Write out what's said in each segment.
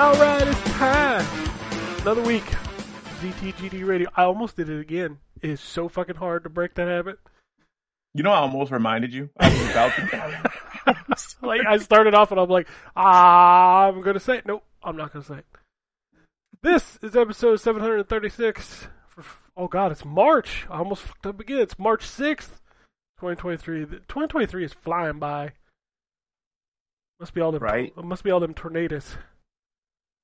All right, it's time. Another week. ZTGD Radio. I almost did it again. It is so fucking hard to break that habit. You know, I almost reminded you. I was about to. like I started off and I'm like, ah, I'm gonna say it. Nope, I'm not gonna say it. This is episode 736. For, oh god, it's March. I almost fucked up again. It's March 6th, 2023. The- 2023 is flying by. Must be all them. Right. Must be all them tornadoes.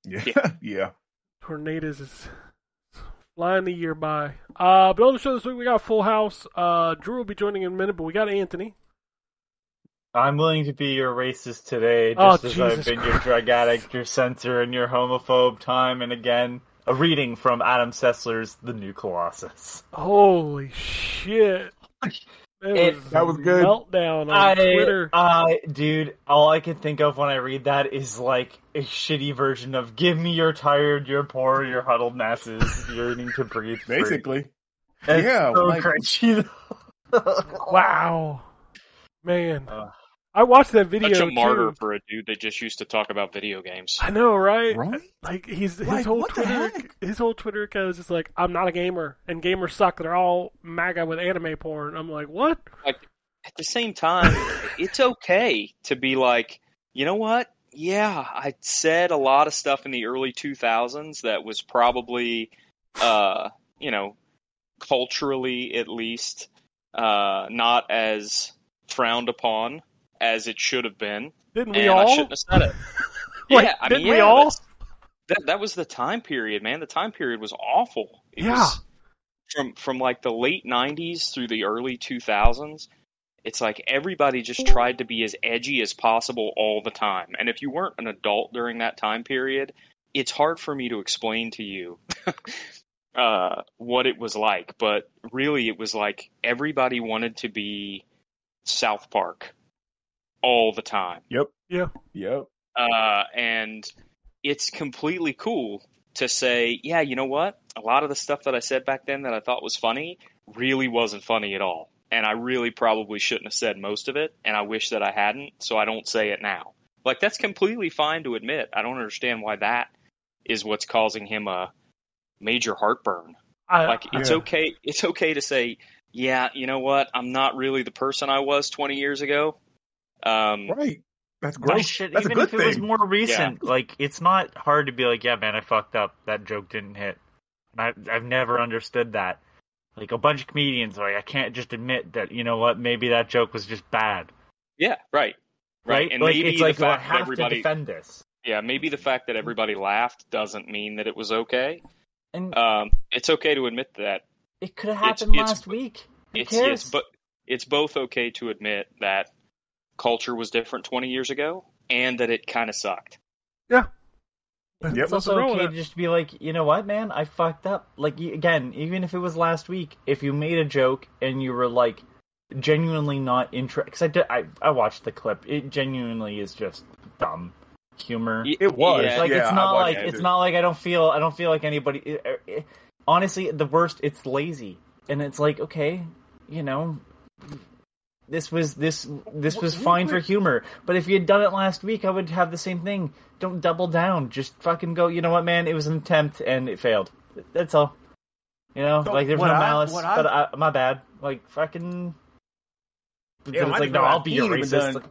Yeah, yeah. Tornadoes is flying the year by. Uh, but on the show this week we got Full House. Uh, Drew will be joining in a minute, but we got Anthony. I'm willing to be your racist today, Oh, just as Jesus I've been your drug addict, your censor, and your homophobe time and again. A reading from Adam Sessler's The New Colossus. Holy shit! It It- was That was good. Meltdown on I, Twitter. I, dude, all I can think of when I read that is like a shitty version of "Give me your tired, your poor, your huddled masses yearning to breathe." Basically. It's yeah, so like- cringy. Wow, man, Uh, I watched that video Such a martyr too. for a dude that just used to talk about video games. I know, right? Right? Like he's his Like, whole what the Twitter, heck? his whole Twitter account is just like, "I'm not a gamer," and gamers suck. They're all MAGA with anime porn. I'm like, what? At the same time, it's okay to be like, you know what? Yeah, I said a lot of stuff in the early 2000s that was probably, uh, you know, culturally at least, uh, not as frowned upon as it should have been. Didn't we and all? I shouldn't have said it. Like, yeah, I didn't mean, we yeah, all? That that was the time period, man. The time period was awful. It Yeah. was from from like the late '90s through the early 2000s. It's like everybody just tried to be as edgy as possible all the time. And if you weren't an adult during that time period, it's hard for me to explain to you uh, what it was like. But really, it was like everybody wanted to be South Park all the time Yep. Yeah. Yep. uh, and it's completely cool to say, yeah, you know what? A lot of the stuff that I said back then that I thought was funny really wasn't funny at all, and I really probably shouldn't have said most of it, and I wish that I hadn't, so I don't say it now. Like that's completely fine to admit. I don't understand why that is what's causing him a major heartburn. I, Like it's Yeah. okay. It's okay to say, yeah, you know what? I'm not really the person I was 20 years ago. Um, Right. That's But gross. shit, That's a even good if it was more recent, like it's not hard to be like, yeah, man, I fucked up. That joke didn't hit. And I, I've never understood that. Like a bunch of comedians, like I can't just admit that. You know what? Maybe that joke was just bad, Yeah, right. Right. right? And like maybe it's the like well, I fact that have to everybody defend this. Yeah, maybe the fact that everybody laughed doesn't mean that it was okay. And Um, it's okay to admit that. it could have happened it's- last week. Who It's cares? it's but it's both okay to admit that culture was different 20 years ago and that it kind of sucked. Yeah. It's nothing also okay to just be like, you know what, man, I fucked up. Like again, even if it was last week, if you made a joke and you were like genuinely not interested, because I, did, I I watched the clip, it genuinely is just dumb humor. It was. yeah, like yeah, it's not like it it's not like I don't feel I don't feel like anybody. it- it- honestly, the worst, it's lazy, and it's like okay, you know. This was this this was fine for humor, but if you had done it last week, I would have the same thing. Don't double down. Just fucking go. You know what, man? It was an attempt and it failed. That's all. You know, So like there's no I- malice, what I- but I, my bad. Like fucking. Yeah, it's my like no, I'll be he your ain't even racist. done-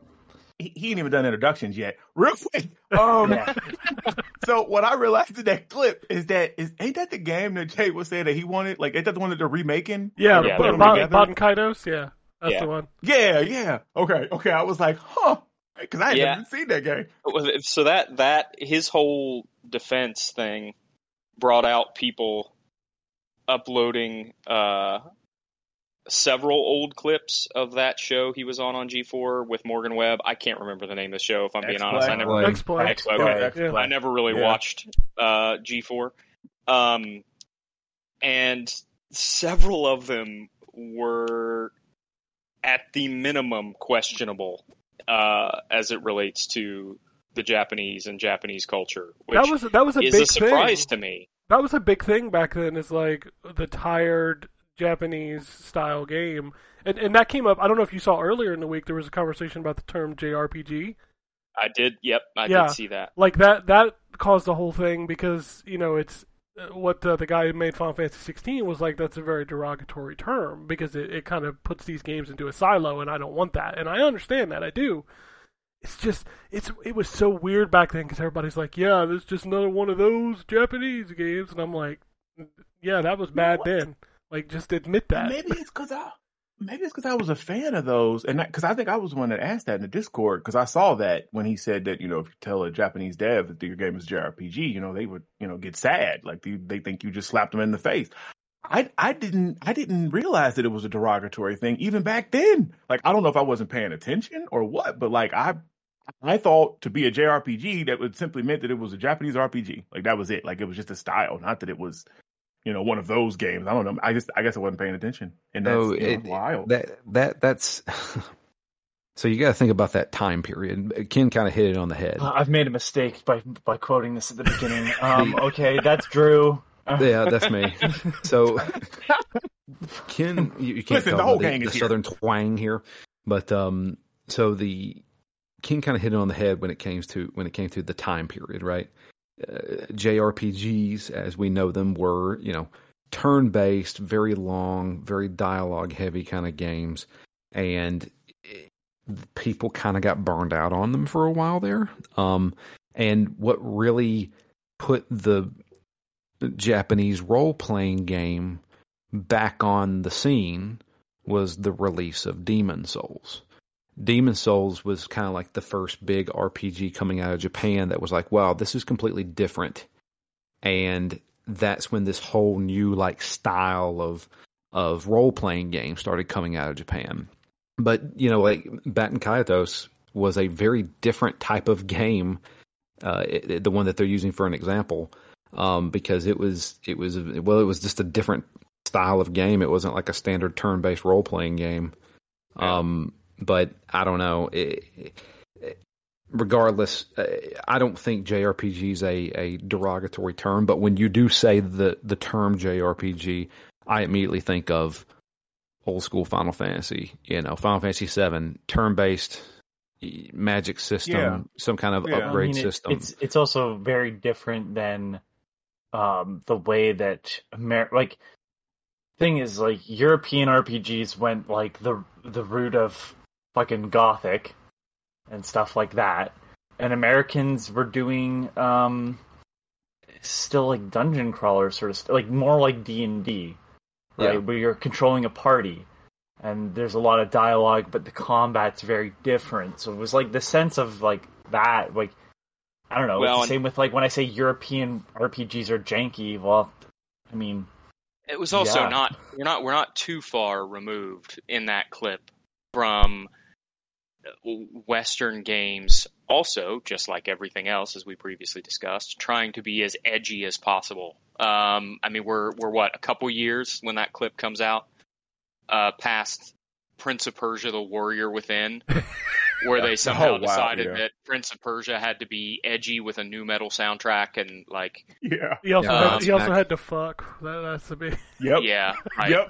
He, he ain't even done introductions yet. Real quick. Um, Yeah. so what I realized in that clip is that is ain't that the game that Jay was saying that he wanted? Like, ain't that the one that they're remaking? Yeah, Yeah, Bo- they're Bo- together. Bot and Kaidos. Yeah, that's Yeah. the one. Yeah, yeah. Okay, okay. I was like, huh? Because I had Yeah. never seen that game. So that that his whole defense thing brought out people uploading uh, several old clips of that show he was on on G4 with Morgan Webb. I can't remember the name of the show if I'm being honest. I never X-Play. X-Play. Okay. Yeah. I never really Yeah. watched uh, G4. Um, and several of them were at the minimum questionable uh, as it relates to the Japanese and Japanese culture, which That was that was a is big a surprise thing. to me. That was a big thing back then. Is like the tired Japanese style game, and and that came up. I don't know if you saw earlier in the week. There was a conversation about the term JRPG. I did, yep, I Yeah. did see that. Like that that caused the whole thing because you know it's what uh, the guy who made Final Fantasy 16 was like. That's a very derogatory term because it, it kind of puts these games into a silo, and I don't want that. And I understand that, I do. It's just it's it was so weird back then because everybody's like, yeah, there's just another one of those Japanese games, and I'm like, yeah, that was bad what? then. Like, just admit that. Maybe it's because I maybe it's because I was a fan of those, and because I think I was the one that asked that in the Discord because I saw that when he said that you know if you tell a Japanese dev that your game is JRPG, you know they would you know get sad like they they think you just slapped them in the face. I I didn't I didn't realize that it was a derogatory thing even back then. Like I don't know if I wasn't paying attention or what, but like I I thought to be a JRPG that would simply meant that it was a Japanese RPG. Like that was it. Like it was just a style, not that it was you know one of those games. I don't know. I just I guess I wasn't paying attention, and that's No, you know, it- wild. That that that's so you got to think about that time period. Ken kind of hit it on the head. I've made a mistake by by quoting this at the beginning. Um, okay, that's Drew. Yeah, that's me. So Ken, you, you can't Listen, tell the whole the, gang the is here. southern twang here, but um, so the Ken kind of hit it on the head when it came to when it came to the time period, right? Uh, JRPGs, as we know them, were you know turn based, very long, very dialogue heavy kind of games, and it- people kind of got burned out on them for a while there. Um, and what really put the Japanese role playing game back on the scene was the release of Demon Souls. Demon Souls was kind of like the first big RPG coming out of Japan that was like, wow, this is completely different. And that's when this whole new like style of of role playing game started coming out of Japan. But you know, like Baten Kaitos was a very different type of game. Uh, it, it- the one that they're using for an example, um, because it was it was well, it was just a different style of game. It wasn't like a standard turn based role playing game. Um, but I don't know. It, it- regardless, uh, I don't think JRPG is a, a derogatory term. But when you do say the the term JRPG, I immediately think of old school Final Fantasy. You know, Final Fantasy Seven, turn based magic system, Yeah. some kind of Yeah. I I upgrade mean, it- system. it's it's also very different than um, the way that Amer- like thing is like European RPGs went like the the route of fucking gothic and stuff like that, and Americans were doing um, still like dungeon crawler sort of st- like more like D and D, right? Yeah. Where you're controlling a party. And there's a lot of dialogue, but the combat's very different. So it was like the sense of like that, like I don't know. Well, it's the same with like when I say European RPGs are janky. Well, I mean, It was also Yeah. not we're not we're not too far removed in that clip from Western games. Also, just like everything else, as we previously discussed, trying to be as edgy as possible. Um, I mean, we're we're what a couple years when that clip comes out, uh, past Prince of Persia: The Warrior Within, where they somehow Oh, wow, decided yeah. that Prince of Persia had to be edgy with a nu metal soundtrack and like, yeah. He also Yeah, had, he also had to fuck. That, that's the big. Yep. yeah, right, Yep.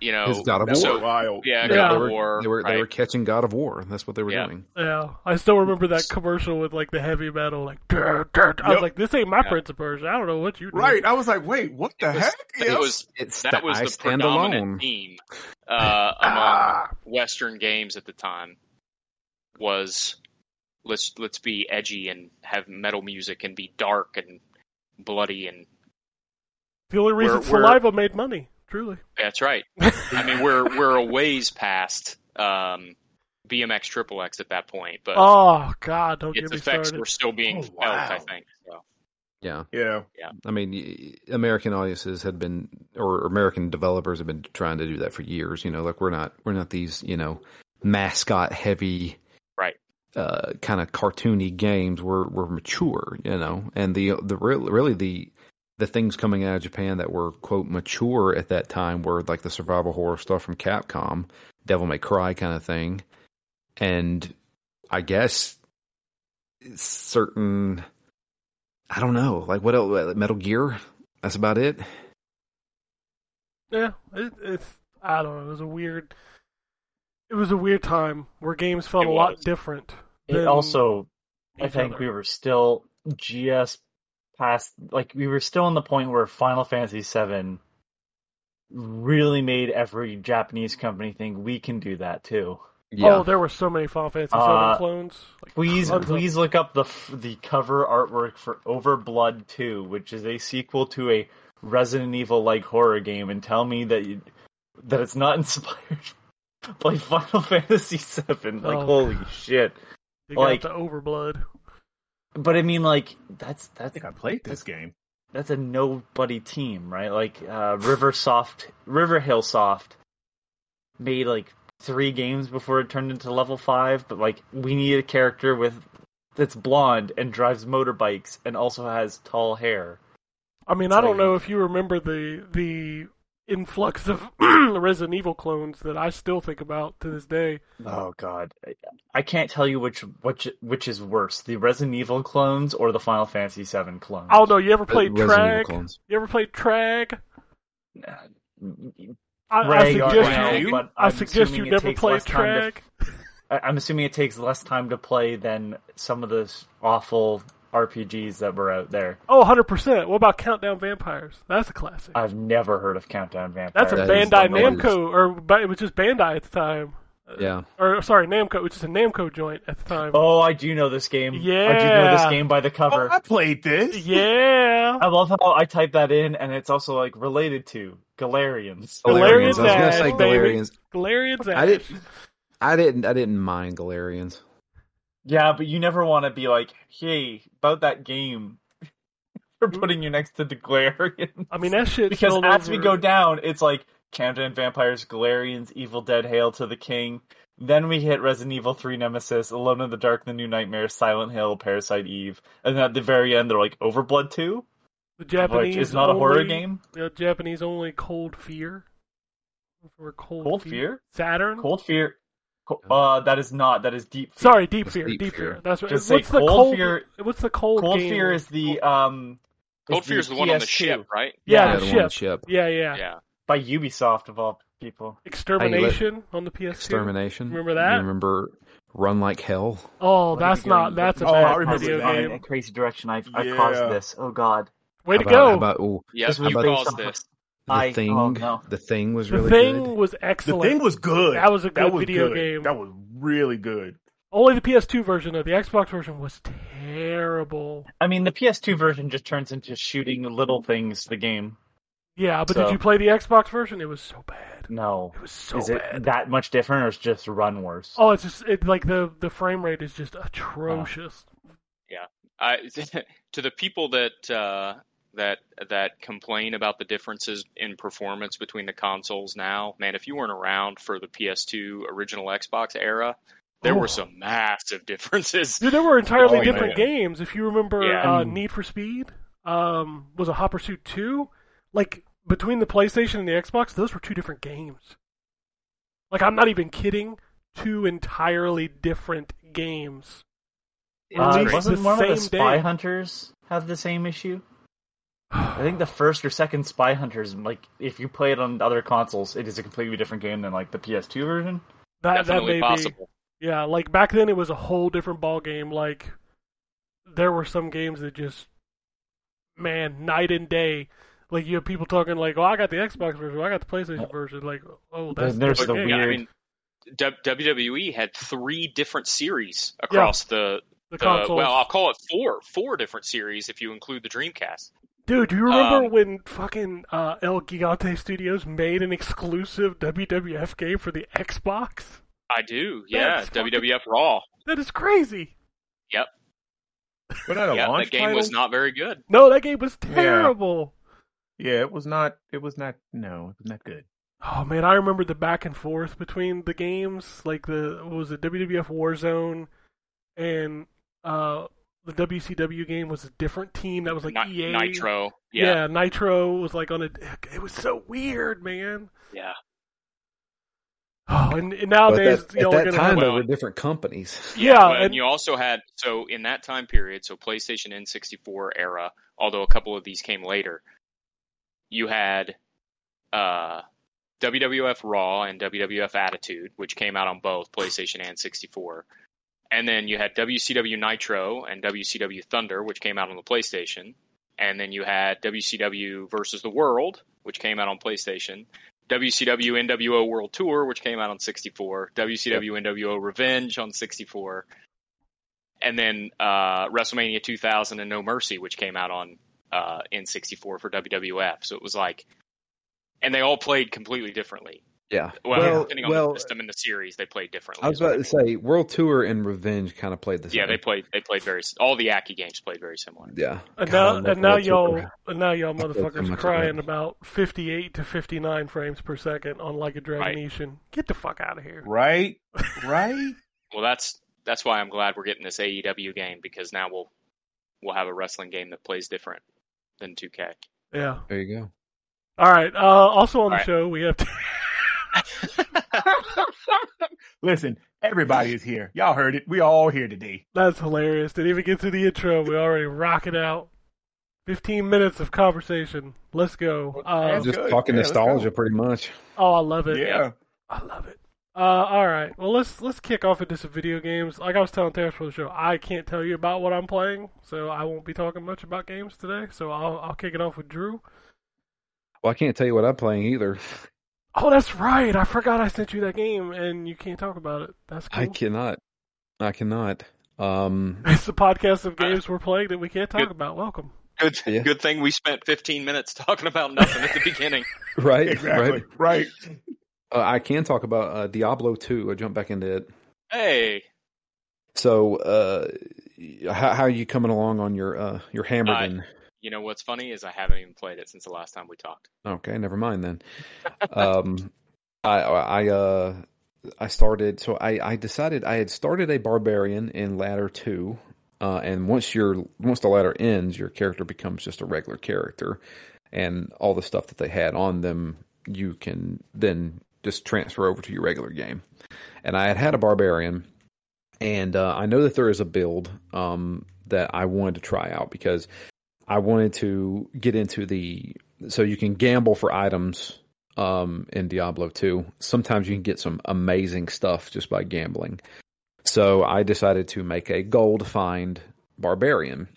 You know, His God of That was so wild. yeah, Yeah. God they of War, they were they right. were catching God of War. That's what they were Yeah. doing. Yeah, I still remember that commercial with like the heavy metal, like. "Grr, grr." I was like, "This ain't my Yeah. Prince of Persia. I don't know what you do." Right. I was like, wait, what the It was- heck? it was It's that the was I the stand predominant alone. theme uh, among Ah. Western games at the time. Was let's let's be edgy and have metal music and be dark and bloody and The only reason We're- we're- Saliva made money, truly. that's right. I mean, we're we're a ways past um, BMX Triple X at that point, but Oh God, don't its get me effects started. were still being Oh, felt. wow. I think. So. Yeah. Yeah. I mean, American audiences had been, or American developers have been trying to do that for years. You know, like we're not, we're not these, you know, mascot heavy, Right. uh, kind of cartoony games. We're we're mature, you know, and the the really the the things coming out of Japan that were quote mature at that time were like the survival horror stuff from Capcom, Devil May Cry kind of thing, and I guess certain. I don't know, like what else? Uh, Metal Gear. That's about it. Yeah, it, it's I don't know. It was a weird. It was a weird time where games felt It a lot different. it also, I think other. we were still just past like we were still in the point where Final Fantasy VII really made every Japanese company think we can do that too. Yeah. Oh, there were so many Final Fantasy VII Uh, clones. Like, Please, tons of- please look up the the cover artwork for Overblood 2, which is a sequel to a Resident Evil like horror game, and tell me that you, that it's not inspired by Final Fantasy VII. Like, Oh. holy shit! You got like- the Overblood. But I mean, like, that's I that's think I played this game. that's a nobody team, right? Like, uh, Riversoft, River Hill Soft made like three games before it turned into level five, but like we need a character with that's blonde and drives motorbikes and also has tall hair. I mean, It's I don't like- know if you remember the the influx of Resident Evil clones that I still think about to this day. Oh god, I, I can't tell you which which which is worse, the Resident Evil clones or the Final Fantasy VII clones. Oh no, you ever played Resident Trag? clones. You ever played Trag? I, I suggest Ray, you. but I suggest you never play played Trag. to I- I'm assuming it takes less time to play than some of the awful RPGs that were out there. Oh, 100 percent. What about Countdown Vampires? That's a classic. I've never heard of Countdown Vampires. That's a That is Bandai. Namco, or but it was just Bandai at the time. Yeah. Or sorry, Namco, which is a Namco joint at the time. Oh, I do know this game. Yeah. I do know this game by the Oh, cover. I played this. Yeah. I love how I type that in, and it's also like related to Galerians. Oh, Galerian's I was gonna Ash, say baby. Galerians. Galerian's I didn't. I didn't. I didn't mind Galerians. Yeah, but you never want to be like, "Hey, about that game." For putting you next to the Galerians. I mean, that shit. because as we go down, it's like Countdown Vampires, Galerians, Evil Dead, Hail to the King. Then we hit Resident Evil 3 Nemesis, Alone in the Dark, The New Nightmare, Silent Hill, Parasite Eve. And then at the very end, they're like, Overblood 2? the Japanese Which is not a horror game? The Japanese only Cold Fear. Or Cold, Cold Fear? Saturn. Cold Fear. Co- Uh, that is not. That is Deep Fear. Sorry, Deep That's Fear. Deep Deep, Fear. Fear. That's right. Just what's say the Cold cold Fear- What's the cold? Cold game? Fear is the, um... Cold is Fear is the one on the ship, right? Yeah, Yeah, the the ship. one on the ship. Yeah, yeah. Yeah. By Ubisoft, of all people. Extermination on the PS2. Extermination. Remember that? You remember Run Like Hell? Oh, What that's if you go- not. That's a Oh, I bad remember video game. A crazy direction I, I Yeah. caused this. Oh, God. Way to about, go. How about ooh, Yeah, This was you caused this. The I- thing? oh, no. The thing was really the really thing good. was The thing was good. That was a good was video good. game. That was really good. Only the PS2 version of the Xbox version was terrible. I mean, the PS2 version just turns into shooting little things, the game. Yeah, but So- did you play the Xbox version? It was so bad. No. It was so is it bad. that much different or is just run worse? Oh, it's just it like the the frame rate is just atrocious. Yeah. I, to the people that uh, that that complain about the differences in performance between the consoles now, man, if you weren't around for the PS2 original Xbox era, there Oh. were some massive differences. Dude, there were entirely Oh, different man. games. If you remember Yeah. uh, Need for Speed, um, was a Hot Pursuit 2? Like, between the PlayStation and the Xbox, those were two different games. Like, I'm not even kidding. Two entirely different games. Uh, wasn't the one of the same Spy day. Hunters have the same issue? I think the first or second Spy Hunters, like if you play it on other consoles, it is a completely different game than like the PS2 version. that, that may possible. be. Yeah, like, back then it was a whole different ball game. Like, there were some games that just, man, night and day. Like, you have people talking like, oh, I got the Xbox version, I got the PlayStation version. Like, oh, that's There's different the game. Yeah, I mean, WWE had three different series across the, the the consoles. well, I'll call it four, four different series if you include the Dreamcast. Dude, do you remember Um, when fucking uh, El Gigante Studios made an exclusive WWF game for the Xbox? I do, yeah. That's fucking- WWF Raw. That is crazy. Yep, But that a yeah. launch That game title? was not very good. No, that game was terrible. Yeah, it was not. It was not. No, it was not good. Oh man, I remember the back and forth between the games, like the what was it WWF Warzone and uh the WCW game was a different team that was like Ni- EA. Nitro. Yeah. Yeah, Nitro was like on a. It was so weird, man. yeah. Oh, and, and But nowadays, that, you know, at that gonna time, have, they were different companies. yeah, Well, and and you also had so in that time period, so PlayStation N64 era, although a couple of these came later, you had uh, WWF Raw and WWF Attitude, which came out on both PlayStation and 64, And then you had WCW Nitro and WCW Thunder, which came out on the PlayStation. And then you had WCW versus the World, which came out on PlayStation. WCW NWO World Tour, which came out on 64. WCW NWO Revenge on 64. And then uh, WrestleMania 2000 and No Mercy, which came out on uh, N64 for WWF. So it was like, and they all played completely differently. Yeah. Well, well, depending on well the system in the series, they played differently. I was is what about to say World Tour and Revenge kind of played the same. Yeah, they played. They played very. All the Aki games played very similar. Yeah. And God, now, and now World y'all, Tour. and now y'all I played so motherfuckers crying about 58 to 59 frames per second on Like a Dragon Right. Get the fuck out of here. Right? Right? Well, that's that's why I'm glad we're getting this AEW game because now we'll we'll have a wrestling game that plays different than 2K. Yeah. There you go. All right. Uh, also on the All right. show, we have. Listen, everybody is here. Y'all heard it. We all here today. That's hilarious. Didn't even get to the intro. We already rocking out. 15 minutes of conversation. Let's go. Uh, That's Just good. talking Yeah, nostalgia, pretty much. oh, I love it. Yeah. I love it. Uh, all right. Well, let's let's kick off into some video games. Like I was telling Terrence for the show, I can't tell you about what I'm playing, so I won't be talking much about games today. So I'll I'll kick it off with Drew. Well, I can't tell you what I'm playing either. Oh, that's right. I forgot I sent you that game, and you can't talk about it. That's cool. I cannot. I cannot. Um, It's the podcast of games we're playing that we can't talk Good. about. Welcome. Good. Yeah. Good thing we spent 15 minutes talking about nothing at the beginning. right. Exactly. Right. Right. Uh, I can talk about uh, Diablo 2. I jump back into it. Hey, So, uh, how, how are you coming along on your uh, your Hammerdin? You know what's funny is I haven't even played it since the last time we talked. Okay, never mind then. um, I I uh I started so I I decided I had started a barbarian in ladder two, uh, and once your once the ladder ends, your character becomes just a regular character, and all the stuff that they had on them you can then just transfer over to your regular game. And I had had a barbarian, and uh, I know that there is a build um, that I wanted to try out because I wanted to get into the so you can gamble for items um, in Diablo 2. Sometimes you can get some amazing stuff just by gambling. So I decided to make a gold find barbarian,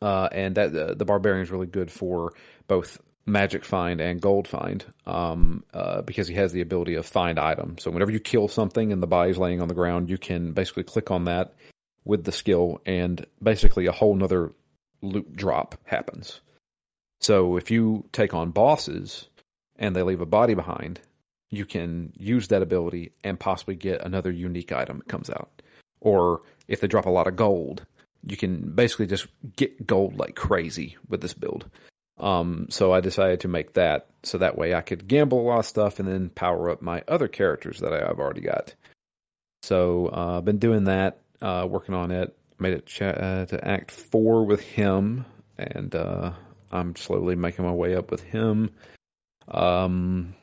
uh, and that uh, the barbarian is really good for both magic find and gold find um, uh, because he has the ability of find item. So whenever you kill something and the body's laying on the ground, you can basically click on that with the skill, and basically a whole nother loot drop happens. So if you take on bosses and they leave a body behind, you can use that ability and possibly get another unique item that comes out. Or if they drop a lot of gold, you can basically just get gold like crazy with this build. Um, so I decided to make that so that way I could gamble a lot of stuff and then power up my other characters that I've already got. So uh, I've been doing that, uh, working on it. Made it ch- uh, to Act Four with him, and uh, I'm slowly making my way up with him. Um,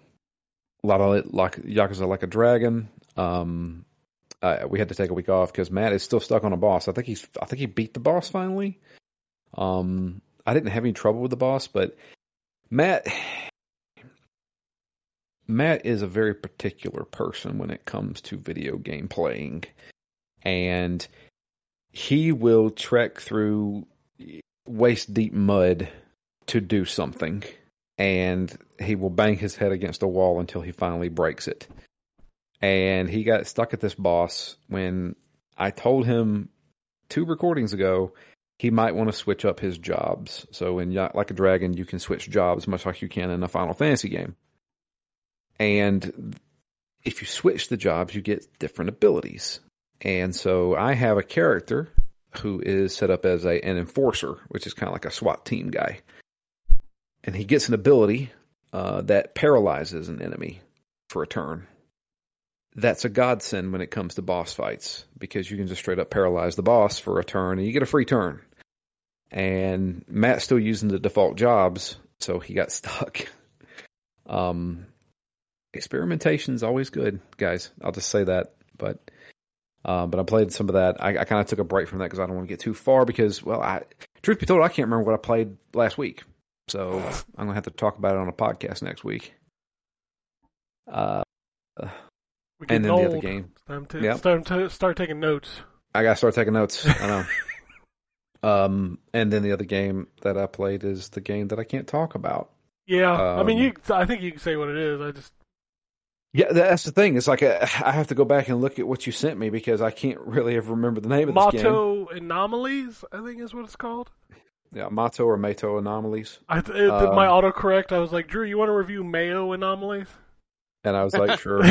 a lot of like Yakuza like a dragon. Um, uh, we had to take a week off because Matt is still stuck on a boss. I think he's, I think he beat the boss finally. Um, I didn't have any trouble with the boss, but Matt, Matt is a very particular person when it comes to video game playing, and he will trek through waist deep mud to do something and he will bang his head against a wall until he finally breaks it. And he got stuck at this boss when I told him two recordings ago he might want to switch up his jobs. So in Like a Dragon, you can switch jobs much like you can in a Final Fantasy game. And if you switch the jobs, you get different abilities. And so I have a character who is set up as a an enforcer, which is kind of like a SWAT team guy. And he gets an ability uh, that paralyzes an enemy for a turn. That's a godsend when it comes to boss fights because you can just straight up paralyze the boss for a turn and you get a free turn. And Matt's still using the default jobs, so he got stuck. Um, experimentation is always good, guys. I'll just say that. But uh, but I played some of that. I, I kind of took a break from that because I don't want to get too far. Because well, I truth be told, I can't remember what I played last week, so I'm gonna have to talk about it on a podcast next week. Uh, and then old. the other game. It's time to, Yep. it's time to start taking notes. I gotta start taking notes. I know. um, and then the other game that I played is the game that I can't talk about. Yeah, I mean, Um, you. I think you can say what it is. I just Yeah, that's the thing. It's like uh, I have to go back and look at what you sent me because I can't really ever remember the name of this game. Mato Anomalies. I think is what it's called. Yeah, Mato or Mato Anomalies. I it, did Um, my autocorrect. I was like, Drew, you want to review Mayo Anomalies? And I was like, sure.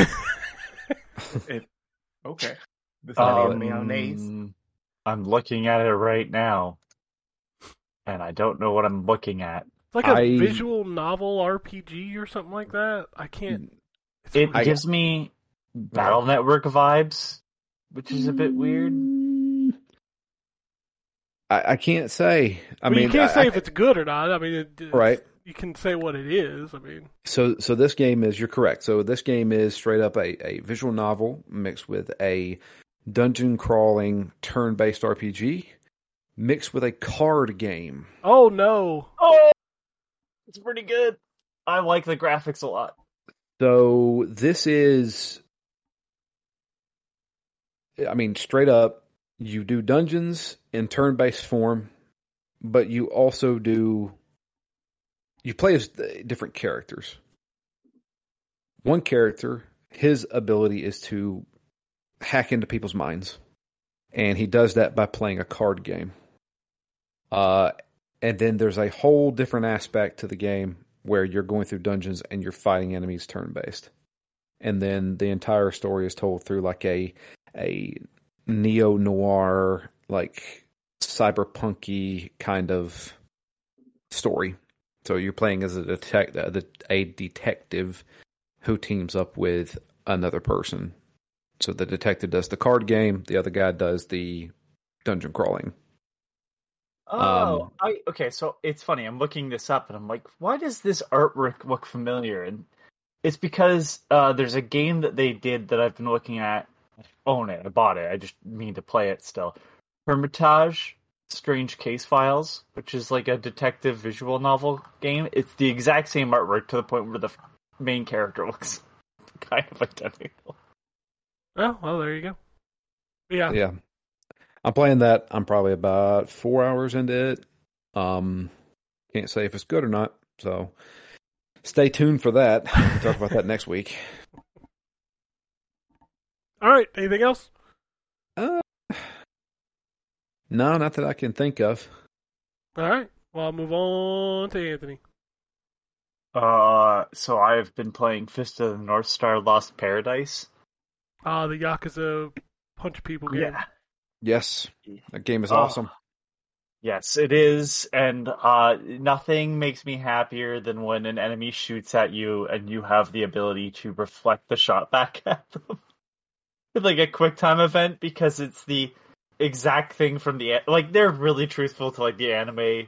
Okay. This Um, is mayonnaise. I'm looking at it right now, and I don't know what I'm looking at. It's like a I- visual novel RPG or something like that. I can't. It's It I- gives me Battle Network vibes, which is a bit weird. I, I can't say. I Well, mean, you can't I- say I- if it's good or not. I mean, it, right. You can say what it is. I mean, So, so this game is you're correct. So this game is straight up a, a visual novel mixed with a dungeon crawling turn based RPG mixed with a card game. oh no, Oh, it's pretty good. I like the graphics a lot. So this is, I mean, straight up, you do dungeons in turn based form, but you also do, you play as different characters. One character, his ability is to hack into people's minds, and he does that by playing a card game. Uh, and then there's a whole different aspect to the game where you're going through dungeons and you're fighting enemies turn based. And then the entire story is told through like a a neo noir, like cyberpunky kind of story. So you're playing as a detect uh, a, a detective who teams up with another person. So the detective does the card game, the other guy does the dungeon crawling. Oh, Um, I okay. So it's funny. I'm looking this up, and I'm like, why does this artwork look familiar? And it's because uh, there's a game that they did that I've been looking at. I own it. I bought it. I just mean to play it still. Hermitage, Strange Case Files, which is like a detective visual novel game. It's the exact same artwork to the point where the main character looks kind of identical. oh well, there you go. Yeah, Yeah. I'm playing that. I'm probably about four hours into it. Um, can't say if it's good or not. So stay tuned for that. We'll talk about that next week. All right. Anything else? Uh, no, not that I can think of. All right. Well, I'll move on to Anthony. Uh, so I've been playing Fist of the North Star Lost Paradise. Ah, the Yakuza punch people game. Yes, that game is Oh. awesome. Yes, it is, and uh, nothing makes me happier than when an enemy shoots at you and you have the ability to reflect the shot back at them. Like a quick time event because it's the exact thing from the like they're really truthful to like the anime.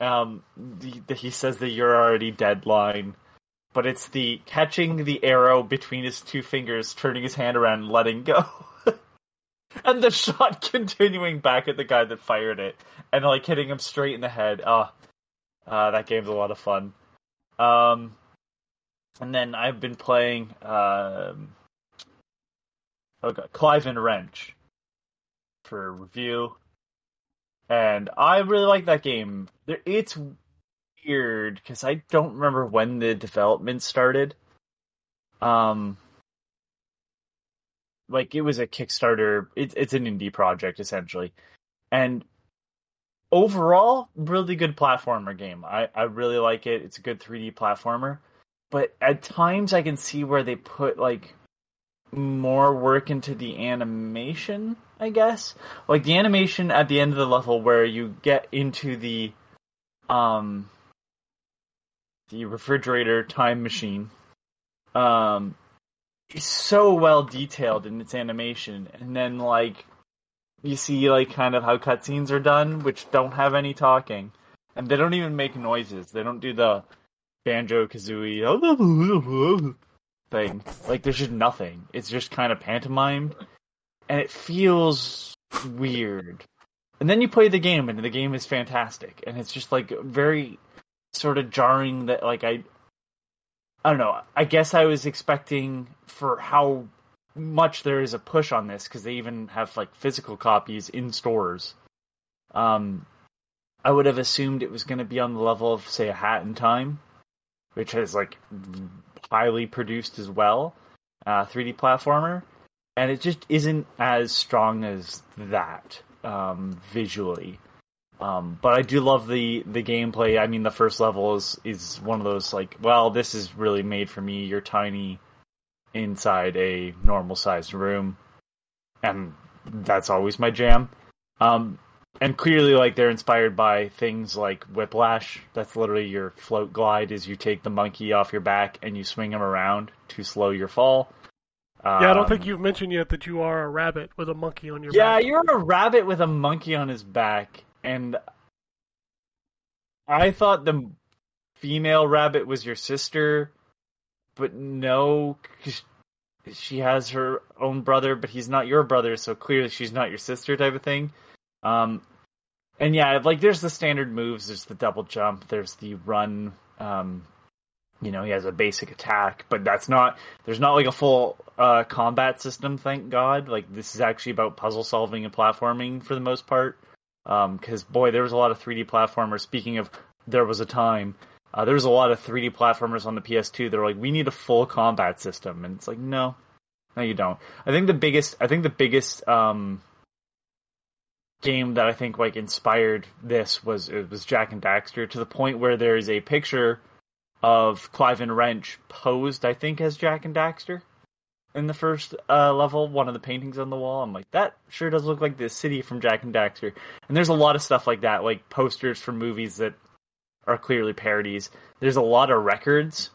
Um, the, the, he says that you're already dead line, but it's the catching the arrow between his two fingers, turning his hand around, and letting go. and the shot continuing back at the guy that fired it and like hitting him straight in the head. Ah, uh, that game's a lot of fun. Um, and then I've been playing um, oh god, Clive and Wrench for review, and I really like that game. It's weird because I don't remember when the development started. Um, like it was a Kickstarter. It's it's an indie project essentially, and overall, really good platformer game. I I really like it. It's a good 3D platformer, but at times I can see where they put like more work into the animation. I guess like the animation at the end of the level where you get into the um the refrigerator time machine um so well detailed in its animation and then like you see like kind of how cutscenes are done which don't have any talking. And they don't even make noises. They don't do the banjo kazooie thing. Like there's just nothing. It's just kind of pantomimed and it feels weird. And then you play the game and the game is fantastic. And it's just like very sort of jarring that like i i don't know i guess i was expecting for how much there is a push on this because they even have like physical copies in stores. Um, I would have assumed it was going to be on the level of say a Hat in Time, which is like highly produced as well, uh, 3D platformer, and it just isn't as strong as that um, visually. Um, but I do love the the gameplay. I mean, the first level is is one of those like, well, this is really made for me. You're tiny inside a normal sized room, and that's always my jam. Um, and clearly, like they're inspired by things like Whiplash. That's literally your float glide. Is you take the monkey off your back and you swing him around to slow your fall. Yeah, I don't think Um, you've mentioned yet that you are a rabbit with a monkey on your Yeah, back. Yeah, you're a rabbit with a monkey on his back, and I thought the female rabbit was your sister, but no, she has her own brother, but he's not your brother, so clearly she's not your sister, type of thing. Um, and yeah, like there's the standard moves. There's the double jump. There's the run. Um, you know, he has a basic attack, but that's not. There's not like a full uh, combat system. Thank God. Like this is actually about puzzle solving and platforming for the most part. Because boy, there was a lot of 3D platformers. Speaking of, there was a time. Uh, there was a lot of 3D platformers on the PS2. They're like, we need a full combat system, and it's like, no, no, you don't. I think the biggest, I think the biggest um, game that I think like inspired this was it was Jak and Daxter to the point where there is a picture of Clive and Wrench posed, I think, as Jak and Daxter in the first uh, level. One of the paintings on the wall. I'm like, that sure does look like the city from Jak and Daxter. And there's a lot of stuff like that, like posters from movies that are clearly parodies. There's a lot of records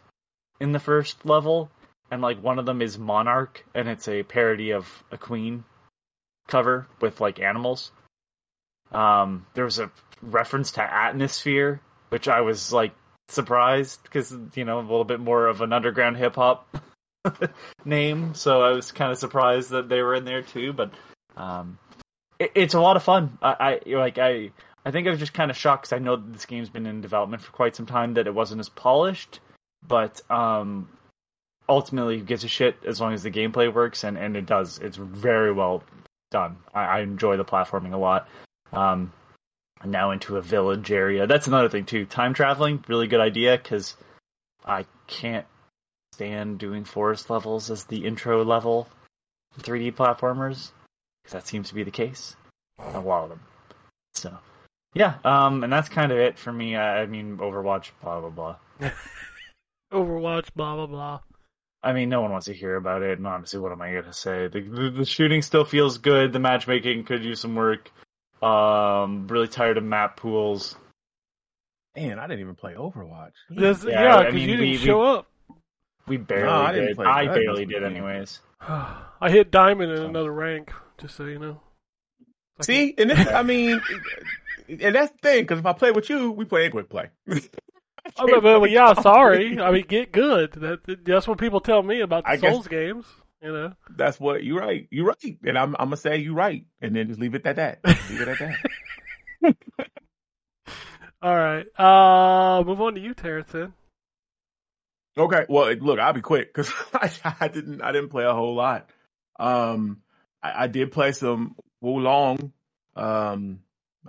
in the first level, and like one of them is Monarch, and it's a parody of a Queen cover with like animals. Um, there was a reference to atmosphere, which I was like surprised because you know a little bit more of an underground hip hop name, so I was kind of surprised that they were in there too. But um, it, it's a lot of fun. I, I like I I think I was just kind of shocked because I know that this game's been in development for quite some time that it wasn't as polished, but um, ultimately gives a shit as long as the gameplay works and and it does. It's very well done. I, I enjoy the platforming a lot. Um, now into a village area. That's another thing too. Time traveling, really good idea because I can't stand doing forest levels as the intro level 3D platformers because that seems to be the case. A lot of them. So, yeah, um, and that's kind of it for me. I, I mean, Overwatch, blah blah blah. Overwatch, blah blah blah. I mean, no one wants to hear about it. And honestly, what am I going to say? The, the, the shooting still feels good. The matchmaking could use some work. Um, really tired of map pools. Man, I didn't even play Overwatch. This- Yeah, yeah, I because mean, you didn't we- show up. We barely No, I didn't play I that. barely did, anyways. I hit diamond in another rank, just so you know. Like- See, and this, I mean, and that's the thing because if I play with you, we play quick play. Oh, but, but, but yeah, sorry. I mean, get good. That that's what people tell me about the I guess- Souls games. You know, That's what you're right. You're right, and I'm I'm gonna say you're right, and then just leave it at that. Leave it at that. all right. Uh, move on to you, Terrence. Then Okay. Well, look, I'll be quick because I, I didn't I didn't play a whole lot. Um, I, I did play some Wo Long. Um,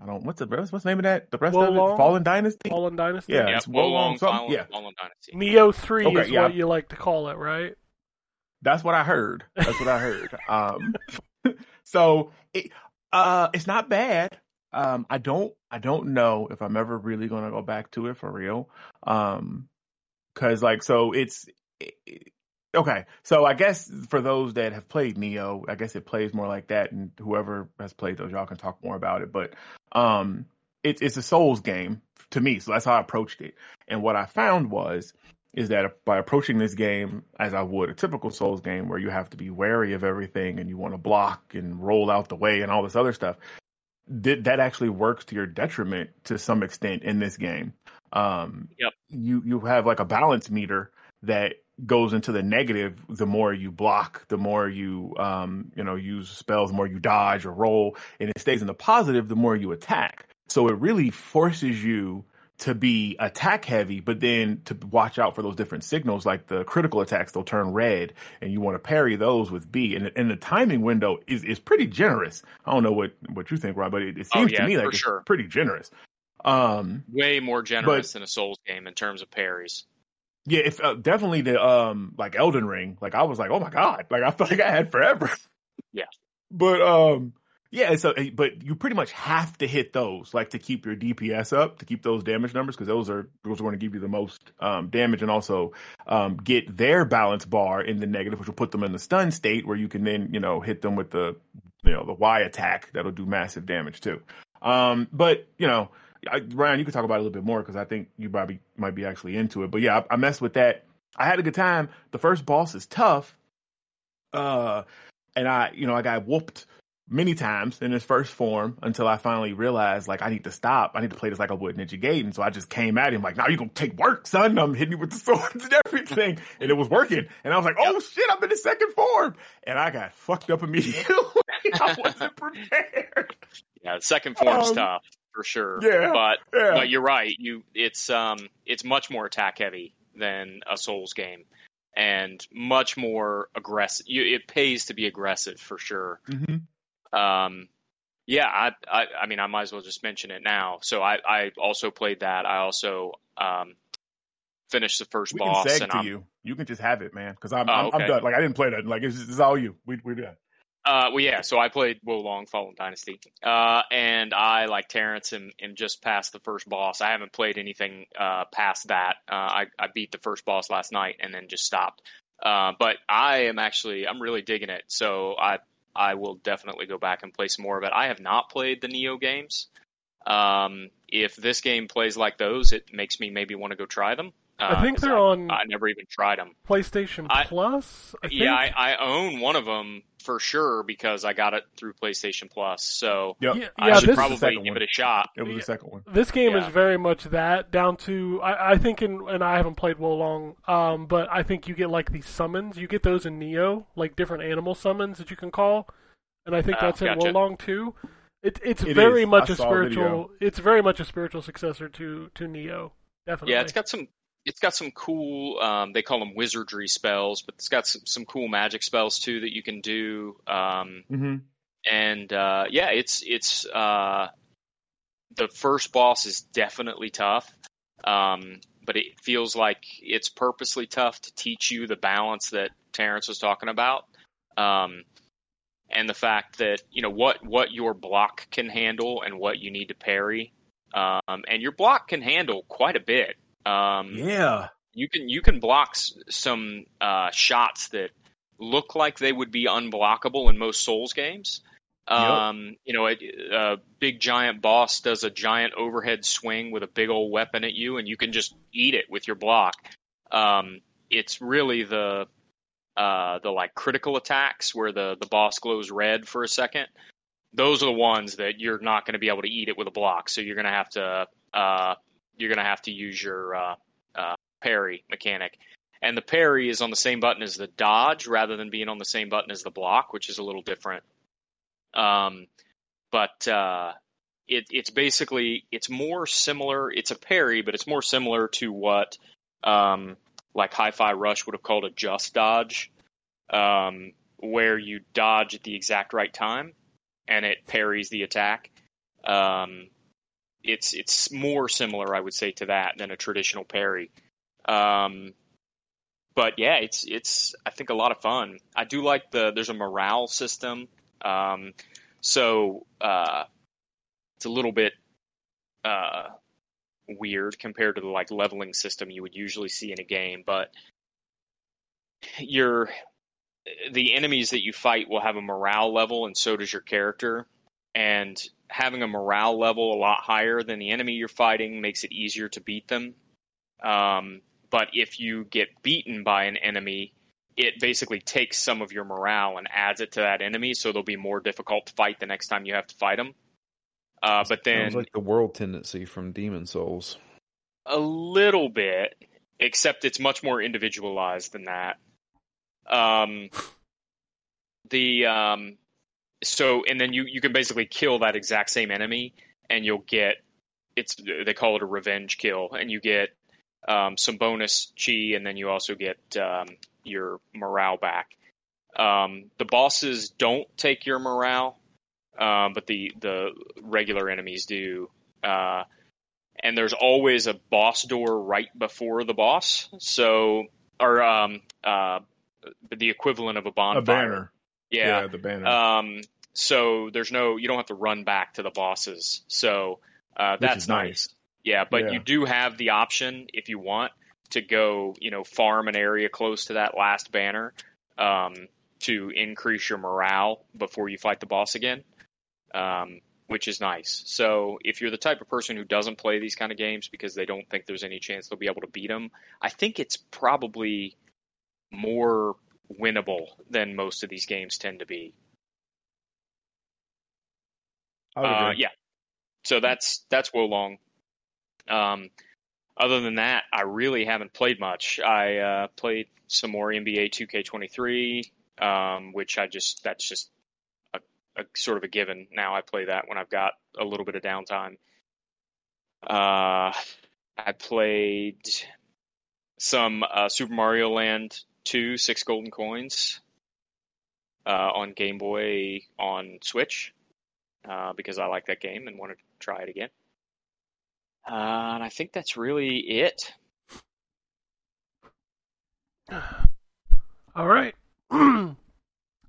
I don't what's the what's, what's the name of that? The rest of it, Fallen Dynasty. Fallen Dynasty. Yeah, Yeah, it's Wo Wolong Long. Fallen, Yeah, Fallen Dynasty. Neo Three Okay, is yeah. what you like to call it, right? That's what I heard. That's what I heard. Um, so it, uh, it's not bad. Um, I don't, I don't know if I'm ever really going to go back to it for real. Um, cause like, so it's, it, okay. So I guess for those that have played Nioh, I guess it plays more like that and whoever has played those, y'all can talk more about it. But, um, it's, it's a Souls game to me. So that's how I approached it. And what I found was, is that by approaching this game as I would a typical Souls game where you have to be wary of everything and you want to block and roll out the way and all this other stuff, that that actually works to your detriment to some extent in this game. Um, Yep. You you have like a balance meter that goes into the negative the more you block, the more you um you know use spells, the more you dodge or roll, and it stays in the positive the more you attack. So it really forces you to be attack heavy, but then to watch out for those different signals, like the critical attacks, they'll turn red, and you want to parry those with B. And, and the timing window is, is pretty generous. I don't know what, what you think, Rob, but it, it Oh, seems yeah, to me like it's sure. pretty generous. Um, Way more generous than a Souls game in terms of parries. yeah, if uh, definitely the um like Elden Ring, like I was like, oh my god, like I felt like I had forever. Yeah. but um, yeah, so but you pretty much have to hit those like to keep your DPS up, to keep those damage numbers because those are those are going to give you the most um damage and also um get their balance bar in the negative, which will put them in the stun state where you can then you know hit them with the you know the Y attack that'll do massive damage too. Um, but you know. I, Ryan, you could talk about it a little bit more because I think you probably might be actually into it. But yeah, I, I messed with that. I had a good time. The first boss is tough, uh, and I, you know, I got whooped many times in his first form until I finally realized like I need to stop. I need to play this like I would Ninja Gaiden. So I just came at him like, "Now you gonna take work, son." I'm hitting you with the swords and everything, and it was working. And I was like, "Oh shit, I'm in the second form," and I got fucked up immediately. I wasn't prepared. Yeah, second form's Um, tough for sure. yeah, but Yeah. but you're right. You it's um it's much more attack heavy than a Souls game, and much more aggressive. You, it pays to be aggressive for sure. Mhm. Um, yeah, I, I I mean I might as well just mention it now. So I I also played that. I also um finished the first We boss, can seg and to I'm you. You can just have it, man, because I'm, Oh, I'm I'm done. Like I didn't play that. Like it's, it's all you. We we're done. Uh, well, yeah. So I played Wo Long Fallen Dynasty, uh, and I, like Terrence, am just past the first boss. I haven't played anything uh, past that. Uh, I, I beat the first boss last night and then just stopped. Uh, but I am actually, I'm really digging it. So I, I will definitely go back and play some more of it. I have not played the Nioh games. Um, if this game plays like those, it makes me maybe want to go try them. Uh, I think they're I, on I never even tried them. PlayStation I- Plus. I think. Yeah, I, I own one of them for sure because I got it through PlayStation Plus. So Yep. Yeah, I yeah, should probably give one. it a shot. It was Yeah. the second one. This game Yeah. is very much that down to I, I think in and I haven't played Wo Long, um, but I think you get like these summons. You get those in Nioh, like different animal summons that you can call, and I think Ah, that's in gotcha. Wo Long too. It, it's It very is. much I a saw a video. spiritual. It's very much a spiritual successor to to Nioh. Definitely. Yeah, it's got some. It's got some cool. Um, they call them wizardry spells, but it's got some, some cool magic spells too that you can do. Um, Mm-hmm. and uh, yeah, it's it's uh, the first boss is definitely tough, um, but it feels like it's purposely tough to teach you the balance that Terrence was talking about, um, and the fact that you know what what your block can handle and what you need to parry, um, and your block can handle quite a bit. Um, Yeah. you can you can block s- some uh, shots that look like they would be unblockable in most Souls games. Um, You know, a, a big giant boss does a giant overhead swing with a big old weapon at you, and you can just eat it with your block. Um, it's really the uh, the like critical attacks where the the boss glows red for a second. Those are the ones that you're not going to be able to eat it with a block. So you're going to have to uh, you're going to have to use your uh, uh, parry mechanic. And the parry is on the same button as the dodge rather than being on the same button as the block, which is a little different. Um, but uh, it, it's basically it's more similar. It's a parry, but it's more similar to what um, like Hi-Fi Rush would have called a just dodge, um, where you dodge at the exact right time and it parries the attack. Um, it's it's more similar, I would say, to that than a traditional parry. Um, but yeah, it's it's I think a lot of fun. I do like the there's a morale system, um, so uh, it's a little bit uh, weird compared to the like leveling system you would usually see in a game. But your the enemies that you fight will have a morale level, and so does your character. And having a morale level a lot higher than the enemy you're fighting makes it easier to beat them. Um, but if you get beaten by an enemy, it basically takes some of your morale and adds it to that enemy, so they'll be more difficult to fight the next time you have to fight them. Uh, but then Sounds like the world tendency from Demon's Souls. a little bit, except it's much more individualized than that. Um, the um, so and then you you can basically kill that exact same enemy, and you'll get it's they call it a revenge kill, and you get um, some bonus chi, and then you also get um, your morale back. Um, the bosses don't take your morale, um, but the the regular enemies do. Uh, and there's always a boss door right before the boss, so or um, uh, the equivalent of a A banner. Yeah. the banner. Um, so there's no, you don't have to run back to the bosses. So uh, that's is nice. Yeah, but Yeah. you do have the option if you want to go, you know, farm an area close to that last banner um, to increase your morale before you fight the boss again, um, which is nice. So if you're the type of person who doesn't play these kind of games because they don't think there's any chance they'll be able to beat them, I think it's probably more winnable than most of these games tend to be. Uh, yeah. So that's that's Wo Long. Um, other than that, I really haven't played much. I uh, played some more NBA 2K23, um, which I just that's just a, a sort of a given. Now I play that when I've got a little bit of downtime. Uh, I played some uh, Super Mario Land 2, Six Golden Coins uh, on Game Boy on Switch uh, because I like that game and wanted to try it again. Uh, and I think that's really it. All right. well,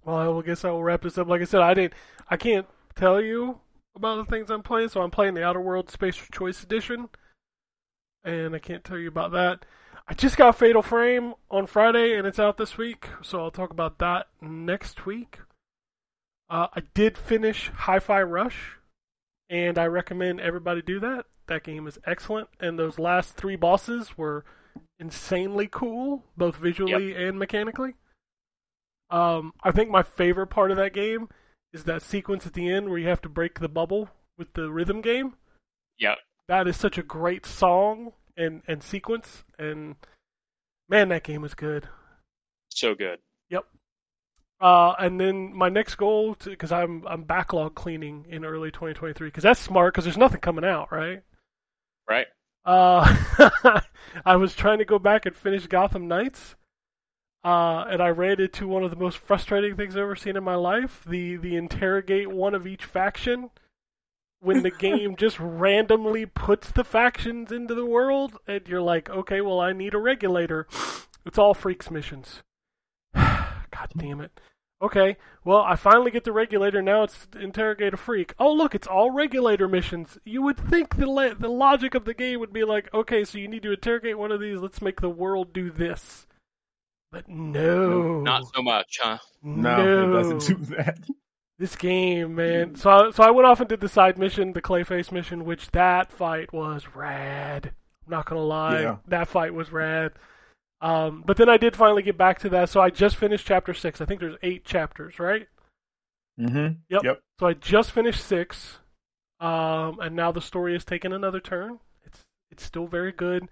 I will guess I will wrap this up. Like I said, I didn't. I can't tell you about the things I'm playing, so I'm playing the Outer World Space Choice Edition, and I can't tell you about that. I just got Fatal Frame on Friday, and it's out this week, so I'll talk about that next week. Uh, I did finish Hi-Fi Rush, and I recommend everybody do that. That game is excellent, and those last three bosses were insanely cool, both visually and mechanically. Um, I think my favorite part of that game is that sequence at the end where you have to break the bubble with the rhythm game. Yep. That is such a great song and, and sequence, and man, that game was good. So good. Yep. Uh, and then my next goal, because I'm I'm backlog cleaning in early 2023, because that's smart, because there's nothing coming out, right? Right? Uh, I was trying to go back and finish Gotham Knights, uh, and I ran into one of the most frustrating things I've ever seen in my life: the the interrogate one of each faction. When the game just randomly puts the factions into the world, and you're like, okay, well, I need a regulator. It's all freaks missions. God damn it. Okay, well, I finally get the regulator. Now it's interrogate a freak. Oh, look, it's all regulator missions. You would think the le- the logic of the game would be like, okay, so you need to interrogate one of these. Let's make the world do this. But no, Not so much, huh? No, it doesn't do that. This game, man. So, I, so I went off and did the side mission, the Clayface mission, which that fight was rad. I'm not gonna lie, Yeah. that fight was rad. Um, but then I did finally get back to that. So I just finished chapter six. I think there's eight chapters, right? Mm-hmm. Yep. Yep. So I just finished six, um, and now the story has taken another turn. It's it's still very good,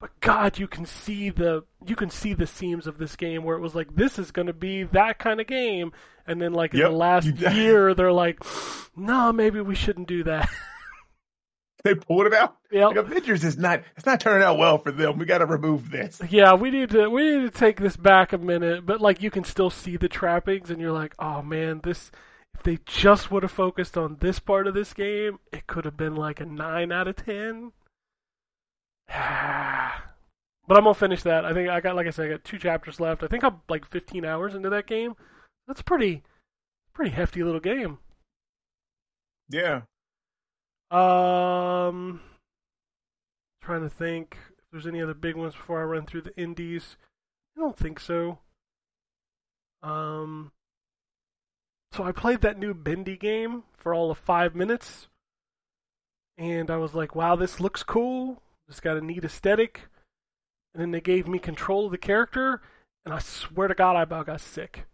but God, you can see the you can see the seams of this game where it was like this is going to be that kind of game, and then like in the last year they're like, no, maybe we shouldn't do that. They pulled it out. yep. Like Avengers is not. It's not turning out well for them. We got to remove this. Yeah, we need to we need to take this back a minute, but like you can still see the trappings, and you're like, oh man, this if they just would have focused on this part of this game, it could have been like a nine out of ten. but I'm gonna finish that. I think I got like I said, I got two chapters left. I think I'm like 15 hours into that game. That's pretty pretty hefty little game. Yeah. Um, trying to think if there's any other big ones before I run through the indies. I don't think so. Um, so I played that new Bendy game for all of five minutes, and I was like, "Wow, this looks cool. It's got a neat aesthetic. And then they gave me control of the character, and I swear to God, I about got sick.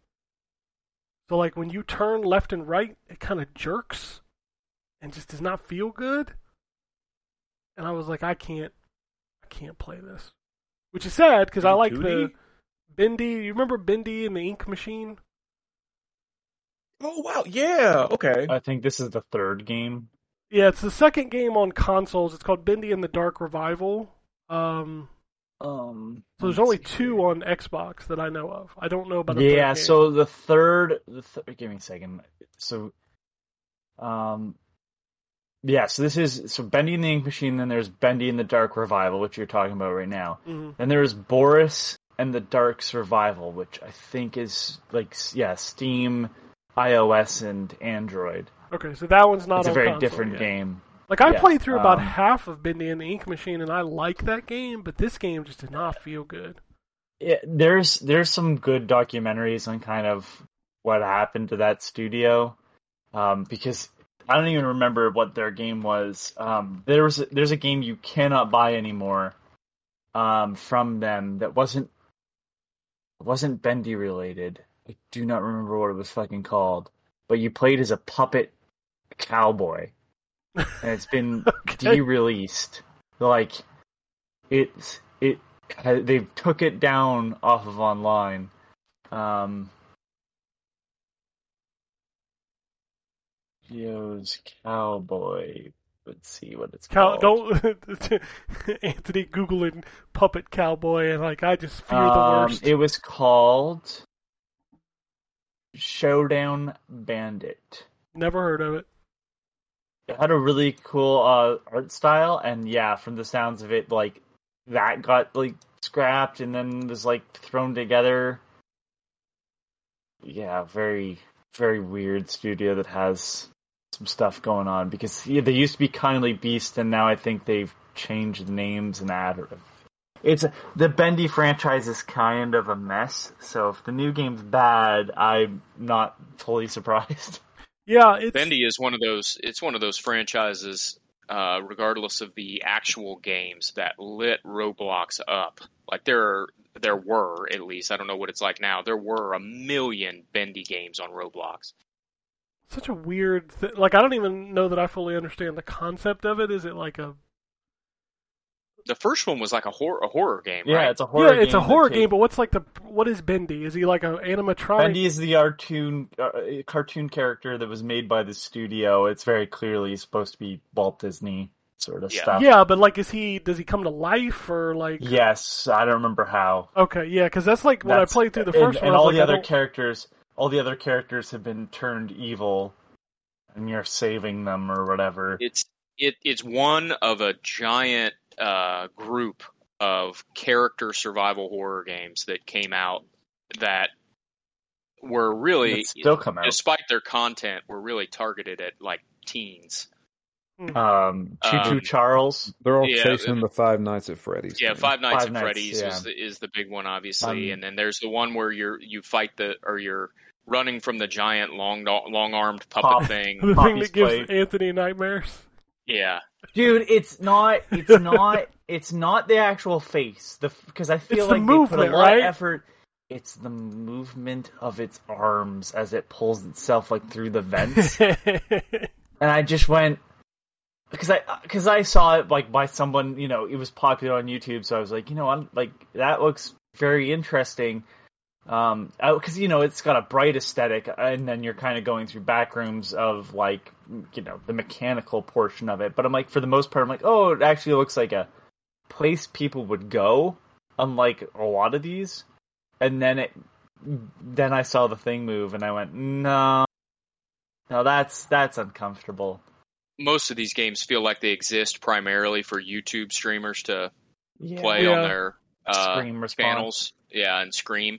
So like when you turn left and right, it kind of jerks and just does not feel good. And I was like, I can't, I can't play this, which is sad because I like the 2D? Bendy. You remember Bendy and the Ink Machine? Oh wow. Yeah. Okay. I think this is the third game. Yeah, it's the second game on consoles. It's called Bendy and the Dark Revival. Um, Um, so there's only two here. on Xbox that I know of. I don't know about Yeah, so the third, the th- give me a second. So, um, yeah, so this is so Bendy and the Ink Machine. Then there's Bendy and the Dark Revival, which you're talking about right now. Mm-hmm. Then there's Boris and the Dark Survival, which I think is like yeah, Steam, iOS, and Android. Okay, so that one's not it's a very console different yet. game. Like I Yeah, played through about um, half of Bendy and the Ink Machine, and I like that game, but this game just did not feel good. Yeah, there's there's some good documentaries on kind of what happened to that studio, um, because I don't even remember what their game was. Um, there was a, there's a game you cannot buy anymore um, from them that wasn't wasn't Bendy related. I do not remember what it was fucking called, but you played as a puppet cowboy, and it's been Okay. de-released. Like it's it ha- they took it down off of online. Um, cowboy. Let's see what it's Cow- called. don't Anthony googling puppet cowboy, and like I just fear the Um, worst. It was called Showdown Bandit. Never heard of it. It had a really cool uh, art style, and yeah, from the sounds of it, like that got like scrapped and then was like thrown together. Yeah, very very weird studio that has some stuff going on because yeah, they used to be Kindly Beast, and now I think they've changed names and that. It's the Bendy franchise is kind of a mess. So if the new game's bad, I'm not fully surprised. Yeah, it's Bendy is one of those. It's one of those franchises, uh, regardless of the actual games, that lit Roblox up. Like there, are, there were at least. I don't know what it's like now. There were a million Bendy games on Roblox. such a weird. Th- like I don't even know that I fully understand the concept of it. Is it like a The first one was like a horror, a horror game, Yeah, right? it's a horror. yeah? It's a game that horror take- game, but what's like the what is Bendy? Is he like an animatronic? Bendy is the cartoon uh, cartoon character that was made by the studio. It's very clearly supposed to be Walt Disney sort of Yeah. stuff. Yeah, but like, is he? Does he come to life or like? Yes, I don't remember how. Okay, yeah, because that's like when That's- I played through the first and one. And all like, the other characters, all the other characters have been turned evil, and you're saving them or whatever. It's it it's one of a giant uh, group of character survival horror games that came out that were really, It's still come out. despite their content, were really targeted at like teens. Um, Choo Choo Um, Charles. They're all Yeah, chasing the Five Nights at Freddy's. Yeah, thing. Five Nights Five at Nights, Freddy's yeah. is the, is the big one, obviously, Um, and then there's the one where you're you fight the or you're running from the giant long long armed puppet Pop. thing. the thing that gives Play. Anthony nightmares. Yeah, Dude, it's not. It's not. it's not the actual face. The because I feel It's the like they put movement, a lot right? of effort. It's the movement of its arms as it pulls itself like through the vents, and I just went because I because I saw it like by someone you know it was popular on YouTube, so I was like you know I'm like that looks very interesting. Um, because you know it's got a bright aesthetic, and then you're kind of going through back rooms of like you know the mechanical portion of it. But I'm like, for the most part, I'm like, oh, it actually looks like a place people would go, unlike a lot of these. And then it, then I saw the thing move, and I went, no, no, that's that's uncomfortable. most of these games feel like they exist primarily for YouTube streamers to Yeah. play Yeah. on their uh, Scream response. channels. Yeah, and scream.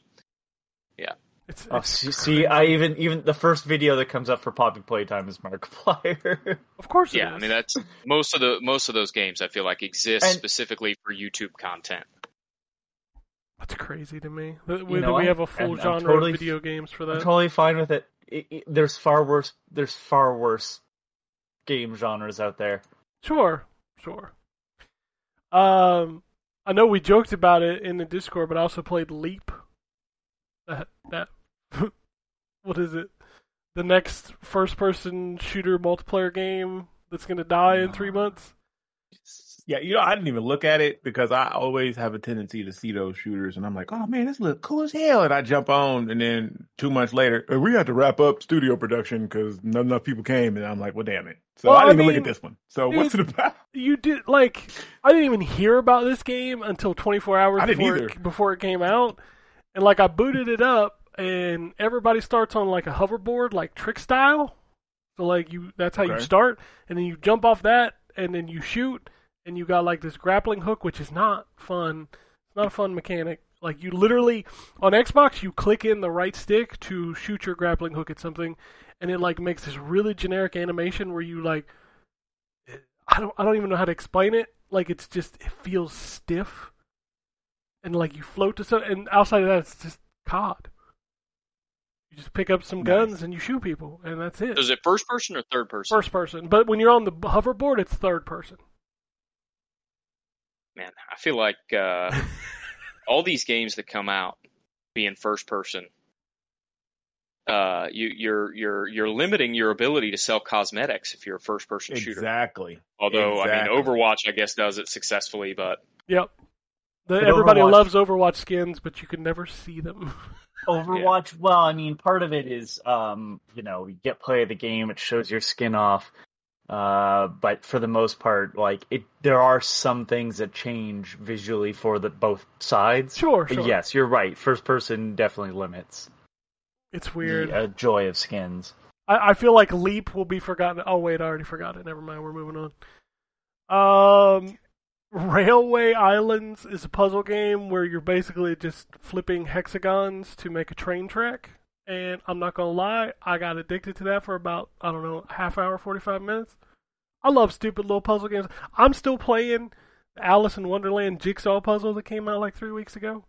It's, Oh, it's see, see, I even even the first video that comes up for Poppy Playtime is Markiplier. of course, it Yeah, I mean that's most of the most of those games I feel like exist And- specifically for YouTube content. That's crazy to me. That we, know that we what? have a full And I'm genre totally- of video games for I'm that. totally fine with it. It- it- There's far worse. There's far worse game genres out there. Sure, sure. Um, I know we joked about it in the Discord, but I also played Leap. That that what is it? The next first-person shooter multiplayer game that's going to die in three months. Yeah, you know, I didn't even look at it because I always have a tendency to see those shooters, and I'm like, oh man, this looks cool as hell, and I jump on, and then two months later, "Uh, we had to wrap up studio production because not enough people came, and I'm like, well, damn it. So Well, I didn't I even mean, look at this one. So what's it about? You did like I didn't even hear about this game until 24 hours I didn't before it, before it came out, and like I booted it up, and everybody starts on like a hoverboard, like trick style. So like you, that's how you start, and then you jump off that, and then you shoot, and you got like this grappling hook, which is not fun. It's not a fun mechanic. Like you literally on Xbox, you click in the right stick to shoot your grappling hook at something, and it like makes this really generic animation where you like I don't I don't even know how to explain it. Like it's just it feels stiff, and like you float to some. And outside of that, it's just COD. You just pick up some Nice. guns and you shoot people, and that's it. Is it first person or third person? First person, but when you're on the hoverboard, it's third person. Man, I feel like uh, all these games that come out being first person, uh, you, you're you're you're limiting your ability to sell cosmetics if you're a first person shooter. Exactly. Although I mean, Overwatch I guess does it successfully, but Yep. The, everybody Overwatch- loves Overwatch skins, but you can never see them. Overwatch, well, I mean, part of it is, um, you know, you get play of the game, it shows your skin off. Uh, but for the most part, like it, there are some things that change visually for the both sides. sure, sure. yes, you're right. First person definitely limits It's weird. the uh, joy of skins. I, I feel like Leap will be forgotten. Oh wait, I already forgot it. Never mind. We're moving on. Um, Railway Islands is a puzzle game where you're basically just flipping hexagons to make a train track. And I'm not gonna lie, I got addicted to that for about I don't know half hour, forty five minutes. I love stupid little puzzle games. I'm still playing Alice in Wonderland jigsaw puzzle that came out like three weeks ago.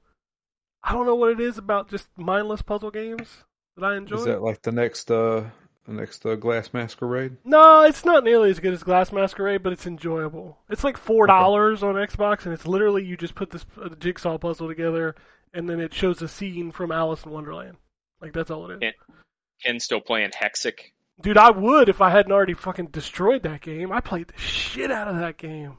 I don't know what it is about just mindless puzzle games that I enjoy. Is that like the next uh next uh, Glass Masquerade? No, it's not nearly as good as Glass Masquerade, but it's enjoyable. It's like four dollars on Xbox, and it's literally you just put this uh, jigsaw puzzle together, and then it shows a scene from Alice in Wonderland. Like that's all it is. Yeah. Ken's still playing Hexic. Dude, I would if I hadn't already fucking destroyed that game. I played the shit out of that game.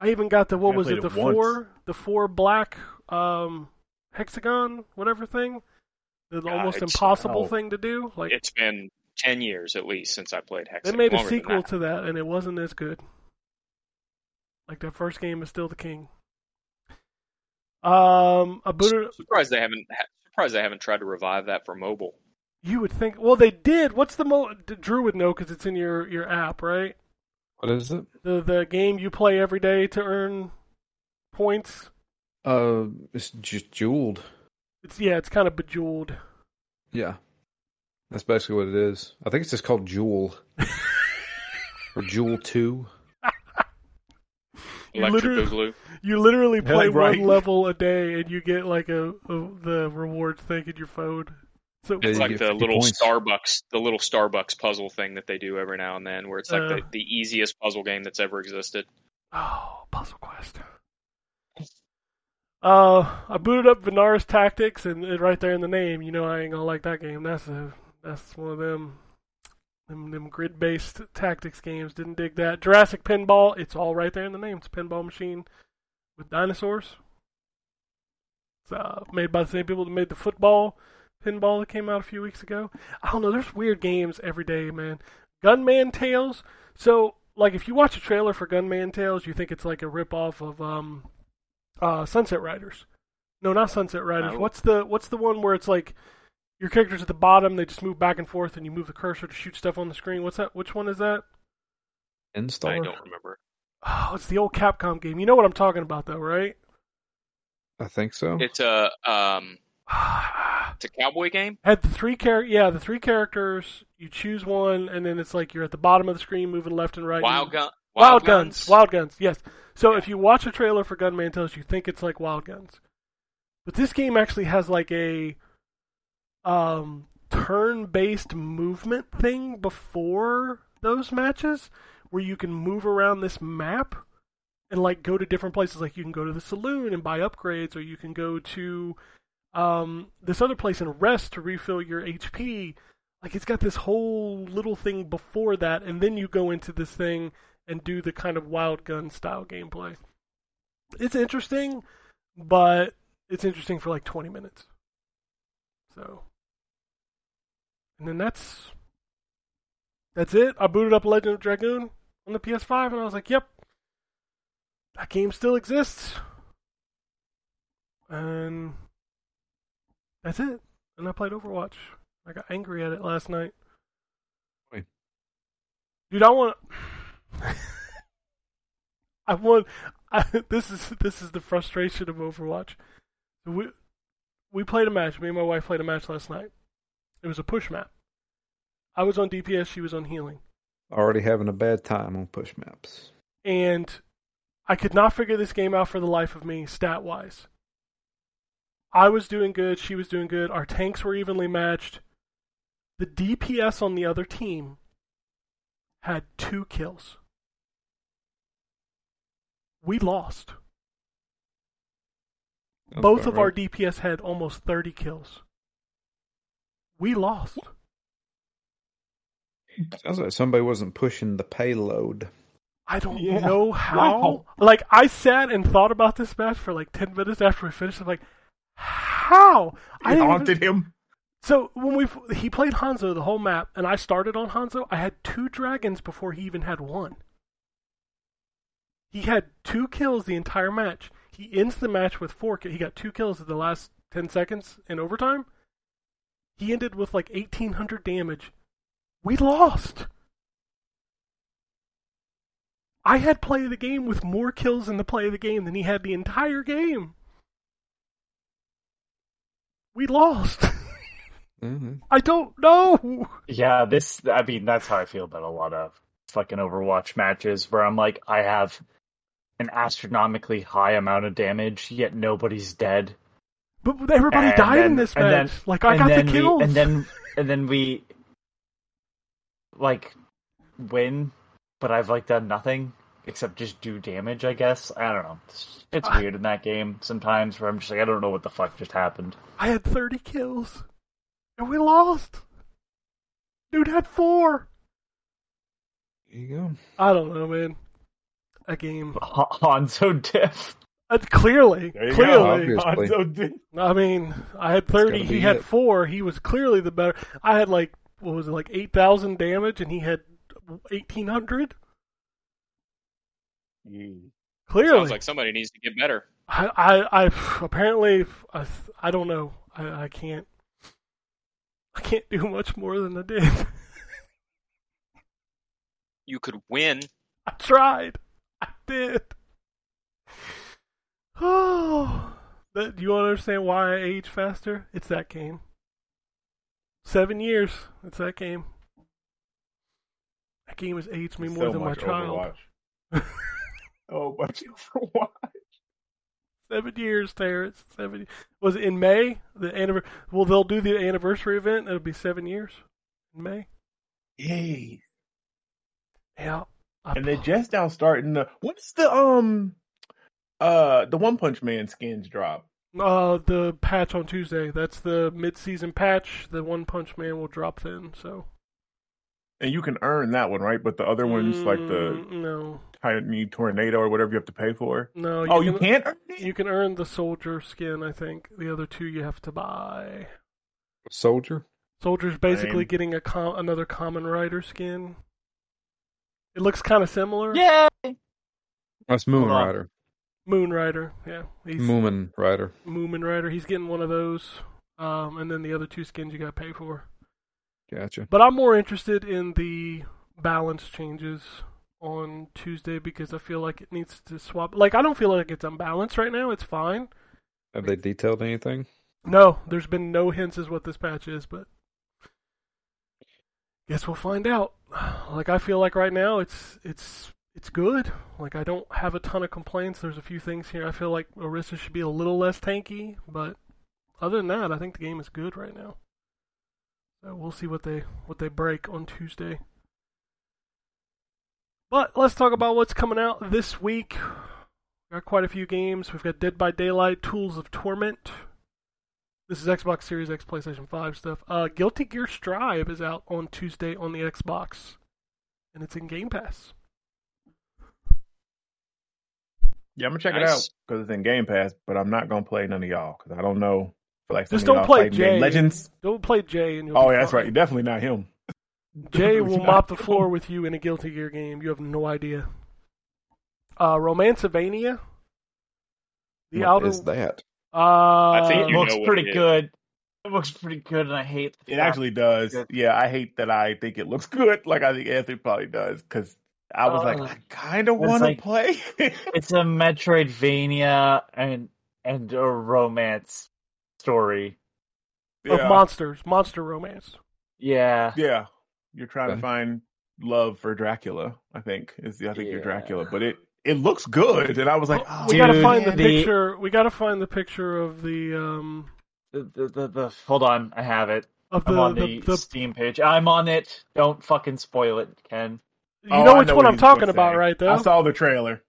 I even got the what I was it? The it once. four, the four black um hexagon, whatever thing, the God, almost impossible oh. thing to do. Like It's been ten years at least since I played Hexic. They made a longer than sequel that. to that, and it wasn't as good. Like that first game is still the king. Um, a booted, Surprised they haven't. Surprised they haven't tried to revive that for mobile. you would think. Well, they did. What's the mo? Drew would know because it's in your your app, right? What is it? The the game you play every day to earn points. Uh, it's just jeweled. It's yeah, it's kind of bejeweled. Yeah, that's basically what it is. I think it's just called Jewel or Jewel Two. You literally- You literally play like, right. one level a day, and you get like a, a the rewards thing in your phone. So It's like the little points. Starbucks, the little Starbucks puzzle thing that they do every now and then, where it's like Uh. the, the easiest puzzle game that's ever existed. Oh, Puzzle Quest. Uh, I booted up Vanaris Tactics, and right there in the name, you know I ain't gonna like that game. That's a that's one of them them, them grid based tactics games. Didn't dig that. Jurassic Pinball. It's all right there in the name. It's a pinball machine with dinosaurs. It's uh, made by the same people that made the football pinball that came out a few weeks ago. I don't know. There's weird games every day, man. Gunman Tales. So, like, if you watch a trailer for Gunman Tales, you think it's like a ripoff of um, uh, Sunset Riders. No, not Sunset Riders. What's the What's the one where it's like your character's at the bottom, they just move back and forth, and you move the cursor to shoot stuff on the screen? What's that? Which one is that? I don't remember. Oh, it's the old Capcom game. You know what I'm talking about, though, right? I think so. It's a um, it's a cowboy game. had the three char- yeah the three characters you choose one and then it's like you're at the bottom of the screen moving left and right Wild gun. wild, guns. wild guns yes so if you watch a trailer for gunman tales you think it's like wild guns but this game actually has like a um turn-based movement thing before those matches where you can move around this map and like go to different places like you can go to the saloon and buy upgrades or you can go to um, this other place and rest to refill your HP. Like it's got this whole little thing before that, and then you go into this thing, and do the kind of wild gun style gameplay. It's interesting, but it's interesting for like 20 minutes. So, and then that's that's it. I booted up Legend of Dragoon on the PS5, and I was like, "Yep, that game still exists." And that's it. And I played Overwatch. I got angry at it last night. Wait. Dude, I want. I want. I, this is this is the frustration of Overwatch. We we played a match. Me and my wife played a match last night. It was a push map. I was on DPS. She was on healing, Already having a bad time on push maps. and I could not figure this game out for the life of me, stat wise. I was doing good. She was doing good. Our tanks were evenly matched. The DPS on the other team had two kills. We lost. Sounds Both of our. DPS had almost 30 kills. We lost. Sounds like somebody wasn't pushing the payload. I don't Yeah. know how. Wow. Like, I sat and thought about this match for like 10 minutes after we finished. I'm like, how? I It didn't even- haunted him. So when we he played Hanzo the whole map, and I started on Hanzo, I had two dragons before he even had one. He had two kills the entire match. He ends the match with four. He got two kills in the last ten seconds in overtime. He ended with like eighteen hundred damage. We lost. I had play of the game with more kills in the play of the game than he had the entire game. We lost. Mm-hmm. I don't know. Yeah, this. I mean, that's how I feel about a lot of fucking Overwatch matches where I'm like, I have an astronomically high amount of damage, yet nobody's dead. But everybody And died in this match. then- like I got the then we- kills. and then and then we like win, but I've like done nothing except just do damage. I guess I don't know. It's, it's I- weird in that game sometimes where I'm just like, I don't know what the fuck just happened. I had 30 kills, and we lost. Dude had four. There you go. I don't know, man. A game. Ha- Hanzo diff. Uh, clearly, clearly. go. Obviously. Hanzo did. I mean, I had 30. He had it. four. He was clearly the better. I had like what was it, like 8,000 damage, and he had 1,800. Clearly, Sounds like somebody needs to get better. I, I, I apparently, I, I don't know. I, I can't. I can't do much more than I did. You could win. I tried. I did. Oh, do you want to understand why I age faster? It's that game. Seven years. It's that game. That game has aged me more So than my child. Oh, much Overwatch. Seven years, Terrence. Seven. Was it in May? The anniversary. Well, they'll do the anniversary event. It'll be seven years in May. Yay. Yeah. I- And they're just now starting the. What's the um, uh, the One Punch Man skins drop? Uh, the patch on Tuesday. That's the mid-season patch. The One Punch Man will drop then. So And you can earn that one, right? But the other ones, like the Mm, no, Tiny Tornado or whatever, you have to pay for. no. oh, you can't earn it. You can earn the soldier skin. I think the other two you have to buy. Soldier. Soldier's basically Lame. getting a com- another common rider skin. It looks kind of similar. Yeah. That's Moon Rider. Moon Rider. Yeah, he's Moomin Rider. Moomin Rider. He's getting one of those. Um, and then the other two skins you got to pay for. Gotcha. But I'm more interested in the balance changes on Tuesday because I feel like it needs to swap. Like I don't feel like it's unbalanced right now. It's fine. Have they detailed anything? No, there's been no hints as what this patch is, but guess we'll find out. Like I feel like right now it's it's it's good. Like I don't have a ton of complaints. There's a few things here I feel like Orisa should be a little less tanky, but other than that, I think the game is good right now. So we'll see what they what they break on Tuesday. But let's talk about what's coming out this week. Got quite a few games. We've got Dead by Daylight, Tools of Torment. This is Xbox Series X, PlayStation 5 stuff. Uh, Guilty Gear Strive is out on Tuesday on the Xbox, and it's in Game Pass. Yeah, I'm gonna check it out because it's in Game Pass, but I'm not gonna play none of y'all because I don't know. Feel like Just don't play fighting Jay. Legends. Don't play Jay, and you'll Oh yeah, that's right. You're definitely not him. Jay will mop the floor with you in a Guilty Gear game. You have no idea. Uh, Romancelvania. The What outer. is that? Uh, think it you looks know what pretty it is. good. It looks pretty good, and I hate. the It actually does. Good. Yeah, I hate that I think it looks good. Like I think Anthony probably does because I was like, Uh, I kind of want to like- play. It's a Metroidvania and and a romance story. of monsters, monster romance. Yeah, yeah, you're trying Okay. to find love for Dracula. I think is the I think you're Dracula, but it it looks good, and I was like, oh, we gotta find the the- picture. We gotta find the picture of the um the, the, the, the hold on, I have it. of I'm the on the, the, the, Steam page. I'm on it. Don't fucking spoil it, Ken. You Oh, know I which one what I'm talking about, say. right? Though I saw the trailer.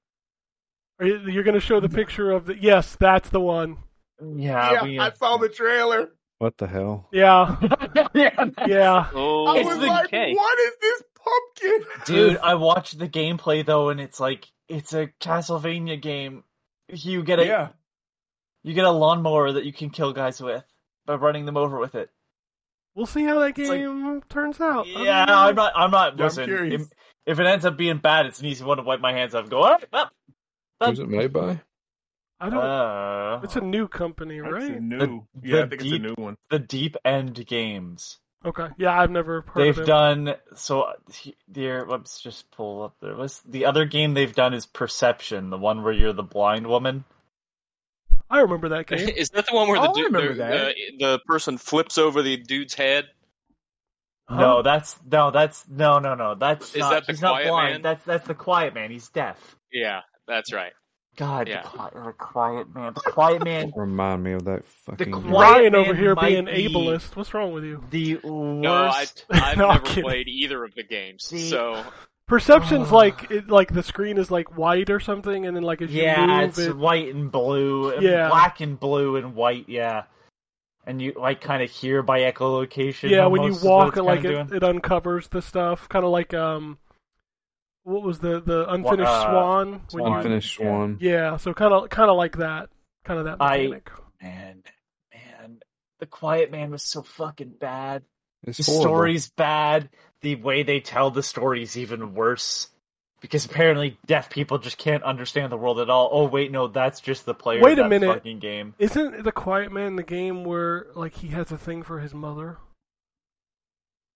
Are you- you're gonna show the picture of the yes, that's the one. Yeah, yeah, uh, I saw the trailer. What the hell? Yeah, yeah, yeah. Oh, I was the- like, okay. what is this pumpkin? dude. I watched the gameplay though, and it's like it's a Castlevania game. You get a yeah, you get a lawnmower that you can kill guys with by running them over with it. We'll see how that It's like- game turns out. Yeah, don't. I'm not. I'm not. I'm Listen, curious. If, if it ends up being bad, it's an easy one to wipe my hands off. and Go. "Ah, ah, ah." Who's it made by? I don't. Uh, it's a new company, That's a right? new. The- yeah, the I think deep- it's a new one. the Deep End Games. Okay. Yeah, I've never heard They've of done so. he- There, let's just pull up there. What's the other game they've done? Is Perception, the one where you're the blind woman. I remember that game. Is that the one where Oh, the, I dude, the, the the person flips over the dude's head? Huh? No, um, that's no, that's no, no, no. That's Is not, that the he's not Quiet blind. Man? That's that's the Quiet Man. He's deaf. Yeah, that's right. God, Yeah. the, quiet, the Quiet Man. The Quiet Man. Remind me of that fucking. The Quiet game. Ryan over here might being be- ableist. What's wrong with you? The No, I, worst. I've No, never kidding. played either of the games, See, so Perception's Oh. like it, like the screen is like white or something, and then like as you yeah, move it's it, white and blue. and Yeah. black and blue and white. Yeah, and you like kind of hear by echolocation. yeah, when you almost is what walk, it like it, it uncovers the stuff, kind of like um, what was the the unfinished uh, swan? When Swan. Unfinished Yeah. one. yeah, so kind of kind of like that, kind of that I- mechanic. man, man, the Quiet Man was so fucking bad. It's The horrible. story's bad. The way they tell the story's even worse. Because apparently deaf people just can't understand the world at all. Oh wait, no, that's just the player Wait a that minute. fucking game. Isn't the Quiet Man the game where like he has a thing for his mother?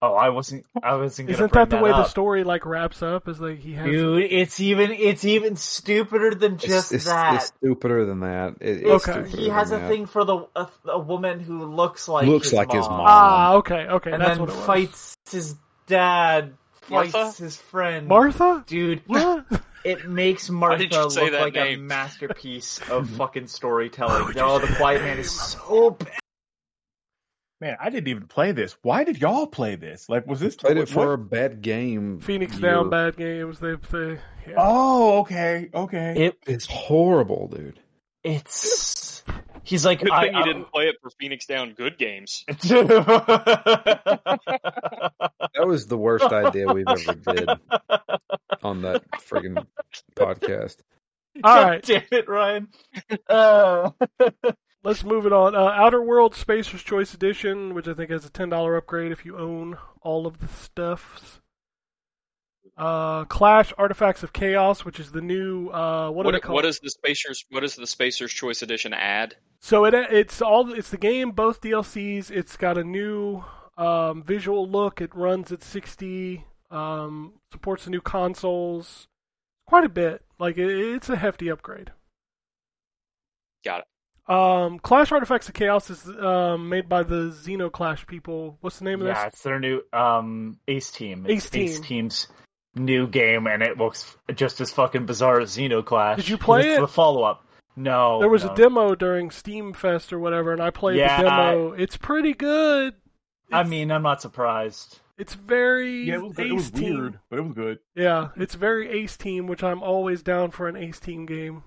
Oh, I wasn't I wasn't gonna Isn't bring that the way the story like wraps up? Is like he has Dude, it's even it's even stupider than just it's, that. it's stupider than that. It, It's- it's Okay. he has a that. thing for the a, a woman who looks like Looks his like his mom. mom. ah okay okay and that's then what it was. fights his dad, fights Martha? his friend. Martha. Dude, What? it makes did Martha say look that like a masterpiece of fucking storytelling. would No, oh, the say Quiet Man is so bad. Man, I didn't even play this. Why did y'all play this? Like, was this Played what- it for what- a bad game. Phoenix year. Down bad games. They they yeah. Oh, okay, okay. It It's horrible, dude. it's he's like good I, thing you I- didn't play it for Phoenix Down Good Games. That was the worst idea we've ever did on that friggin' podcast. All God right. damn it, Ryan. Uh, Let's move it on. Uh, Outer World Spacer's Choice Edition, which I think has a ten dollar upgrade if you own all of the stuffs. Uh, Clash Artifacts of Chaos, which is the new uh, what, do What, call what it? is the Spacers? What is the Spacers Choice Edition add? So it it's all it's the game, both DLCs. It's got a new um, visual look. It runs at sixty. Um, supports the new consoles. Quite a bit. Like it, it's a hefty upgrade. Got it. Um, Clash Artifacts of Chaos is um, made by the Zeno Clash people. What's the name of yeah, this? Yeah, it's their new um Ace Team. It's Ace Team. Ace Team's new game, and it looks just as fucking bizarre as Zeno Clash. Did you play it's it? The follow up. No, There was no. a demo during Steam Fest or whatever, and I played Yeah, the demo. It's pretty good. I mean, I'm not surprised. it's very yeah, it was, Ace it was Team. weird, but it was good. Yeah, it's very Ace Team, which I'm always down for an Ace Team game.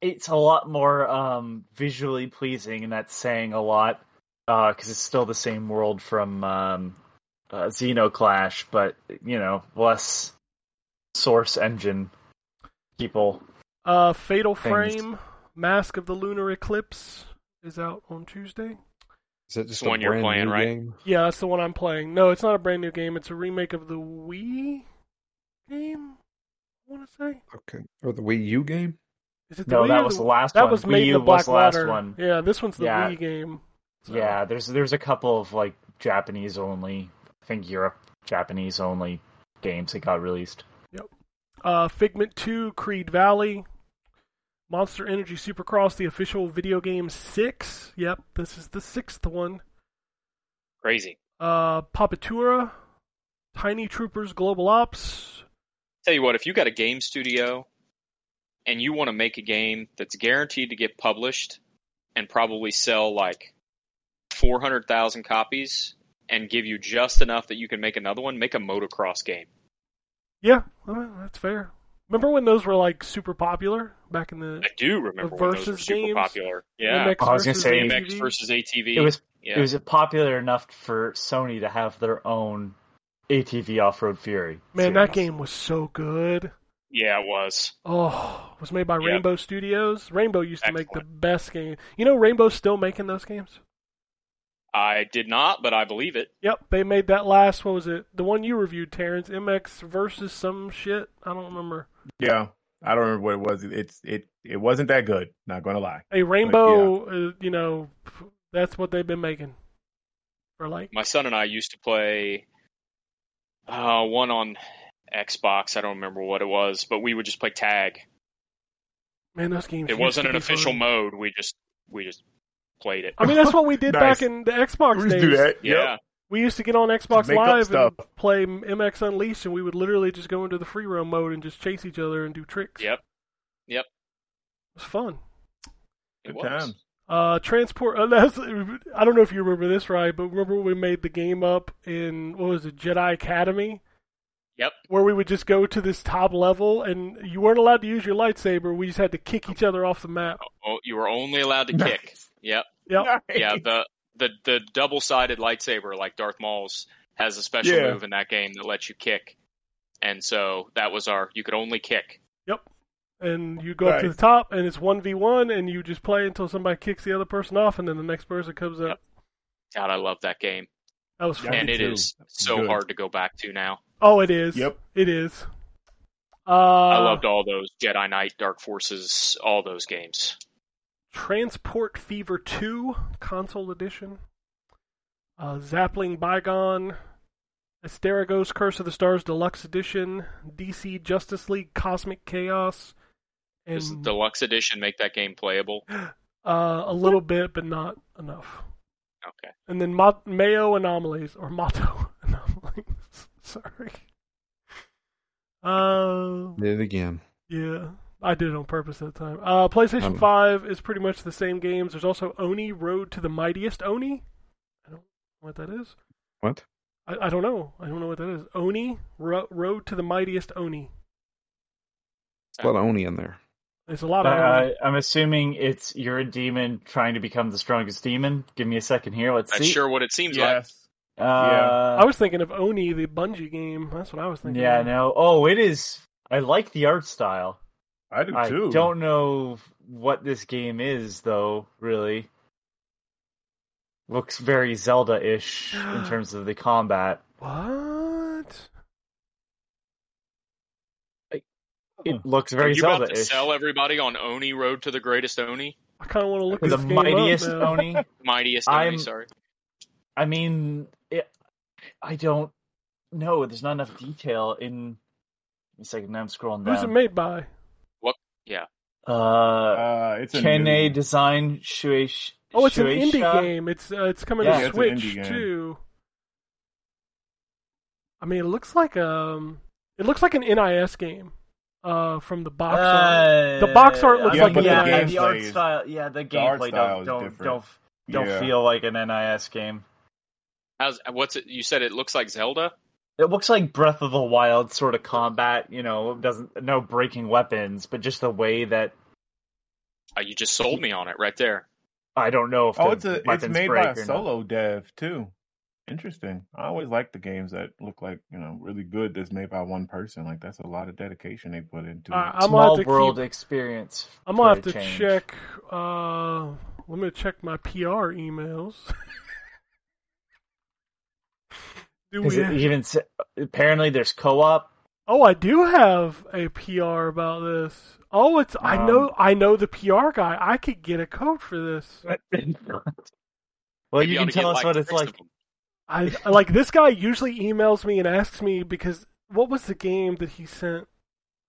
It's a lot more um visually pleasing, and that's saying a lot because it's still the same world from um, uh, Zeno Clash, but you know, less source engine people. Uh, Fatal Things. Frame, Mask of the Lunar Eclipse is out on Tuesday. Is that just the a one you're playing, new right? game? Yeah, that's the one I'm playing. No, it's not a brand new game. It's a remake of the Wii game. I want to say. Okay. Or the Wii U game? Is it the No, Wii that was the, the last that one. was made in U the Black was the last one. Yeah, this one's the Yeah. Wii game. So- Yeah, there's there's a couple of like Japanese only, I think Europe Japanese only games that got released. Yep. Uh, Figment 2, Creed Valley, Monster Energy Supercross, the official video game 6. Yep, this is the sixth one. Crazy. Uh, Papetura, Tiny Troopers Global Ops. Tell you what, if you got a game studio and you want to make a game that's guaranteed to get published and probably sell like 400,000 copies and give you just enough that you can make another one, make a motocross game. Yeah, I mean, that's fair. Remember when those were like super popular back in the I do remember when those were versus super games? popular. Yeah. MX oh, I was gonna versus say- ATV? BMX versus ATV. It was yeah. it was popular enough for Sony to have their own ATV Off Road Fury. Man, that game was so good. yeah, it was. Oh, it was made by Yep. Rainbow Studios. Rainbow used to make the best game. You know, Rainbow's still making those games. I did not, but I believe it. Yep, they made that last. What was it? The one you reviewed, Terrence. MX versus some shit. I don't remember. Yeah, I don't remember what it was. It's it it wasn't that good. Not gonna lie. A Rainbow, uh, you know, that's what they've been making for like. My son and I used to play uh, one on Xbox. I don't remember what it was, but we would just play tag. Man, those games. It used wasn't to an be official fun. mode. We just we just played it. I mean, that's what we did Nice. back in the Xbox We used days. to do that. yeah. Yep. We used to get on Xbox Live and play MX Unleashed, and we would literally just go into the free roam mode and just chase each other and do tricks. Yep. Yep. It was fun. It Good was. times. Uh, transport. Uh, that's, I don't know if you remember this, right? But remember when we made the game up in what was it, Jedi Academy, Yep. where we would just go to this top level and you weren't allowed to use your lightsaber. We just had to kick each other off the map. Oh, oh you were only allowed to kick. Yep. Yep. Yeah. The the the double sided lightsaber like Darth Maul's has a special Yeah. move in that game that lets you kick, and so that was our. You could only kick. Yep. And you go up to the top, and it's one v one, and you just play until somebody kicks the other person off, and then the next person comes up. God, I love that game, That was fun. I and did it too. is so Good. hard to go back to now. Oh, it is. Yep. It is. Uh, I loved all those Jedi Knight, Dark Forces, all those games. Transport Fever 2 console edition. Uh, Zapling Bygone. Asterigos Curse of the Stars Deluxe Edition. DC Justice League Cosmic Chaos. Does the And deluxe edition make that game playable? uh, a little bit, but not enough. Okay. And then Mo- Mayo Anomalies, or Motto Anomalies. Sorry. Uh, Did it again. Yeah, I did it on purpose that time. Uh, PlayStation Um, 5 is pretty much the same games. There's also Oni Road to the Mightiest Oni. I don't know what that is. What? I, I don't know. I don't know what that is. Oni Ro- Road to the Mightiest Oni. There's a lot of Oni in there. There's a lot Uh, of Oni. I'm assuming it's you're a demon trying to become the strongest demon. Give me a second here. Let's That's see. sure what it seems like. Yes. Uh, I was thinking of Oni, the Bungie game. That's what I was thinking. yeah, of. no. Oh, it is. I like the art style. I do I too. don't know what this game is, though. Really, looks very Zelda-ish in terms of the combat. What? It looks Are very you about to Zelda-ish. sell everybody on Oni Road to the Greatest Oni? I kind of want to look at the this game mightiest up now. Oni. Mightiest Oni, I'm- sorry. I mean, it, I don't know. There's not enough detail in. A second, now I'm scrolling Who's it made by? What? Yeah. Uh, Uh, it's a Kene new- Design Shueisha. Oh, it's an indie game. It's uh, it's coming Yeah, to it's an indie Switch too. I mean, it looks like um, it looks like an NIS game. Uh, from the box art. Uh, The box art looks I like mean, yeah, NIS the art game. style. Yeah, the The art gameplay style don't don't don't, don't Yeah. feel like an NIS game. How's what's it? You said it looks like Zelda. It looks like Breath of the Wild sort of combat. You know, doesn't no breaking weapons, but just the way that Uh, you just sold me on it right there. I don't know if Oh, the it's a it's made by or a not. solo dev too. Interesting. I always like the games that look like you know really good. That's made by one person. Like that's a lot of dedication they put into Uh, it. I'm gonna Small have to world keep- experience. I'm gonna have to change. check. Uh, let me check my PR emails. Do we? it even? Apparently, there's co-op. Oh, I do have a PR about this. Oh, it's I Um, know I know the PR guy. I could get a code for this. well, Maybe you can to get, tell us what it's like. I I- like this guy usually emails me and asks me because what was the game that he sent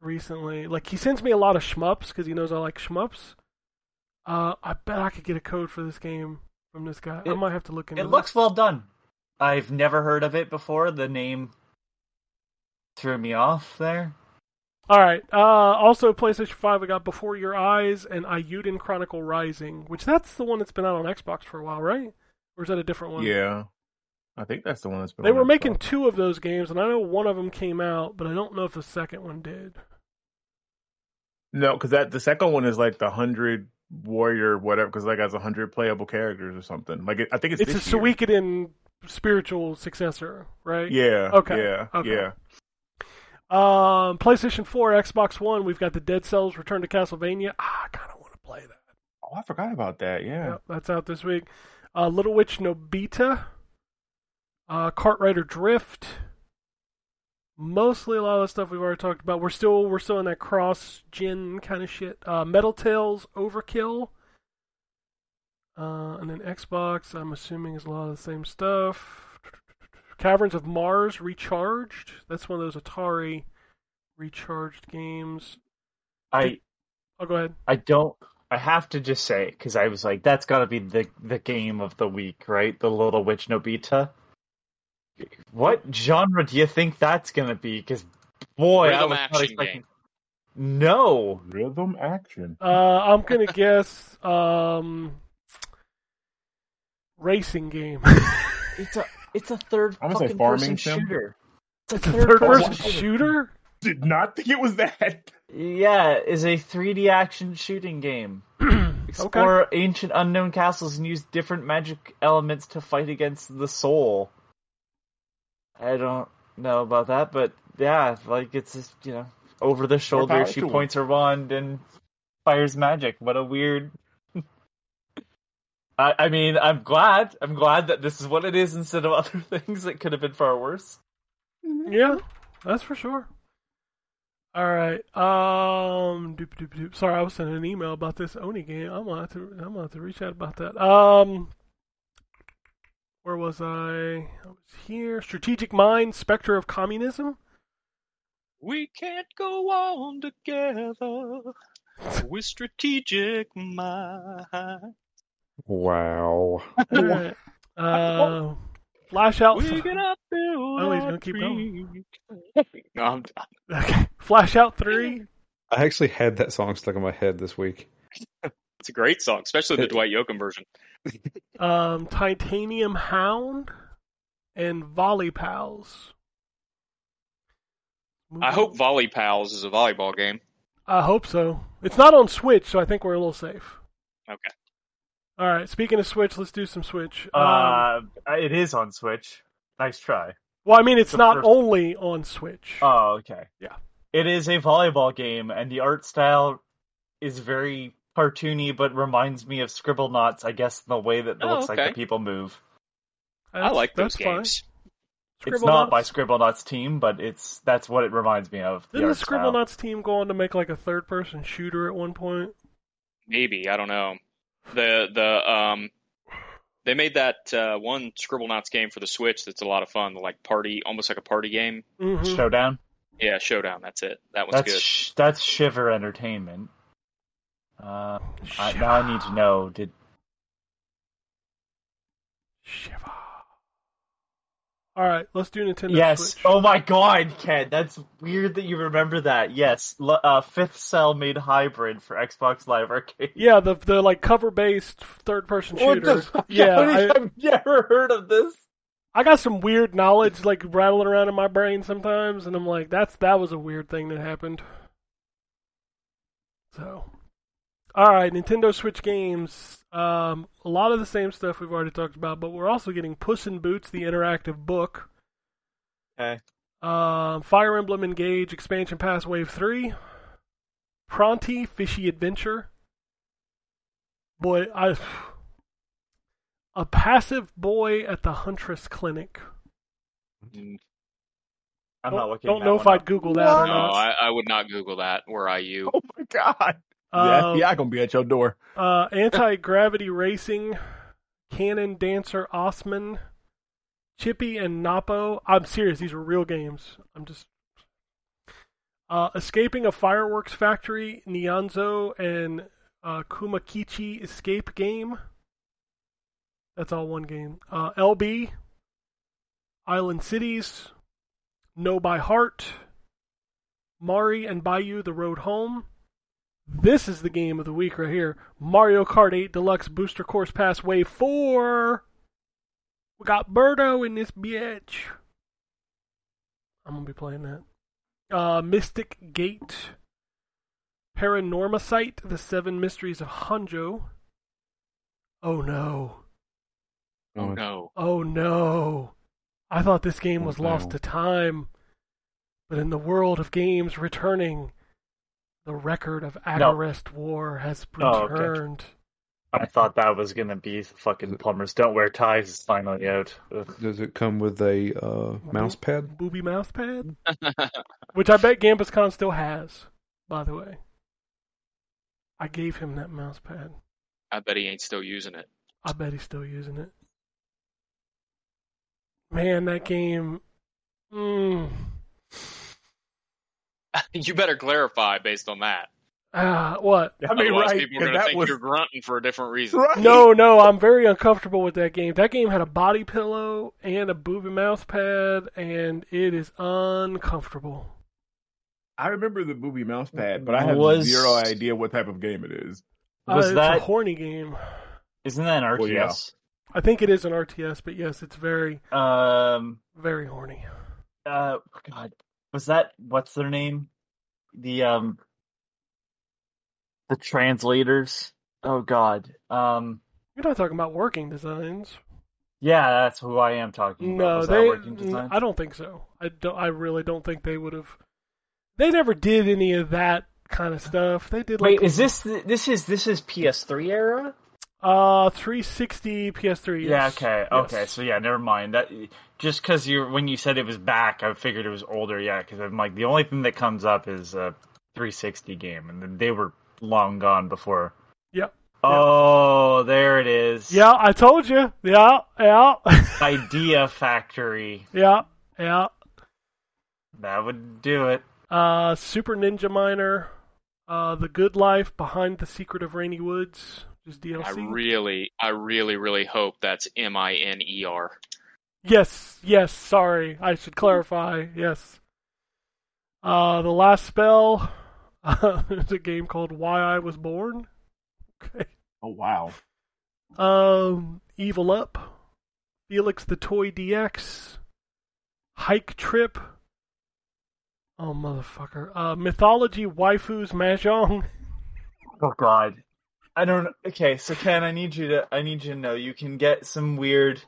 recently? Like he sends me a lot of shmups because he knows I like shmups. Uh, I bet I could get a code for this game from this guy. I might have to look into. It this. looks well done. I've never heard of it before. The name threw me off there. All right. Uh, also, PlayStation Five. We got Before Your Eyes and Eiyuden Chronicle Rising, which that's the one that's been out on Xbox for a while, right? Or is that a different one? Yeah, I think that's the one that's been. They on were Xbox. making two of those games, and I know one of them came out, but I don't know if the second one did. no, because that the second one is like the hundred warrior whatever, because like has a hundred playable characters or something. Like it, I think it's It's a this year. Suikoden spiritual successor, right? Yeah. Okay, Yeah. okay. Yeah. Um, PlayStation 4, Xbox One, we've got the Dead Cells Return to Castlevania. Ah, I kind of want to play that. Oh, I forgot about that. Yeah. Yep, that's out this week. Uh, Little Witch Nobeta, uh, Kart Rider Drift. Mostly a lot of the stuff we've already talked about. We're still we're still in that cross gen kind of shit. Uh, Metal Tales Overkill, uh, and then Xbox. I'm assuming is a lot of the same stuff. Caverns of Mars Recharged. That's one of those Atari recharged games. I I'll Oh, go ahead. I don't. I have to just say because I was like, that's got to be the the game of the week, right? The Little Witch Nobeta. What genre do you think that's gonna be? Because boy, I Rhythm was action expecting. game. No, Rhythm action. Uh, I'm gonna guess um, racing game. it's a it's a third I'm gonna say fucking farming person sim. shooter. it's a third-person shooter. Did not think it was that. Yeah, is a 3D action shooting game. Explore ancient unknown castles and use different magic elements to fight against the soul. I don't know about that, but yeah, like it's just, you know, over the shoulder. She points her wand and fires magic. What a weird. I, I mean, I'm glad. I'm glad that this is what it is instead of other things that could have been far worse. Yeah, that's for sure. All right. Um. Doop, doop, doop. Sorry, I was sending an email about this Oni game. I'm gonna have to. I'm gonna have to reach out about that. Um. Where was I? I was here. Strategic Mind, Spectre of Communism. We can't go on together with strategic mind. Wow. All right. Uh, Flash out. We're gonna build Oh, he's our gonna keep going. No, I'm, Okay. Flash out three. I actually had that song stuck in my head this week. it's a great song, especially the Dwight Yoakam version. Um, Titanium Hound, and Volley Pals. I hope Volley Pals is a volleyball game. I hope so. It's not on Switch, so I think we're a little safe. Okay. All right. Speaking of Switch, let's do some Switch. Um, Uh, it is on Switch. Nice try. well, I mean, it's the not first- only on Switch. Oh, okay. Yeah. It is a volleyball game, and the art style is very cartoony, but reminds me of Scribblenauts, I guess, in the way that it Oh, looks like the people move. I like those games. it's not by Scribblenauts team, but it's that's what it reminds me of. The Didn't the art style. Scribblenauts team go on to make like a third-person shooter at one point? Maybe I don't know. The the um, they made that uh, one Scribblenauts game for the Switch. That's a lot of fun. Like party, almost like a party game. hmm Showdown. Yeah, Showdown. That's it. That one's That's good. sh- that's Shiver Entertainment. Uh, I, now I need to know. Did Shiva. All right, let's do Nintendo Switch. yes? Switch. Oh my God, Ken, that's weird that you remember that. Yes, uh, Fifth Cell made Hybrid for Xbox Live Arcade. Yeah, the the like cover-based third-person What shooter. the fuck? Yeah, I, have never heard of this. I got some weird knowledge like rattling around in my brain sometimes, and I'm like, that's that was a weird thing that happened. So, All right, Nintendo Switch games. Um, a lot of the same stuff we've already talked about, but we're also getting Puss in Boots, the interactive book. Okay. Um, Fire Emblem Engage Expansion Pass Wave 3. Pronty Fishy Adventure. Boy, I. A passive boy at the Huntress Clinic. Mm, I'm don't not looking. don't that know one if I'd. Google that or No, not. I, I would not Google that. Were I you? Oh my god. Yeah, Um, yeah, gonna be at your door. Uh, Anti Gravity Racing, Cannon Dancer Osman, Chippy and Napo. I'm serious; these are real games. I'm just uh, escaping a fireworks factory, Nyanzo and uh, Kumakichi escape game. That's all one game. Uh, LB, Island Cities, Know by Heart, Mari and Bayu: The Road Home. This is the game of the week right here. Mario Kart 8 Deluxe Booster Course Pass Wave 4. We got Birdo in this bitch. I'm going to be playing that. Uh, Mystic Gate. Paranormasight, The Seven Mysteries of Honjo. Oh no. Oh no. Oh no. I thought this game was Oh, lost no. to time. But in the world of games returning, the record of Agarest War has Oh, okay. returned. I thought that was gonna be fucking plumbers don't wear ties is finally out. Ugh. Does it come with a uh, mouse pad? Booby mouse pad? Which I bet GambusCon still has, by the way. I gave him that mouse pad. I bet he ain't still using it. I bet he's still using it. Man, that game. Mm, you better clarify based on that. ah, what? I mean, Otherwise, right? people are 'cause going to think was you're grunting for a different reason. right. No, no, I'm very uncomfortable with that game. That game had a body pillow and a booby mouse pad, and it is uncomfortable. I remember the booby mouse pad, but I have Was- zero idea what type of game it is. Was uh, it's that a horny game? isn't that an RTS? Well, yeah. I think it is an RTS, but yes, it's very, Um very horny. uh God. Was that what's their name? The um the translators. Oh god. Um You're not talking about working designs. yeah, that's who I am talking about. No, that they. working design? I don't think so. I don't. I really don't think they would have. They never did any of that kind of stuff. They did like Wait, is this this is this is PS3 era? uh 360 PS3. Yeah, okay, Yes. okay. So yeah, never mind. That just because you when you said it was back, I figured it was older. Yeah, because I'm like the only thing that comes up is a 360 game, and they were long gone before. Yep. Oh, there it is. Yeah, I told you. Yeah, yeah, Idea Factory. yeah, yeah. That would do it. Uh, Super Ninja Miner, uh, The Good Life, Behind the Secret of Rainy Woods, just DLC. I really, I really, really hope that's M I N E R. Yes, yes, sorry. I should clarify. Yes. Uh, The Last Spell. Uh, there's a game called Why I Was Born. Okay. Oh wow. Um, Evil Up. Felix the Toy DX. Hike Trip. Oh, motherfucker. Uh, Mythology Waifus Mahjong. Oh God. I don't. Okay, so Ken, I need you to. I need you to know you can get some weird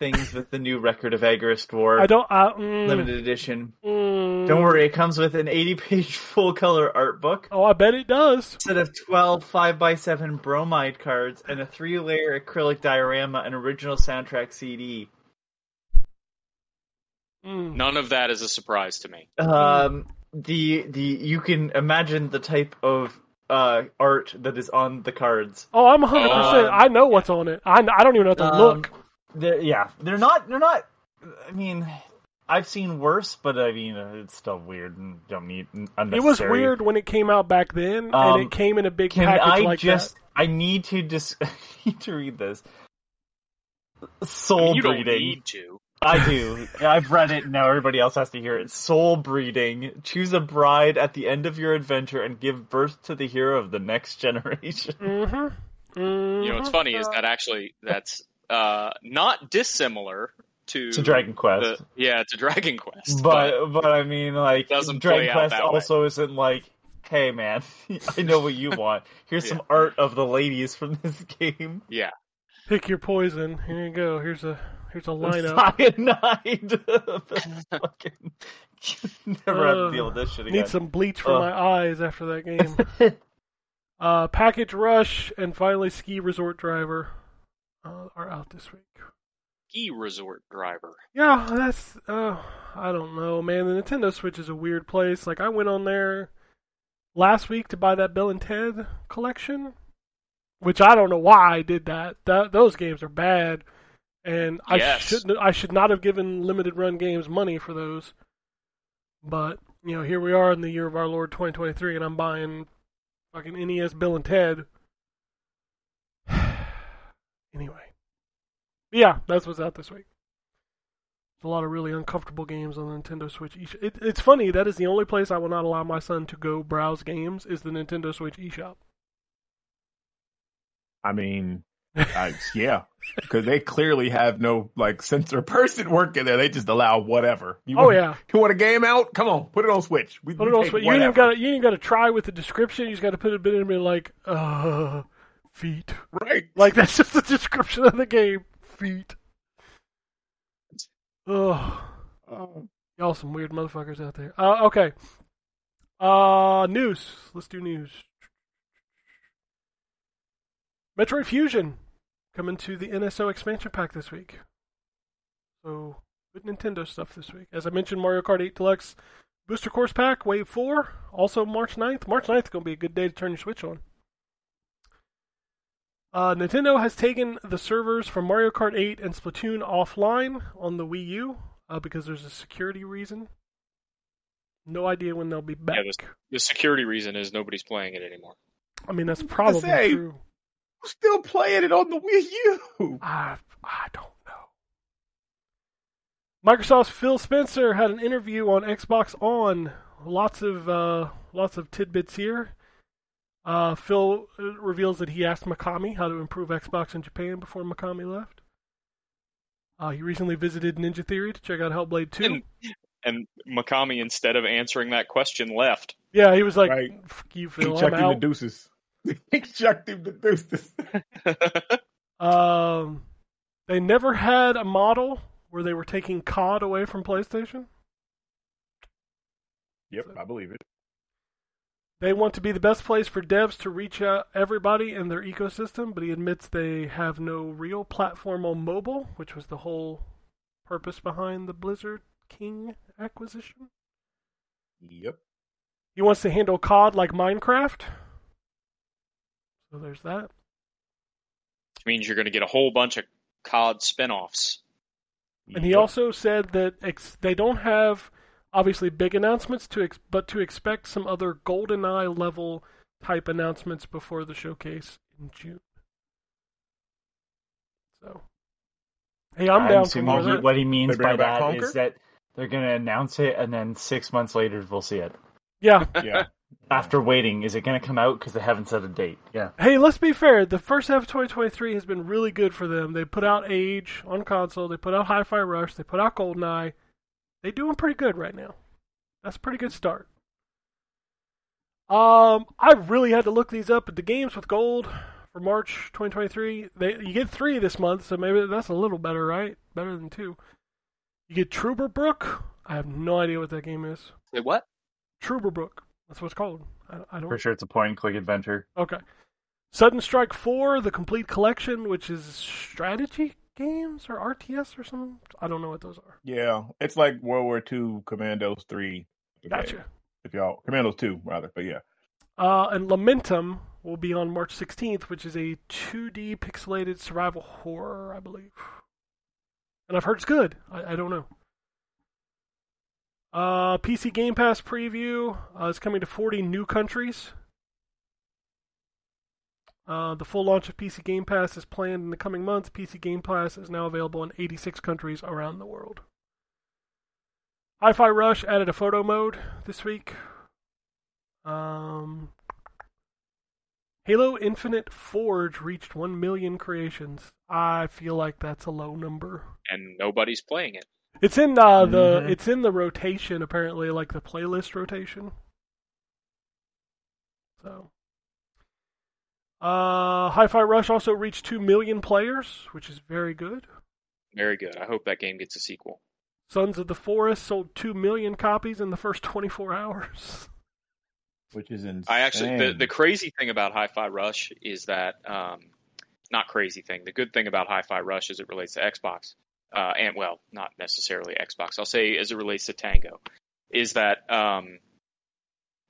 things with the new record of Agarest War I don't. I, mm, limited edition. mm. Don't worry, it comes with an 80-page full-color art book. Oh, I bet it does. set of 12 5x7 bromide cards and a three layer acrylic diorama and original soundtrack CD. Mm. None of that is a surprise to me. Um, the the you can imagine the type of uh art that is on the cards. Oh, I'm 100. percent Um, I know what's on it. I, I don't even have to Um, look. They're, yeah, they're not. They're not. I mean, I've seen worse, but I mean, uh, it's still weird and don't need It was weird when it came out back then, Um, and it came in a big Can package I like just? that. I need to just. I need to read this. I Soul mean, you don't breeding. need to. I do. I've read it. Now everybody else has to hear it. Soul breeding. Choose a bride at the end of your adventure and give birth to the hero of the next generation. Mm-hmm. mm You know, what's funny is that actually that's uh, not dissimilar to To Dragon Quest. the- yeah, to Dragon Quest. But but I mean, like Dragon Quest that way. also isn't like hey man, I know what you want. Here's Yeah. some art of the ladies from this game. Yeah. Pick your poison. Here you go. Here's a here's a lineup. Cyanide. Fucking never have to deal with this shit again. Need some bleach for Ugh. my eyes after that game. uh, Package Rush and finally Ski Resort Driver uh, are out this week. Ski resort driver. Yeah, that's uh, I don't know, man. The Nintendo Switch is a weird place. Like I went on there last week to buy that Bill and Ted collection, which I don't know why I did that. That those games are bad, and I Yes. shouldn't. I should not have given limited run games money for those. But you know, here we are in the year of our Lord 2023, and I'm buying fucking NES Bill and Ted. Anyway, yeah, that's what's out this week. There's a lot of really uncomfortable games on the Nintendo Switch. eShop. It, it's funny that is the only place I will not allow my son to go browse games is the Nintendo Switch eShop. I mean, I, yeah, because they clearly have no like censor person working there. They just allow whatever. You Oh want, yeah, you want a game out? Come on, put it on Switch. We, put it on Switch. You ain't got you ain't got to try with the description. You just got to put a bit in and be like, uh, feet. right. Like that's just the description of the game. Feet. Ugh. Oh. Y'all some weird motherfuckers out there. Uh, okay. Uh, news. Let's do news. Metroid Fusion coming to the NSO expansion pack this week. So, good Nintendo stuff this week. As I mentioned, Mario Kart 8 Deluxe Booster Course Pack, Wave 4, also March 9th. March 9th is going to be a good day to turn your Switch on. Uh, Nintendo has taken the servers from Mario Kart 8 and Splatoon offline on the Wii U uh, because there's a security reason. No idea when they'll be back. Yeah, this- The security reason is nobody's playing it anymore. I mean, that's probably say. true. Still playing it on the Wii U? I I don't know. Microsoft's Phil Spencer had an interview on Xbox On. Lots of uh, lots of tidbits here. Uh, Phil uh, reveals that he asked Mikami how to improve Xbox in Japan before Mikami left. Uh, he recently visited Ninja Theory to check out Hellblade 2. And, and Mikami, instead of answering that question, left. yeah, he was like, Right. "Fuck you, He Phil. I'm chucked him the deuces. he chucked him the deuces. Um, they never had a model where they were taking COD away from PlayStation. yep, I believe it. They want to be the best place for devs to reach out everybody in their ecosystem, but he admits they have no real platform on mobile, which was the whole purpose behind the Blizzard King acquisition. Yep. He wants to handle COD like Minecraft. So there's that. Which means you're going to get a whole bunch of COD spin-offs. And he Yep. also said that ex- they don't have obviously big announcements to ex- but to expect some other GoldenEye level type announcements before the showcase in June. So, hey, I'm down for assuming more he- What he means by back that is Conker? that they're going to announce it, and then six months later we'll see it. Yeah. Yeah. After waiting, is it going to come out because they haven't set a date? Yeah. Hey, let's be fair. The first half of 2023 has been really good for them. They put out Age on console. They put out Hi-Fi Rush. They put out GoldenEye. They're doing pretty good right now. That's a pretty good start. Um, I really had to look these up. But the games with gold for March 2023, they you get three this month, so maybe that's a little better, right? Better than two. You get Trüberbrook. I have no idea what that game is. Wait, what? Trüberbrook. That's what it's called. I, I don't. For sure, it's a point and click adventure. Okay. Sudden Strike 4, the complete collection, which is strategy games or RTS or something. I don't know what those are. Yeah. It's like World War II Commandos 3. Gotcha. If y'all, Commandos 2, rather. But yeah. Uh, and Lamentum will be on March 16th, which is a 2D pixelated survival horror, I believe. And I've heard it's good. I, I don't know. Uh, PC Game Pass preview uh, is coming to 40 new countries. Uh, the full launch of PC Game Pass is planned in the coming months. PC Game Pass is now available in 86 countries around the world. Hi Fi Rush added a photo mode this week. Um, Halo Infinite Forge reached 1 million creations. I feel like that's a low number. And nobody's playing it. It's in uh, the Mhm. it's in the rotation apparently, like the playlist rotation. So, uh, Hi-Fi Rush also reached two million players, which is very good. Very good. I hope that game gets a sequel. Sons of the Forest sold two million copies in the first 24 hours. Which is insane. I actually the, the crazy thing about Hi-Fi Rush is that um, not crazy thing. The good thing about Hi-Fi Rush as it relates to Xbox, uh, and well, not necessarily Xbox. I'll say as it relates to Tango, is that um,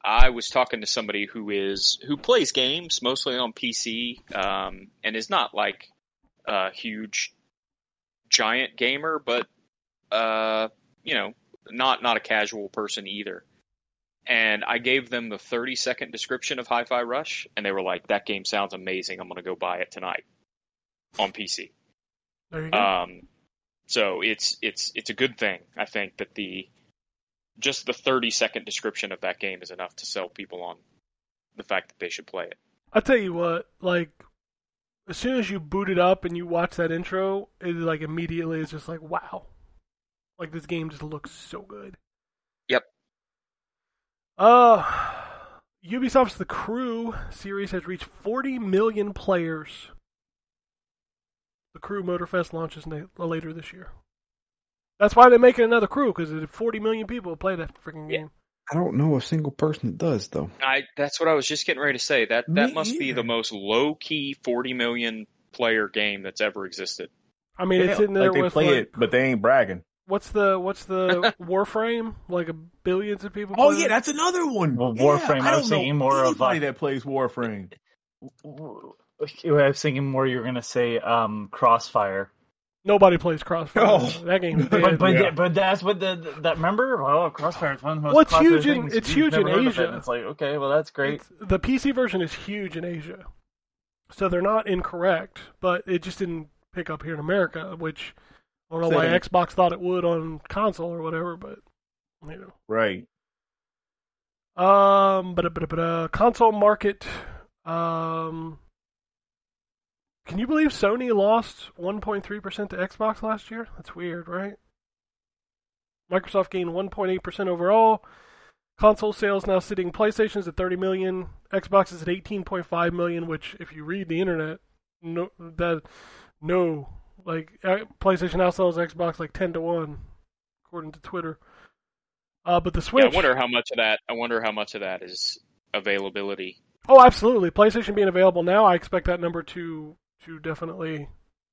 I was talking to somebody who is who plays games mostly on PC um, and is not like a huge giant gamer, but uh, you know, not not a casual person either. And I gave them the 30 second description of Hi-Fi Rush, and they were like, "That game sounds amazing. I'm going to go buy it tonight on PC." There you go. Um, so it's it's it's a good thing I think that the just the 30 second description of that game is enough to sell people on the fact that they should play it. I'll tell you what, like as soon as you boot it up and you watch that intro, it like immediately is just like wow, like this game just looks so good. Yep. Uh, Ubisoft's The Crew series has reached 40 million players. The Crew Motorfest launches na- later this year. That's why they're making another Crew because 40 million people play that freaking Yeah. game. I don't know a single person that does though. I that's what I was just getting ready to say. That that Me must be the most low key 40 million player game that's ever existed. I mean, it's in there like they with play like, it, but they ain't bragging. what's the what's the Warframe? Like a billions of people. Oh play yeah, it? that's another one. Well, Warframe, I I was don't thinking know more of, anybody uh, that plays Warframe. I was thinking more you were gonna say um, Crossfire, nobody plays Crossfire. Oh. That game, but but, Yeah. but that's what the that remember oh Crossfire is one of the most Well, it's popular huge in- things. it's huge in never heard of it, Asia. It's like okay, well that's great. It's- the PC version is huge in Asia, so they're not incorrect, but it just didn't pick up here in America, which I don't know why Same. Xbox thought it would on console or whatever, but you know. Right. Um, but but but uh, console market. Um, can you believe Sony lost 1.3 percent to Xbox last year? That's weird, right? Microsoft gained 1.8 percent overall. Console sales now sitting PlayStation's at 30 million, Xbox is at 18.5 million. Which, if you read the internet, no that no like uh, PlayStation now sells Xbox like 10 to one, according to Twitter. Uh, but the Switch. Yeah, I wonder how much of that. I wonder how much of that is availability. Oh, absolutely. PlayStation being available now, I expect that number to to definitely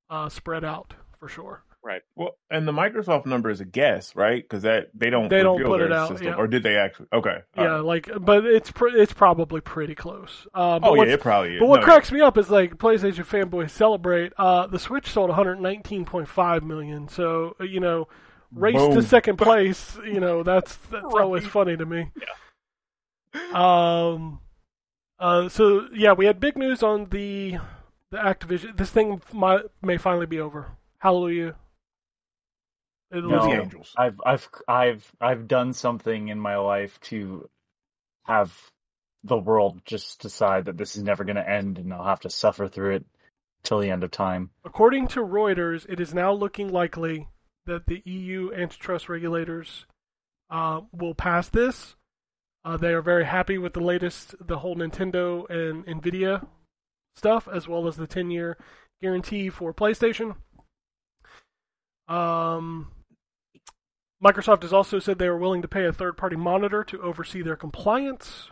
uh, spread out for sure. Right. Well, and the Microsoft number is a guess, right? Because that they don't They don't put it out, system. yeah. or did they actually? Okay. all yeah, right. like, but it's pr- it's probably pretty close. Uh, but Oh yeah, it probably is. But what No, cracks me up is like PlayStation fanboys celebrate. Uh, the Switch sold 119.5 million, so uh, you know, race to second place. You know, that's that's Right. always funny to me. Yeah. Um. Uh. So yeah, we had big news on the the Activision. This thing might, may finally be over. Hallelujah. It Use No. the angels. I've I've I've I've done something in my life to have the world just decide that this is never going to end, and I'll have to suffer through it till the end of time. According to Reuters, it is now looking likely that the EU antitrust regulators uh, will pass this. Uh, they are very happy with the latest, the whole Nintendo and Nvidia stuff, as well as the 10 year guarantee for PlayStation. Um, Microsoft has also said they are willing to pay a third party monitor to oversee their compliance.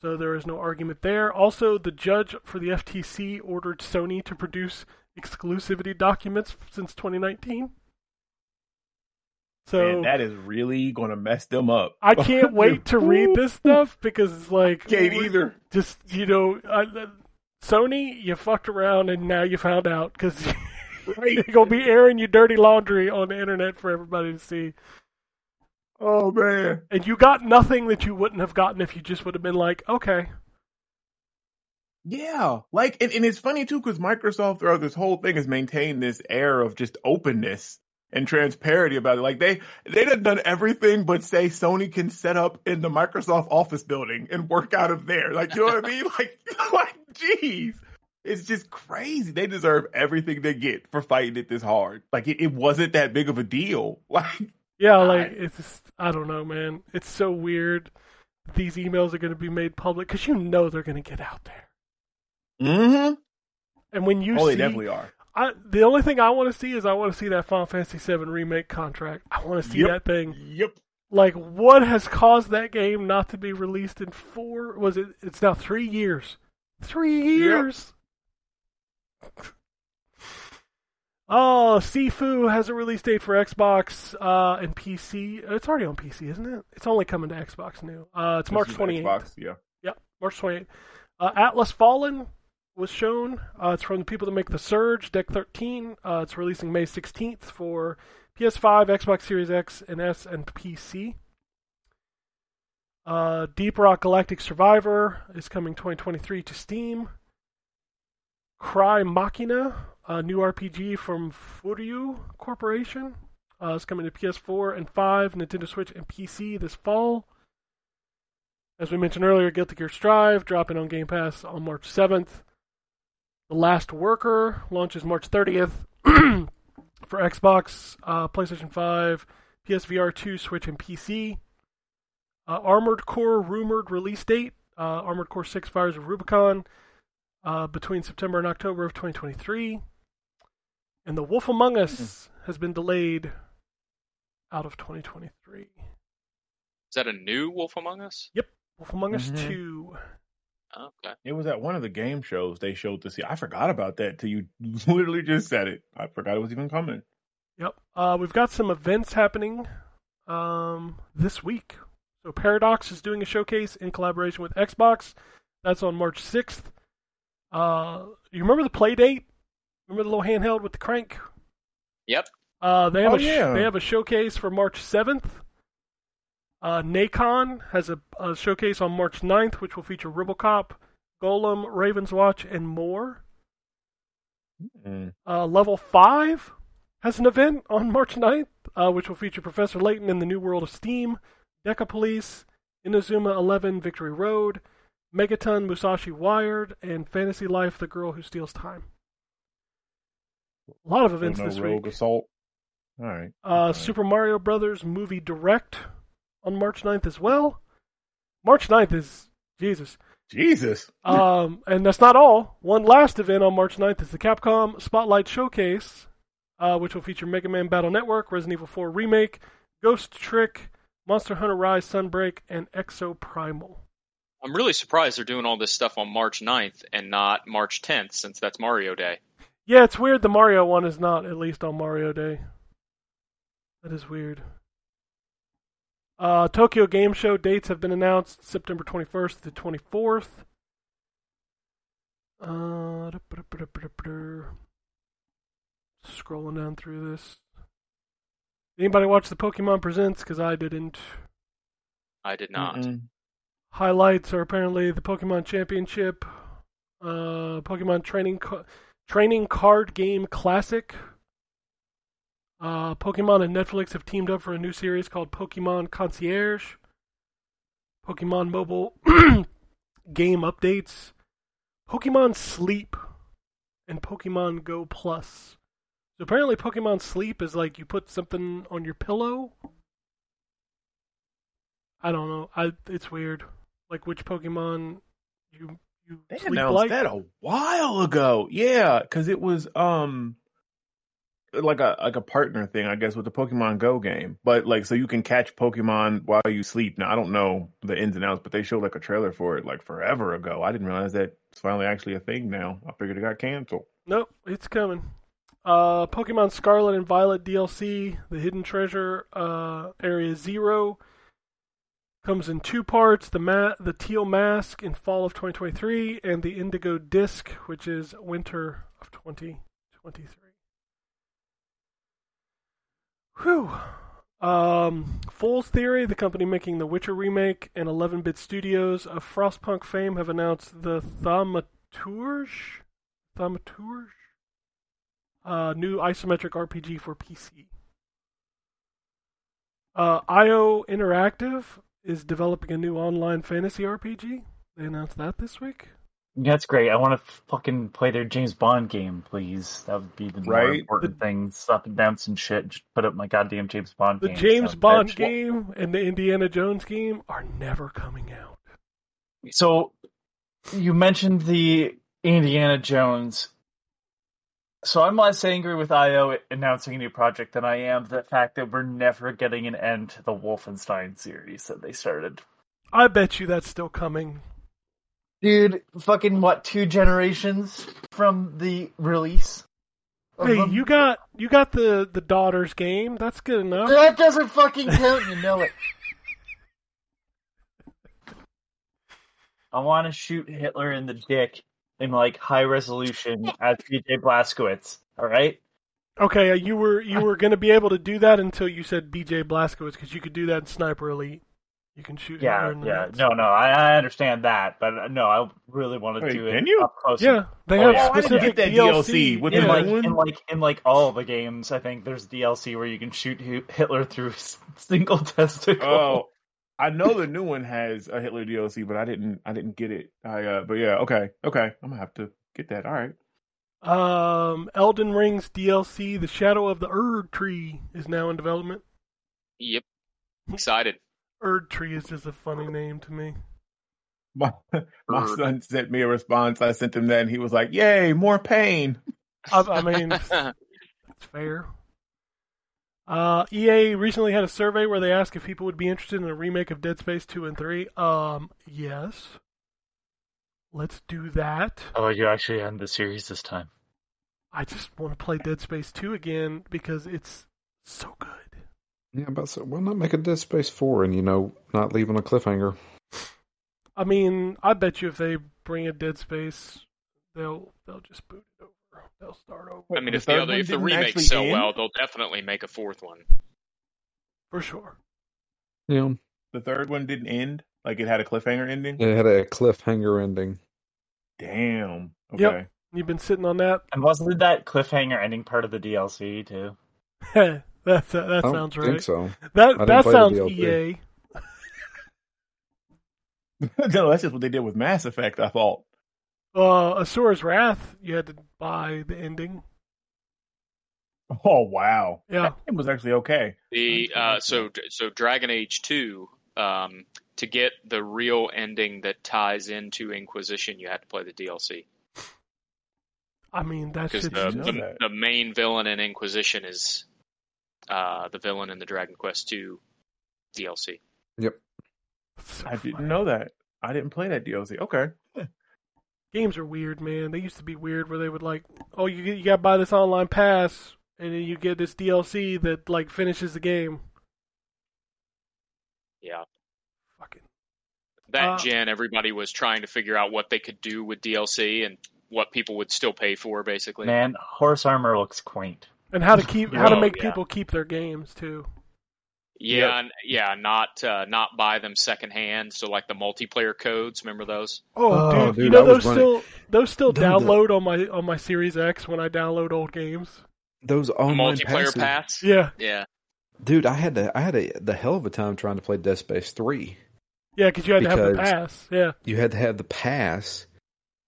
So there is no argument there. Also, the judge for the FTC ordered Sony to produce exclusivity documents since 2019. So Man, that is really going to mess them up. I can't wait to read this stuff because it's like Can't either. Just you know, I, Sony, you fucked around and now you found out because you're gonna be airing your dirty laundry on the internet for everybody to see. Oh man. And you got nothing that you wouldn't have gotten if you just would have been like, okay, Yeah, like, and, and it's funny too because Microsoft throughout this whole thing has maintained this air of just openness and transparency about it. Like they they done done everything but say Sony can set up in the Microsoft office building and work out of there. Like you know what I mean? Like, like, jeez, it's just crazy. They deserve everything they get for fighting it this hard. Like it, it wasn't that big of a deal. Like yeah, like I- it's just, I don't know, man. It's so weird. these emails are going to be made public because you know they're going to get out there. Mm-hmm. And when you Oh, they definitely are. I, the only thing I want to see is I want to see that Final Fantasy VII remake contract. I want to see Yep. that thing. Yep. Like, what has caused that game not to be released in four? Was it? It's now three years. Three years. Oh, Sifu has a release date for Xbox uh, and PC. It's already on PC, isn't it? It's only coming to Xbox new. Uh, it's March This is twenty eighth. Xbox, Yeah. Yep, March 28th. Uh, Atlas Fallen was shown. Uh, it's from the people that make The Surge, Deck 13. Uh, it's releasing May 16th for PS5, Xbox Series X and S, and PC. Uh, Deep Rock Galactic Survivor is coming 2023 to Steam. Cry Machina, a new RPG from Furyu Corporation, uh, is coming to PS4 and 5, Nintendo Switch, and PC this fall. As we mentioned earlier, Guilty Gear Strive dropping on Game Pass on March 7th. The Last Worker launches March 30th for Xbox, uh, PlayStation 5, PSVR 2, Switch, and PC. Uh, Armored Core rumored release date uh, Armored Core 6 Fires of Rubicon uh, between September and October of 2023. And The Wolf Among Us has been delayed out of 2023. Is that a new Wolf Among Us? Yep. Wolf Among Us Mhm. 2. Oh, okay. It was at one of the game shows they showed this. I forgot about that till you literally just said it. I forgot it was even coming. Yep. Uh, we've got some events happening um, this week. So Paradox is doing a showcase in collaboration with Xbox. That's on March 6th. Uh, you remember the play date? Remember the little handheld with the crank? Yep. Uh, they have Oh, a sh- yeah. they have a showcase for March 7th. Uh, Nacon has a, a showcase on March 9th, which will feature RoboCop, Gollum, Raven's Watch, and more. Mm. Uh, level 5 has an event on March 9th, uh, which will feature Professor Layton in the New World of Steam, Deca Police, Inazuma 11 Victory Road, Megaton Musashi Wired, and Fantasy Life The Girl Who Steals Time. A lot of events no this Rogue week. Assault. All right. Uh, Alright. Super Mario Brothers Movie Direct on March 9th as well. March 9th is Jesus. Jesus. Um, and that's not all. One last event on March 9th is the Capcom Spotlight Showcase, uh, which will feature Mega Man Battle Network, Resident Evil 4 Remake, Ghost Trick, Monster Hunter Rise Sunbreak, and Exo Primal. I'm really surprised they're doing all this stuff on March 9th and not March 10th, since that's Mario Day. Yeah, it's weird the Mario one is not at least on Mario Day. That is weird. Uh, Tokyo Game Show dates have been announced September 21st to 24th. Uh, da-ba-da-ba-da-ba-da. scrolling down through this. Anybody watch the Pokemon Presents? Because I didn't. I did not. Mm-mm. Highlights are apparently the Pokemon Championship, uh, Pokemon Training ca- Training Card Game Classic. Uh, Pokemon and Netflix have teamed up for a new series called Pokemon Concierge. Pokemon Mobile game updates. Pokemon Sleep and Pokemon Go Plus. So apparently, Pokemon Sleep is like you put something on your pillow. I don't know. I it's weird. Like which Pokemon you you They sleep announced like. that a while ago. Yeah, because it was um like a like a partner thing, I guess, with the Pokemon Go game. But like, so you can catch Pokemon while you sleep. Now I don't know the ins and outs, but they showed like a trailer for it like forever ago. I didn't realize that it's finally actually a thing now. I figured it got canceled. Nope, it's coming. Uh, Pokemon Scarlet and Violet DLC, the Hidden Treasure uh, Area Zero, comes in two parts: the ma- the Teal Mask in fall of 2023, and the Indigo Disc, which is winter of 2023. Whew. Um, Fool's Theory, the company making the Witcher remake, and 11-bit studios of Frostpunk fame have announced the Thaumaturge, Thaumaturge, uh, new isometric RPG for PC. Uh, IO Interactive is developing a new online fantasy RPG. They announced that this week. That's great. I want to fucking play their James Bond game, please. That would be the more Right? important thing. Stop and bounce and shit. Just put up my goddamn James Bond The game. James So Bond that- game and the Indiana Jones game are never coming out. So you mentioned the Indiana Jones. So I'm less angry with IO announcing a new project than I am the fact that we're never getting an end to the Wolfenstein series that they started. I bet you that's still coming. Dude, fucking what, two generations from the release? Hey, them? you got you got the the daughter's game. That's good enough. That doesn't fucking count, you know it. I want to shoot Hitler in the dick in like high resolution as BJ Blazkowicz. All right. Okay, uh, you were you were going to be able to do that until you said B.J. Blazkowicz because you could do that in Sniper Elite. You can shoot. Yeah, Hitler in yeah. nuts. No, no, I, I understand that, but uh, no, I really want to Wait, do it can you? up close. Yeah, they Oh, have yeah. I didn't specific get that DLC. DLC with In the yeah. like, in like in like all the games, I think there's DLC where you can shoot Hitler through s- single testicle. Oh, I know the new one has a Hitler DLC, but I didn't. I didn't get it. I. Uh, but yeah, okay, okay. I'm gonna have to get that. All right. Um, Elden Ring's DLC, The Shadow of the Erd Tree, is now in development. Yep. Excited. Erd Tree is just a funny name to me. My my son sent me a response. I sent him that, and he was like, "Yay, more pain." I, I mean, it's fair. Uh, EA recently had a survey where they asked if people would be interested in a remake of Dead Space 2 and 3. Um, yes. Let's do that. Oh, you actually end the series this time. I just want to play Dead Space 2 again because it's so good. Yeah, but so why not make a Dead Space four and you know not leave on a cliffhanger? I mean, I bet you if they bring a Dead Space, they'll they'll just boot it over. They'll start over I mean, The if the third other, if the didn't remakes sell end? well, they'll definitely make a fourth one. for sure. Yeah, The third one didn't end. Like it had a cliffhanger ending. it had a cliffhanger ending. Damn. Okay. Yep. You've been sitting on that. And wasn't that cliffhanger ending part of the DLC too? That's that I don't sounds think right. so. That didn't that sounds DLC. EA. no, that's just what they did with Mass Effect. I thought. Uh, Asura's Wrath, you had to buy the ending. Oh wow. Yeah. It was actually okay. The uh, so so Dragon Age two, um, to get the real ending that ties into Inquisition, you had to play the DLC I mean, that's because the, just, the the main villain in Inquisition is uh, the villain in the Dragon Quest two DLC. Yep. so I didn't know that. I didn't play that DLC. Okay. Games are weird, man. They used to be weird where they would like, oh, you you got to buy this online pass, and then you get this DLC that like finishes the game. Yeah, Fucking. that Uh, gen, everybody was trying to figure out what they could do with DLC and what people would still pay for, basically. Man, horse armor looks quaint. And how to keep how to make yeah. people keep their games too. Yeah, Yep. and, yeah, not uh, not buy them secondhand. So like the multiplayer codes, remember those? Oh, Oh, dude, dude, you know I was those running- still those still Dude, the- download on my on my Series X when I download old games. Those online multiplayer passes- pass. Yeah, Yeah, dude. I had to, I had a, the hell of a time trying to play Dead Space three. yeah, because you had to have the pass. Yeah, You had to have the pass,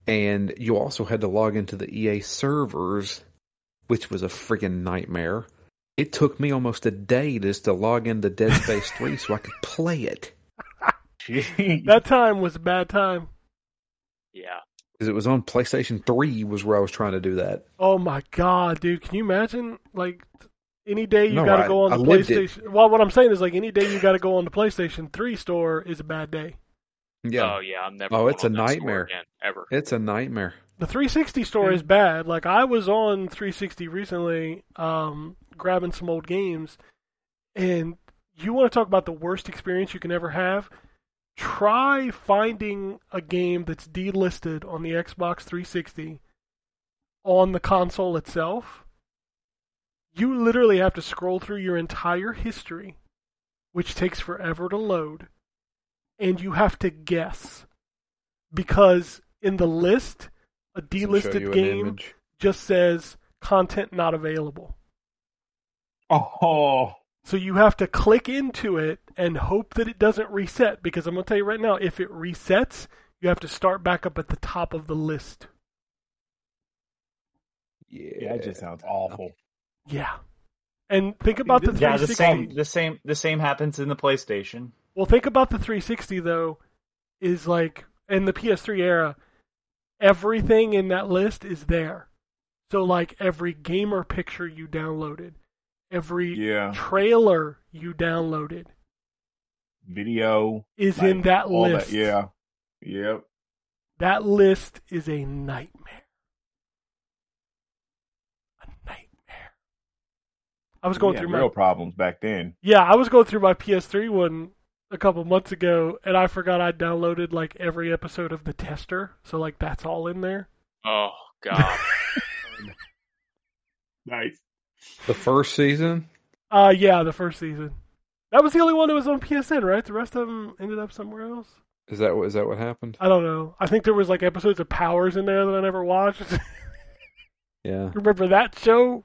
and you also had to log into the EA servers, which was a freaking nightmare. It took me almost a day just to log into Dead Space three so I could play it Jeez. that time was a bad time. yeah. because it was on PlayStation three was where I was trying to do that. Oh my god, dude! Can you imagine like any day you No, got to I- go on I the lived. PlayStation? Well, what I'm saying is like any day you got to go on the PlayStation Three store is a bad day. Yeah, Oh yeah, I'm never. Oh, it's a on that store nightmare. again, ever. it's a nightmare. The 360 store is bad. Like I was on 360 recently, um, grabbing some old games, and you want to talk about the worst experience you can ever have? Try finding a game that's delisted on the Xbox 360 on the console itself. You literally have to scroll through your entire history, which takes forever to load, and you have to guess because in the list a delisted game just says content not available. Oh. So you have to click into it and hope that it doesn't reset because I'm going to tell you right now if it resets, you have to start back up at the top of the list. Yeah, Yeah, it just sounds awful. Yeah. And think about the Yeah, the same, the same, the same happens in the PlayStation. Well, think about the 360 though, is like in the PS3 era, everything in that list is there. So like every gamer picture you downloaded, every Yeah, trailer you downloaded video is like, in that list. That, yeah, yep. That list is a nightmare. A nightmare. I was going We had through my real problems back then. Yeah, I was going through my PS3 one a couple months ago, and I forgot I downloaded like every episode of The Tester. So like that's all in there. Oh God. Nice. The first season. Uh yeah, the first season. That was the only one that was on PSN, right? The rest of them ended up somewhere else. Is that what is that what happened? I don't know. I think there was like episodes of Powers in there that I never watched. Yeah. Remember that show?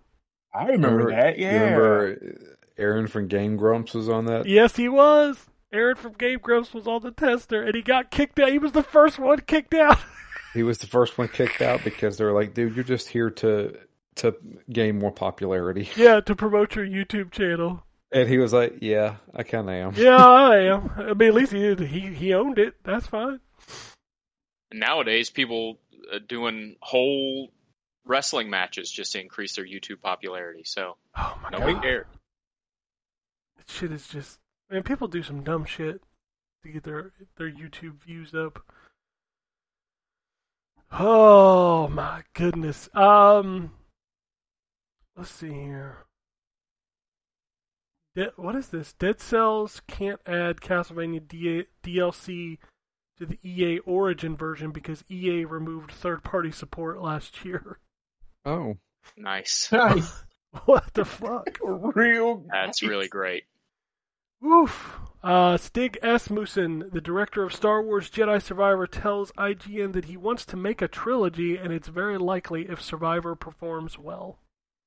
I remember, that. you Yeah. remember Aaron from Game Grumps was on that. Yes, he was. Aaron from Game Grumps was on the tester, and he got kicked out. He was the first one kicked out. He was the first one kicked out because they were like, "Dude, you're just here to to gain more popularity." yeah, to promote your YouTube channel. And he was like, "Yeah, I kind of am." Yeah, I am. I mean, at least he he he owned it. That's fine. Nowadays, people uh, doing whole wrestling matches just to increase their YouTube popularity. So Oh my nobody god, cared. that shit is just man. People do some dumb shit to get their their YouTube views up. Oh my goodness. Um, let's see here. De- what is this? Dead Cells can't add Castlevania D- DLC to the EA Origin version because EA removed third-party support last year. Oh, Nice. Nice. what the fuck? Real. That's nice. really great. Oof. Uh, Stig Asmussen, the director of Star Wars Jedi Survivor, tells IGN that he wants to make a trilogy, and it's very likely if Survivor performs well.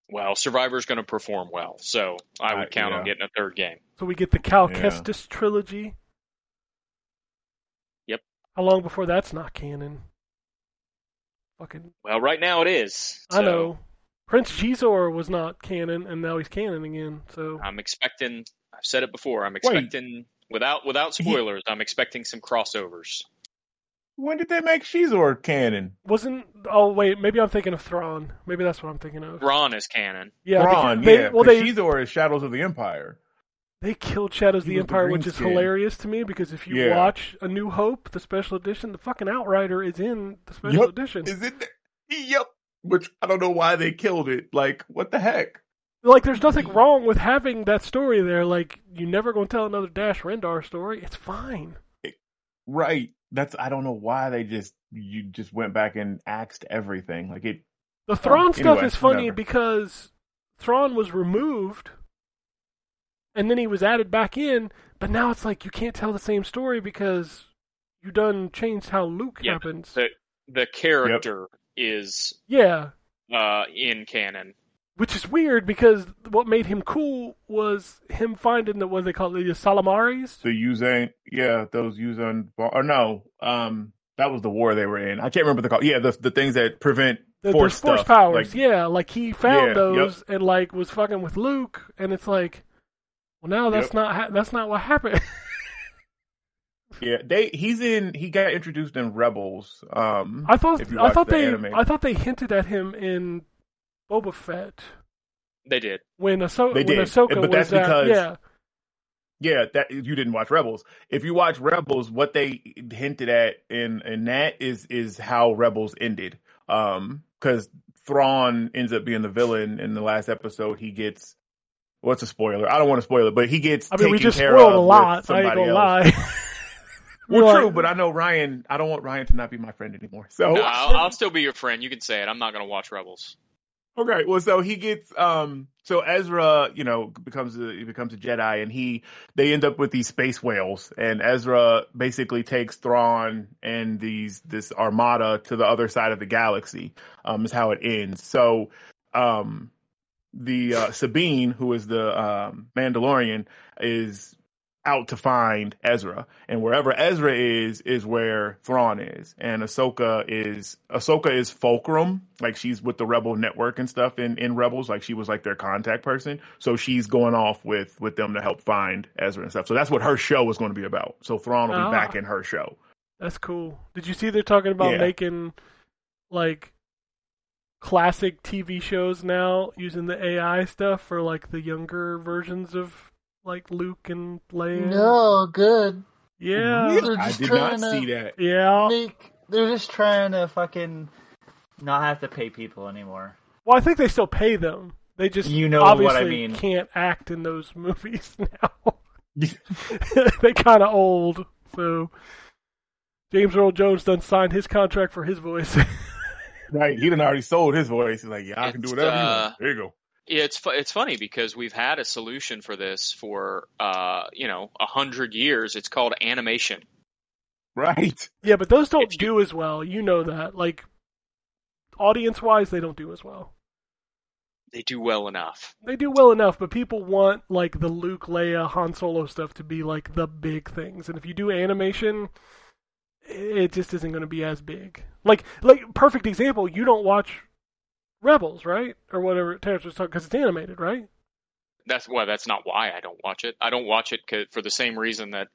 Well, Survivor's going to perform well, so I would Uh, count on getting a third game. So we get the Cal Yeah. Kestis trilogy. Yep. How long before that's not canon? Fucking, Well, right now it is. I know. Prince Xizor was not canon, and now he's canon again. So I'm expecting. I've said it before. I'm expecting without without He- spoilers. I'm expecting some crossovers. When did they make Xizor canon? wasn't. Oh wait, maybe I'm thinking of Thrawn. Maybe that's what I'm thinking of. Thrawn is canon. Yeah, Thrawn, because they, yeah. well 'cause they Xizor is Shadows of the Empire. They killed Shadows of the was the Empire, which is skin. hilarious to me because if you Yeah. watch A New Hope, the special edition, the fucking Outrider is in the special Yep. edition. Is it? Yep. Which I don't know why they killed it. Like, what the heck? Like, there's nothing wrong with having that story there. Like, you're never going to tell another Dash Rendar story. It's fine. Right. That's I don't know why they just you just went back and axed everything. Like it. The Thrawn stuff anyway, is funny whatever. because Thrawn was removed and then he was added back in, but now it's like you can't tell the same story because you done changed how Luke Yeah, happens. The the character is yeah. uh, in canon. Which is weird because what made him cool was him finding the what they call it, the ysalamiri. The Yuuzhan, yeah, those Yuuzhan, or no, um, that was the war they were in. I can't remember the call. Yeah, the the things that prevent The, force force powers, Like, yeah. Like he found Yeah, those and like was fucking with Luke, and it's like, well, now that's Yep. not ha- that's not what happened. yeah, they he's in. He got introduced in Rebels. Um, I thought I thought the they anime. I thought they hinted at him in Boba Fett They did. when Ahso- They when did, Ahsoka but was that's at- because- yeah. Yeah, that you didn't watch Rebels. If you watch Rebels, what they hinted at in in that is is how Rebels ended. Um, because Thrawn ends up being the villain in the last episode. He gets what's a spoiler? I don't want to spoil it, but he gets. I mean, we just care spoiled a lot. I ain't somebody gonna else. lie. Well, We're true, but I know Ryan. I don't want Ryan to not be my friend anymore. So No, I'll, I'll still be your friend. You can say it. I'm not going to watch Rebels. Okay, well, so he gets um, so Ezra, you know, becomes a he becomes a Jedi, and he they end up with these space whales, and Ezra basically takes Thrawn and these this armada to the other side of the galaxy. Um, is how it ends. So, um, the uh, Sabine, who is the um Mandalorian, is out to find Ezra, and wherever Ezra is is where Thrawn is, and Ahsoka is Ahsoka is Fulcrum, like she's with the Rebel network and stuff in in Rebels, like she was like their contact person, so she's going off with with them to help find Ezra and stuff. So that's what her show is going to be about. So Thrawn will be Ah. back in her show. That's cool. Did you see they're talking about Yeah. making like classic TV shows now using the AI stuff for like the younger versions of like Luke and Leia? No, good. Yeah. They're I just did not trying to- see that. Yeah. Make they're just trying to fucking not have to pay people anymore. Well, I think they still pay them. They just You know what obviously I mean. can't act in those movies now. they kind of old. So James Earl Jones done signed his contract for his voice. Right, he done already sold his voice. He's like, yeah, I can do It's, whatever you uh, want. There you go. Yeah, it's fu- it's funny because we've had a solution for this for uh you know a hundred years. It's called animation. Right. yeah, but those don't If you- do as well. You know that. Like audience wise, they don't do as well. They do well enough. They do well enough, but people want like the Luke, Leia, Han Solo stuff to be like the big things. And if you do animation, it just isn't going to be as big. Like, like perfect example. You don't watch Rebels, right, or whatever Terrence was talking because it's animated, right? That's well, that's not why I don't watch it. I don't watch it for the same reason that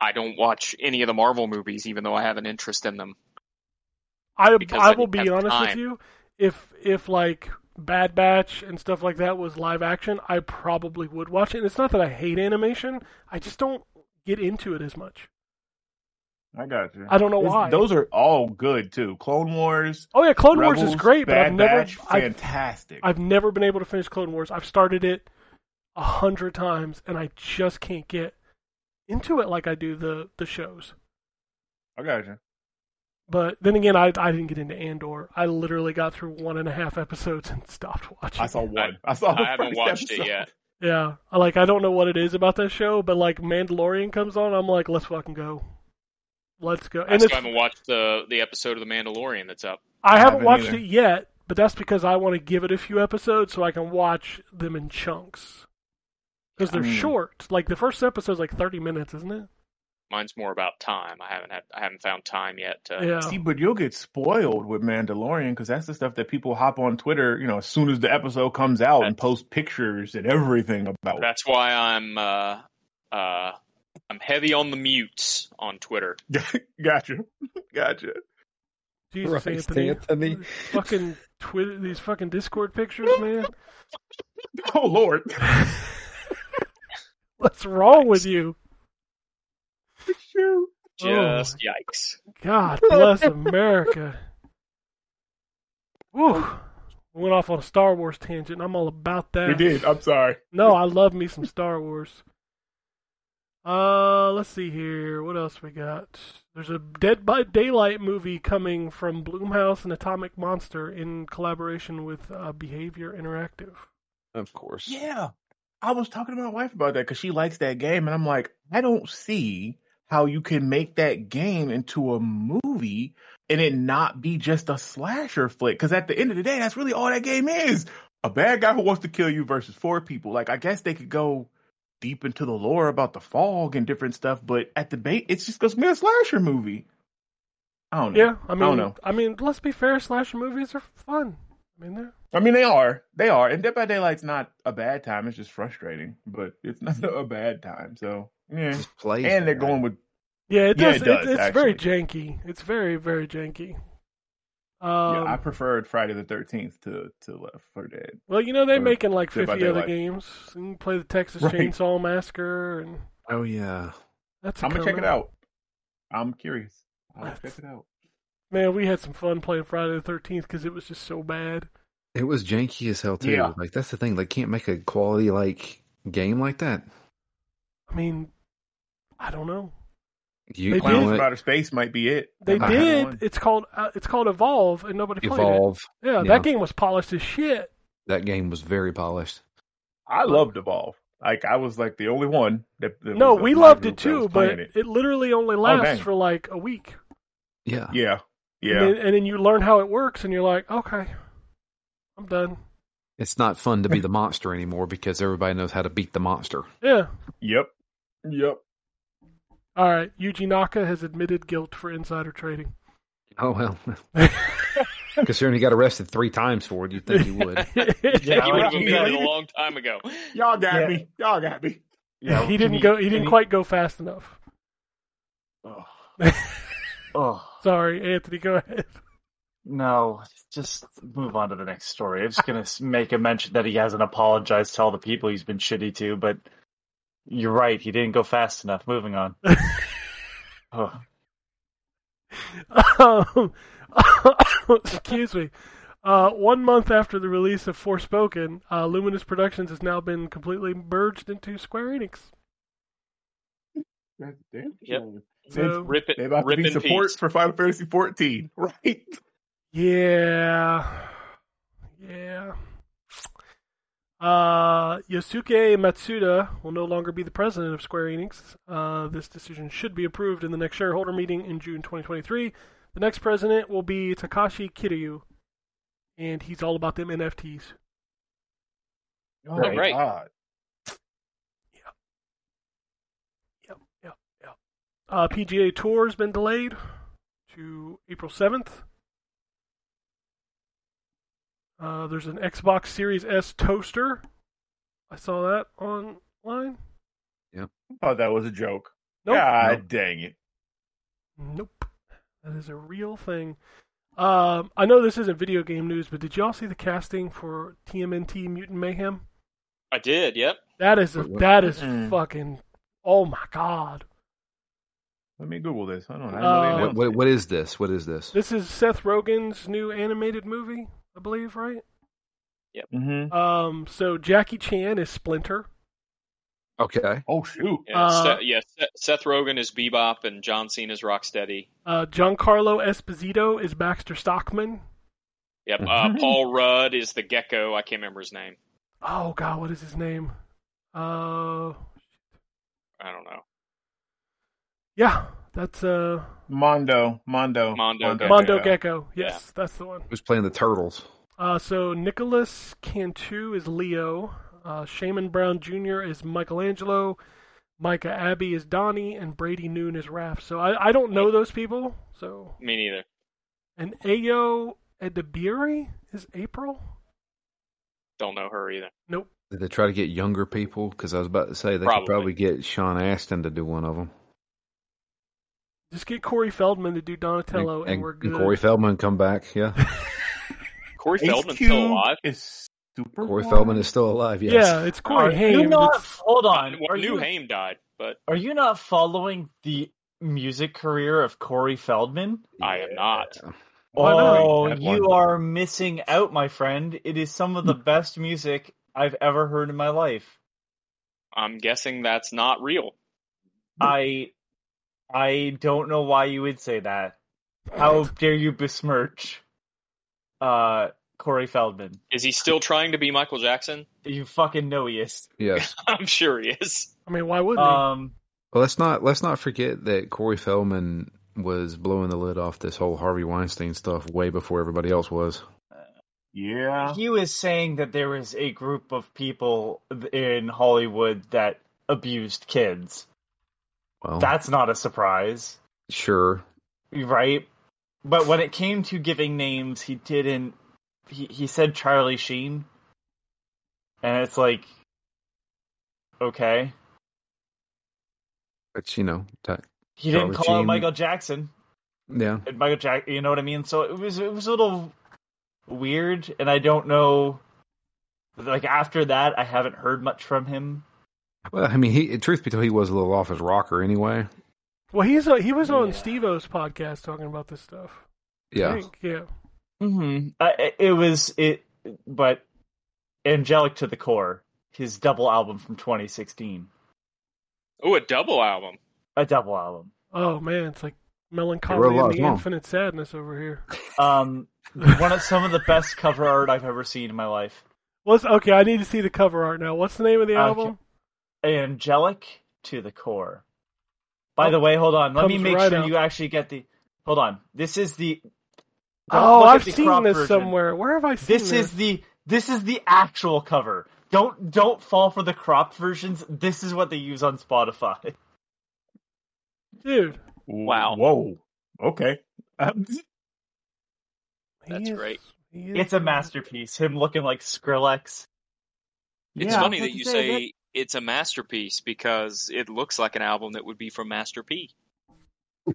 I don't watch any of the Marvel movies, even though I have an interest in them. I Because I will be honest with you. If if like Bad Batch and stuff like that was live action, I probably would watch it. And it's not that I hate animation. I just don't get into it as much. I got you. I don't know It's- why. Those are all good too. Clone Wars, Oh yeah, Clone Wars is great, but Bad I've never Batch, I've, fantastic. I've never been able to finish Clone Wars. I've started it a hundred times and I just can't get into it like I do the the shows. I got you. But then again, I I didn't get into Andor. I literally got through one and a half episodes and stopped watching. I saw one. I, saw. The I haven't first watched it yet. Yeah, like I don't know what it is about that show, but like Mandalorian comes on, I'm like, let's fucking go, let's go. I And still haven't watched the the episode of The Mandalorian that's up. I haven't haven't watched either. it yet, but that's because I want to give it a few episodes so I can watch them in chunks because they're I mean- short. Like the first episode's like 30 minutes, isn't it? Mine's more about time. I haven't had I haven't found time yet. To, Yeah. See, but you'll get spoiled with Mandalorian because that's the stuff that people hop on Twitter, you know, as soon as the episode comes out and post pictures and everything about. That's why I'm uh uh I'm heavy on the mutes on Twitter. gotcha, gotcha. Jesus, Christ, Anthony. Anthony. These fucking Twitter, these fucking Discord pictures, man. Oh Lord, What's wrong with you? Shoot. Oh. Just yikes. God bless America. Woo. We went off on a Star Wars tangent. I'm all about that. we did. I'm sorry. No, I love me some Star Wars. Uh, let's see here. What else we got? There's a Dead by Daylight movie coming from Blumhouse and Atomic Monster in collaboration with uh, Behavior Interactive. Of course. Yeah, I was talking to my wife about that because she likes that game, and I'm like, I don't see how you can make that game into a movie and it not be just a slasher flick. Because at the end of the day, that's really all that game is: a bad guy who wants to kill you versus four people. Like, I guess they could go deep into the lore about the fog and different stuff, but at the bait, it's just gonna be a slasher movie. I don't know. Yeah, I mean, I don't know. I mean, let's be fair. Slasher movies are fun. I mean, they're I mean, they are. They are. And Dead by Daylight's not a bad time. It's just frustrating, but it's not a bad time. So, yeah. Just plays And they're right? going with. yeah, it Yeah, does. it it's, it's very janky. It's very very janky. Um, yeah, I preferred Friday the 13th to, to Left 4 Dead. well, you know they're or making like fifty other Daylight. games. You can play the Texas Right. Chainsaw Massacre, and Oh yeah. that's. I'm going to check it out. I'm curious. I'll That's- check it out. Man, we had some fun playing Friday the Thirteenth because it was just so bad. It was janky as hell too. Yeah. Like that's the thing. They can't make a quality like game like that. I mean, I don't know. You They you know did. Clowns what? from Outer Space might be it. They That might did. It's called. Uh, it's called Evolve, and nobody played Evolve. it. Yeah, Yeah. that game was polished as shit. That game was very polished. I loved Evolve. Like, I was like the only one that. that No, we loved it too, but it. it. literally only lasts dang. for like a week. Yeah. Yeah. Yeah. And then, and then you learn how it works, and you're like, okay, I'm done. It's not fun to be the monster anymore because everybody knows how to beat the monster. Yeah, Yep. Yep. All right, Yuji Naka has admitted guilt for insider trading. Oh well, considering he got arrested three times for it, you'd think he would. Yeah, he would have been dead a long time ago. Y'all got Yeah. me. Y'all got me. Yeah, he didn't go. He didn't quite go fast enough. Oh. oh Sorry, Anthony. Go ahead. no! Just move on to the next story. I'm just gonna make a mention that he hasn't apologized to all the people he's been shitty to, but you're right. He didn't go fast enough. Moving on. Oh. Um, excuse me. Uh, one month after the release of Forspoken, uh, Luminous Productions has now been completely merged into Square Enix. God damn. Yep. So, Rip it, They about to be in support peace. for Final Fantasy 14, right? yeah, yeah. Uh, Yosuke Matsuda will no longer be the president of Square Enix. Uh, this decision should be approved in the next shareholder meeting in June 2023. The next president will be Takashi Kiryu, and he's all about them NFTs. Oh, Right. Right. God. Uh, PGA Tour has been delayed to April 7th. Uh, there's an Xbox Series S toaster. I saw that online. I thought that was a joke. Nope. God Nope. dang it. Nope. That is a real thing. Um, I know this isn't video game news, but did y'all see the casting for TMNT Mutant Mayhem? I did. Yep. That is a, What- what? that is Mm-mm. fucking. Oh my god! Let me Google this. I don't know. Uh, What, announced what, it. what is this? What is this? This is Seth Rogen's new animated movie, I believe, right? Mhm. Um, so Jackie Chan is Splinter. Okay. Oh, shoot. Yeah, Uh, Seth, yeah, Seth- Seth Rogen is Bebop and John Cena is Rocksteady. Uh, Giancarlo Esposito is Baxter Stockman. Yep. Uh, Mhm. Paul Rudd is the Gecko. I can't remember his name. Oh God, what is his name? Uh, I don't know. yeah, that's uh Mondo. Mondo. Mondo Gecko. Mondo. Gecko. Yes, that's the one. Who's playing the turtles? Uh, so Nicholas Cantu is Leo. Uh, Shamon Brown Jr. is Michelangelo. Micah Abbey is Donnie, and Brady Noon is Raph. So I, I don't know those people. So Me neither. and Ayo Edebiri is April. Don't know her either. Nope. Did they try to get younger people? Because I was about to say they Probably. could probably get Sean Astin to do one of them. Just get Corey Feldman to do Donatello, and, and, we're and good. Corey Feldman come back. Yeah, Corey Ace Feldman's still alive. Is super. Corey fly? Feldman is still alive. Yes. Yeah, it's Corey Are Haim. you not? It's- Hold on. Well, Are New you, Haim died, but are you not following the music career of Corey Feldman? I am not. Why not? Oh, That you are missing out, my friend. It is some of the hmm. best music I've ever heard in my life. I'm guessing that's not real. I I don't know why you would say that. How dare you besmirch uh Corey Feldman? Is he still trying to be Michael Jackson? You fucking know he is. Yes. I'm sure he is. I mean, why wouldn't he? Um Well, let's not let's not forget that Corey Feldman was blowing the lid off this whole Harvey Weinstein stuff way before everybody else was. Yeah. he was saying that there was a group of people in Hollywood that abused kids. Well, That's not a surprise. sure. right? But when it came to giving names, he didn't. He he said Charlie Sheen, and it's like, okay, But you know, that, he didn't Charlie call out Sheen- Michael Jackson. yeah. And Michael Jack, you know what I mean? So it was it was a little weird, and I don't know. Like after that, I haven't heard much from him. Well, I mean, he truth be told, he was a little off his rocker anyway. well, he's uh, he was on Yeah. Steve-O's podcast talking about this stuff. I Yeah. think, yeah. Mm-hmm. I, it was it, but angelic to the core. His double album from 2016, Oh, a double album. a double album. Oh man, it's like melancholy wrote a lot and the songs. infinite sadness over here. Um, one of some of the best cover art I've ever seen in my life. What's okay? I need to see the cover art now. What's the name of the Okay. Album? Angelic to the core. By the way, hold on. Let me make right sure out. you actually get the. Hold on. This is the. don't Oh, I've the seen this version. somewhere. Where have I seen This is the. This is the actual cover. don't don't fall for the cropped versions. This is what they use on Spotify. Dude, Wow. Whoa. Okay. Um, That's is- great. It's a masterpiece. Him looking like Skrillex. It's Yeah, funny that you about say, say it's a masterpiece because it looks like an album that would be from Master P.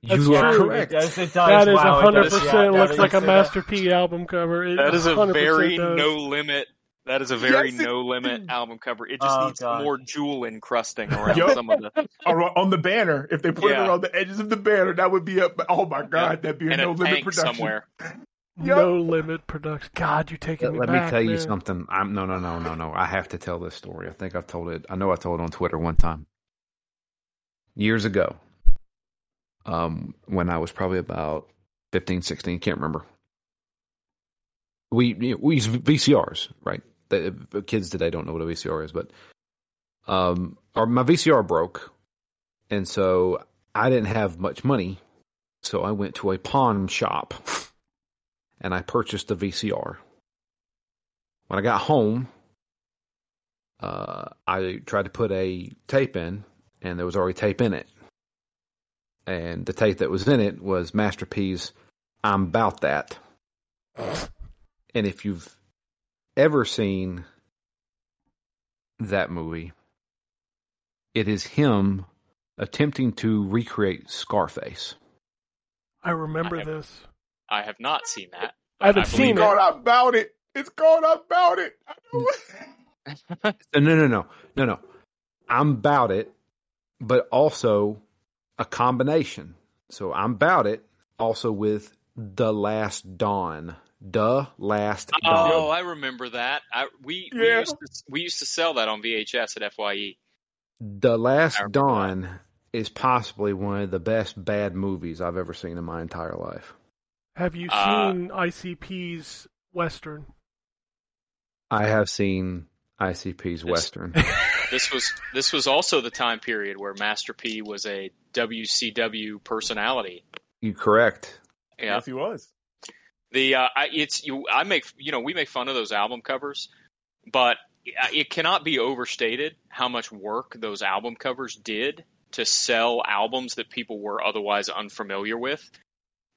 That's you are true. correct. It does. It does. That is wow, it hundred does. Yeah, percent now looks like a say Master that. P album cover. It That is a very does. no limit. That is a very Yes, it- no limit album cover. It just Oh, needs God. more jewel encrusting around Yup. some of the or on the banner, if they put it Yeah. around the edges of the banner, that would be a. Oh my god, that'd be a and no a limit tank production. somewhere. No limit production. God, you taking me Let back, me tell you something. I'm no, no, no, no, no. I have to tell this story. I think I've told it. I know I told it on Twitter one time years ago. Um, when I was probably about 15, 16, can't remember. We we use VCRs, right? The, the kids today don't know what a VCR is, but um, or my VCR broke, and so I didn't have much money, so I went to a pawn shop and I purchased the VCR. When I got home, uh, I tried to put a tape in, and there was already tape in it. And the tape that was in it was Master P's I'm About That. And if you've ever seen that movie, it is him attempting to recreate Scarface. I remember I have- this. I have not seen that. I haven't I seen It's it. called about it. It's called about it. I know it. No, no, no, no, no, no. I'm about it, but also a combination. So I'm about it, also with the last dawn. The last oh, dawn. Oh, I remember that. I, we we, used to, we used to sell that on VHS at Fye. The Last Don is possibly one of the best bad movies I've ever seen in my entire life. Have you Uh, seen ICP's Western? I have seen ICP's Western. This was this was also the time period where Master P was a WCW personality. you correct? Yeah, Yes, he was. the uh, I, it's you. I make you know we make fun of those album covers, but it cannot be overstated how much work those album covers did to sell albums that people were otherwise unfamiliar with.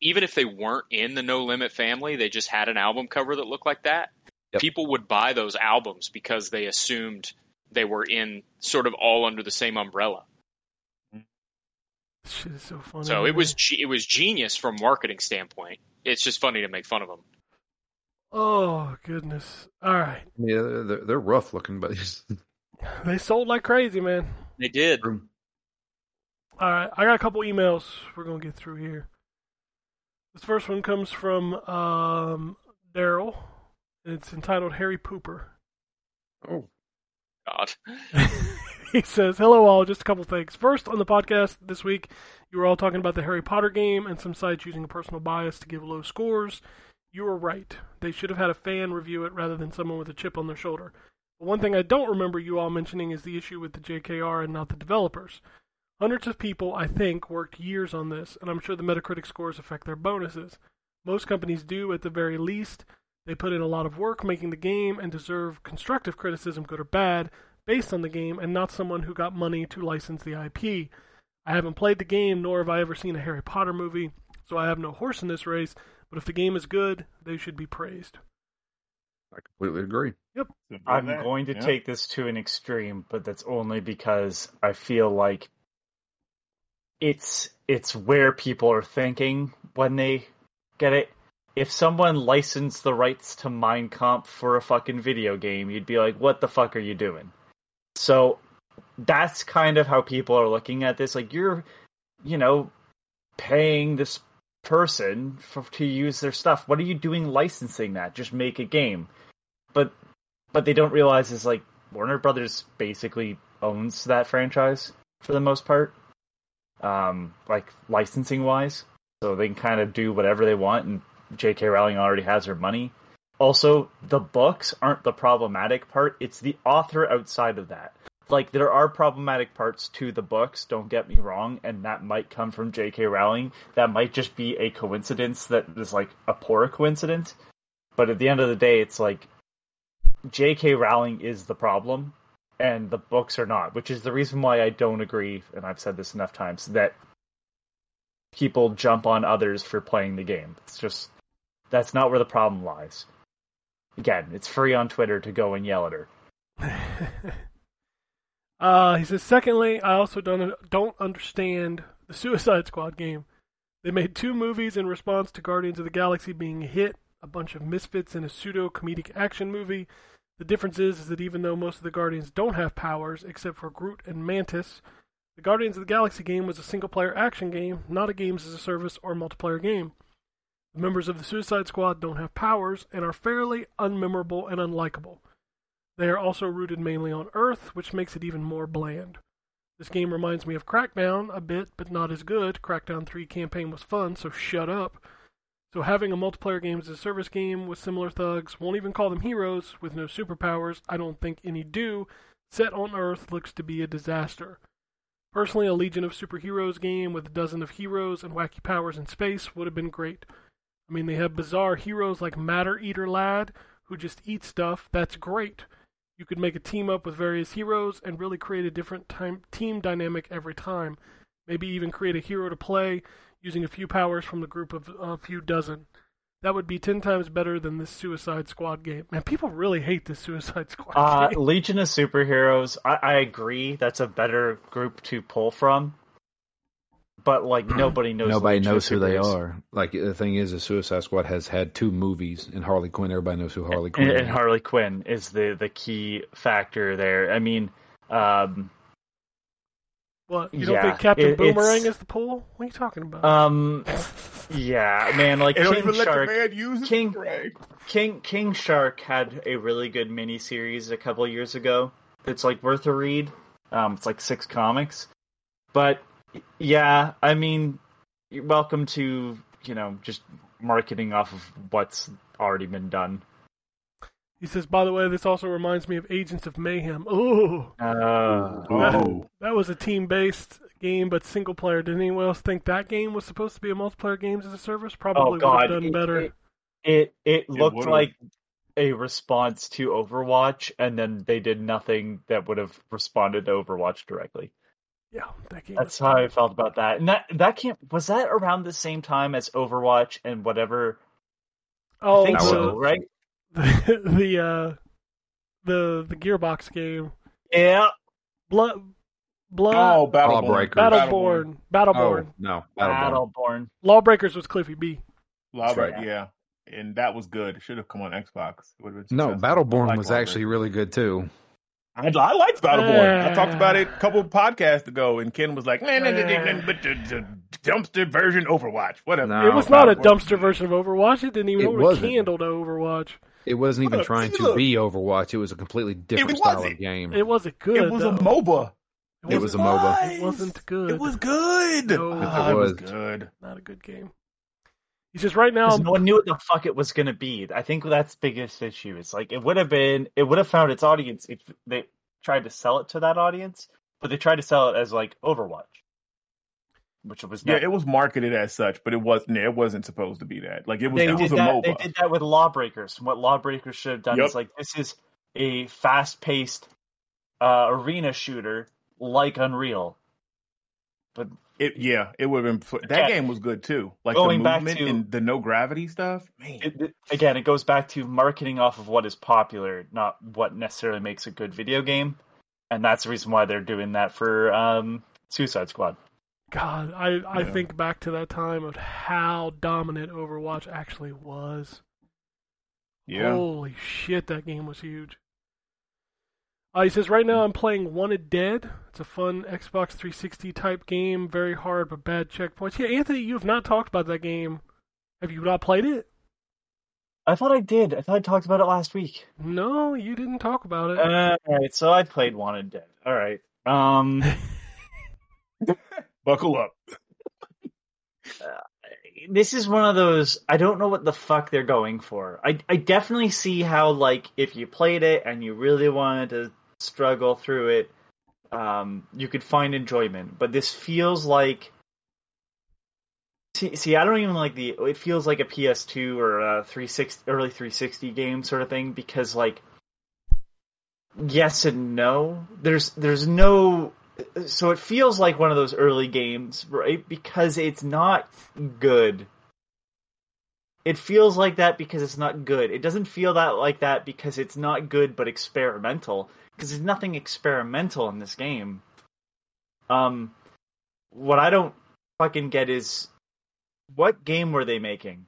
Even if they weren't in the No Limit family, they just had an album cover that looked like that. Yep. People would buy those albums because they assumed they were in sort of all under the same umbrella. Shit is so funny. So it was it was genius from a marketing standpoint. It's just funny to make fun of them. Oh goodness! All right, Yeah, they're, they're rough looking, but they sold like crazy, man. They did. All right, I got a couple emails we're gonna get through here. This first one comes from um, Daryl. It's entitled Harry Pooper. oh, God. he says, Hello, all. Just a couple things. First, on the podcast this week, you were all talking about the Harry Potter game and some sites using a personal bias to give low scores. You were right. They should have had a fan review it rather than someone with a chip on their shoulder. But one thing I don't remember you all mentioning is the issue with the JKR and not the developers. Hundreds of people, I think, worked years on this, and I'm sure the Metacritic scores affect their bonuses. Most companies do, at the very least. They put in a lot of work making the game and deserve constructive criticism, good or bad, based on the game and not someone who got money to license the IP. I haven't played the game, nor have I ever seen a Harry Potter movie, so I have no horse in this race, but if the game is good, they should be praised. I completely agree. Yep. I'm going to Yeah. take this to an extreme, but that's only because I feel like it's it's where people are thinking when they get it. If someone licensed the rights to Mein Kampf for a fucking video game, you'd be like, "What the fuck are you doing?" So that's kind of how people are looking at this. Like you're, you know, paying this person for, to use their stuff. What are you doing licensing that? Just make a game. But but they don't realize is like Warner Brothers basically owns that franchise for the most part, um, like licensing wise. So they can kind of do whatever they want, and J.K. Rowling already has her money. Also, the books aren't the problematic part; it's the author outside of that. Like there are problematic parts to the books. Don't get me wrong, and that might come from J.K. Rowling. That might just be a coincidence that is like a poor coincidence. But at the end of the day, it's like J.K. Rowling is the problem, and the books are not, which is the reason why I don't agree, and I've said this enough times, that people jump on others for playing the game. It's just that's not where the problem lies. Again, it's free on Twitter to go and yell at her. uh, he says, secondly, I also don't don't understand the Suicide Squad game. They made two movies in response to Guardians of the Galaxy being hit, a bunch of misfits in a pseudo comedic action movie. The difference is, is that even though most of the Guardians don't have powers, except for Groot and Mantis, the Guardians of the Galaxy game was a single player action game, not a games as a service or multiplayer game. The members of the Suicide Squad don't have powers and are fairly unmemorable and unlikable. They are also rooted mainly on Earth, which makes it even more bland. This game reminds me of Crackdown a bit, but not as good. Crackdown 3 campaign was fun, so shut up. So having a multiplayer game as a service game with similar thugs, won't even call them heroes, with no superpowers, I don't think any do, set on Earth looks to be a disaster. Personally, a Legion of Superheroes game with a dozen of heroes and wacky powers in space would have been great. I mean, they have bizarre heroes like Matter Eater Lad, who just eat stuff. That's great. You could make a team up with various heroes and really create a different time, team dynamic every time. Maybe even create a hero to play using a few powers from the group of a few dozen. That would be ten times better than this Suicide Squad game. Man, people really hate this Suicide Squad Uh, game. Legion of Superheroes, I, I agree that's a better group to pull from. But like nobody knows. Nobody Legion of knows who they are. Like the thing is, the Suicide Squad has had two movies, and Harley Quinn. Everybody knows who Harley Quinn And, is. and Harley Quinn is the the key factor there. I mean, um, What? You don't yeah, think Captain it- Boomerang is the pool? What are you talking about? um, yeah, man, like King even let the Shark. man use King- King King Shark had a really good miniseries a couple of years ago. It's like worth a read. Um, it's like six comics, but yeah, I mean, you're welcome to you know just marketing off of what's already been done. He says, by the way, this also reminds me of Agents of Mayhem. Ooh, Uh, Oh, that was a team-based game, but single player. Did anyone else think that game was supposed to be a multiplayer games as a service? Probably oh would have done it, better. It, it it looked would've. like a response to Overwatch, and then they did nothing that would have responded to Overwatch directly. yeah, that game. That's was- how I felt about that. And that that can't was that around the same time as Overwatch and whatever. Oh, I think That so, was- right? The the uh, the the Gearbox game, Yeah. Blood, Blood, oh, Battleborn. Lawbreakers. Battleborn, Battleborn. Oh no, Battleborn. Battleborn. Lawbreakers was Cliffy B. Lawbreak, Right. yeah. And that was good. It should have come on Xbox. It would have been No, successful. Battleborn like was Lawbreakers. actually really good too. I, I liked Battleborn. I talked about Uh. it a couple podcasts ago, and Ken was like, "Man, nah, nah, nah, nah, but the, the dumpster version Overwatch, whatever." No. it was not a dumpster version of Overwatch. It didn't even It hold a wasn't. candle to Overwatch. It wasn't even Look, trying see, to look. be Overwatch. It was a completely different It style of game. It wasn't good. It was a though. MOBA. It was a wasn't- MOBA. It wasn't good. It was good. No. Ah, It it was was. good. not a good game. He says right now, no one knew what the fuck it was gonna be. I think that's the biggest issue. It's like it would have been it would have found its audience if they tried to sell it to that audience, but they tried to sell it as like Overwatch. Which was Yeah, it was marketed as such, but it wasn't. It wasn't supposed to be that. Like it was. they It was a that. MOBA. They did that with Lawbreakers. What Lawbreakers should have done Yep. is like this is a fast-paced uh, arena shooter like Unreal, but It, yeah, it would have been. That Yeah. game was good too. Like Going the back to- and the no gravity stuff. Man, it, it- again, it goes back to marketing off of what is popular, not what necessarily makes a good video game, and that's the reason why they're doing that for um, Suicide Squad. God, I, I think back to that time of how dominant Overwatch actually was. yeah. Holy shit, that game was huge. Uh, he says, right now I'm playing Wanted Dead. It's a fun Xbox 360 type game. Very hard, but bad checkpoints. Yeah, Anthony, you have not talked about that game. Have you not played it? I thought I did. I thought I talked about it last week. No, you didn't talk about it. Uh, all right, so I played Wanted Dead. All right. Um, Buckle up. this is one of those I don't know what the fuck they're going for. I I definitely see how like if you played it and you really wanted to struggle through it, um, you could find enjoyment. But this feels like see, see I don't even like the it feels like a PS2 or a 360 early 360 game sort of thing because like yes and no. There's there's no so it feels like one of those early games, right? Because it's not good. It feels like that because it's not good. It doesn't feel that like that because it's not good but experimental. Because there's nothing experimental in this game. Um, what I don't fucking get is what game were they making?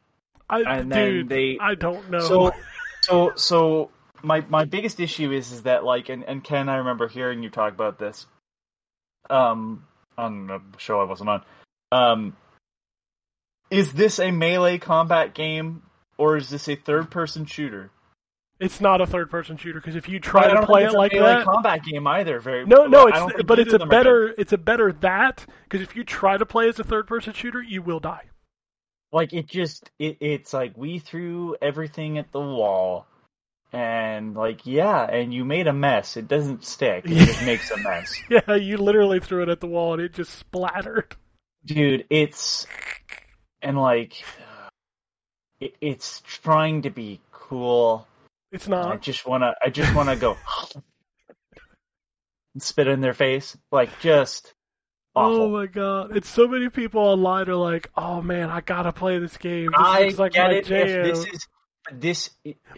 I, And then they- I don't know. So, so, so my my biggest issue is is that like, and and Ken, I remember hearing you talk about this, um, on a show I wasn't on. Um, is this a melee combat game or is this a third person shooter? it's not a third person shooter because if you try to play it like melee that, combat game either. Very no, no, it's but it's a better it's a better that because if you try to play as a third person shooter, you will die. like it just it, it's like we threw everything at the wall and like yeah and you made a mess it doesn't stick it just makes a mess Yeah, you literally threw it at the wall and it just splattered. dude it's and like it, it's trying to be cool It's and i just want to i just want to go and spit in their face like just awful Oh my god! It's so many people online are like, "Oh man, I gotta play this game." This i like get it jam. if this is this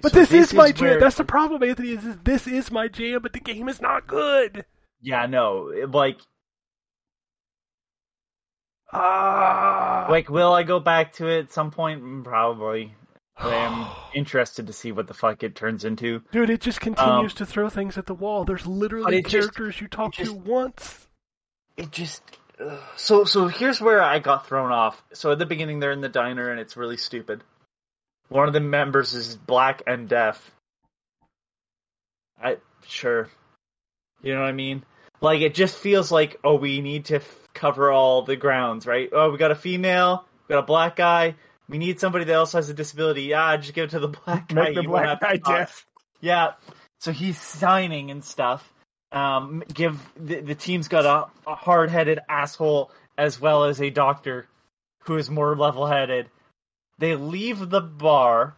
but so this, is my jam. where- That's the problem, Anthony. Is, is this is my jam, but the game is not good. yeah no like Ah, Like, will I go back to it at some point? Mm, Probably. I'm interested to see what the fuck it turns into. dude, it just continues to throw things at the wall. There's Um, literally it just- characters you talk it to just- once. It just. ugh. So, so here's where I got thrown off. So at the beginning, they're in the diner, and it's really stupid. One of the members is black and deaf. I sure, you know what I mean. Like it just feels like oh, we need to f- cover all the grounds, right? Oh, we got a female, we got a black guy. We need somebody that also has a disability. Yeah, just give it to the black guy. Make the you won't have black guy deaf. Yeah. So he's signing and stuff. Um, give the, the team's got a, a hard-headed asshole as well as a doctor who is more level-headed. They leave the bar,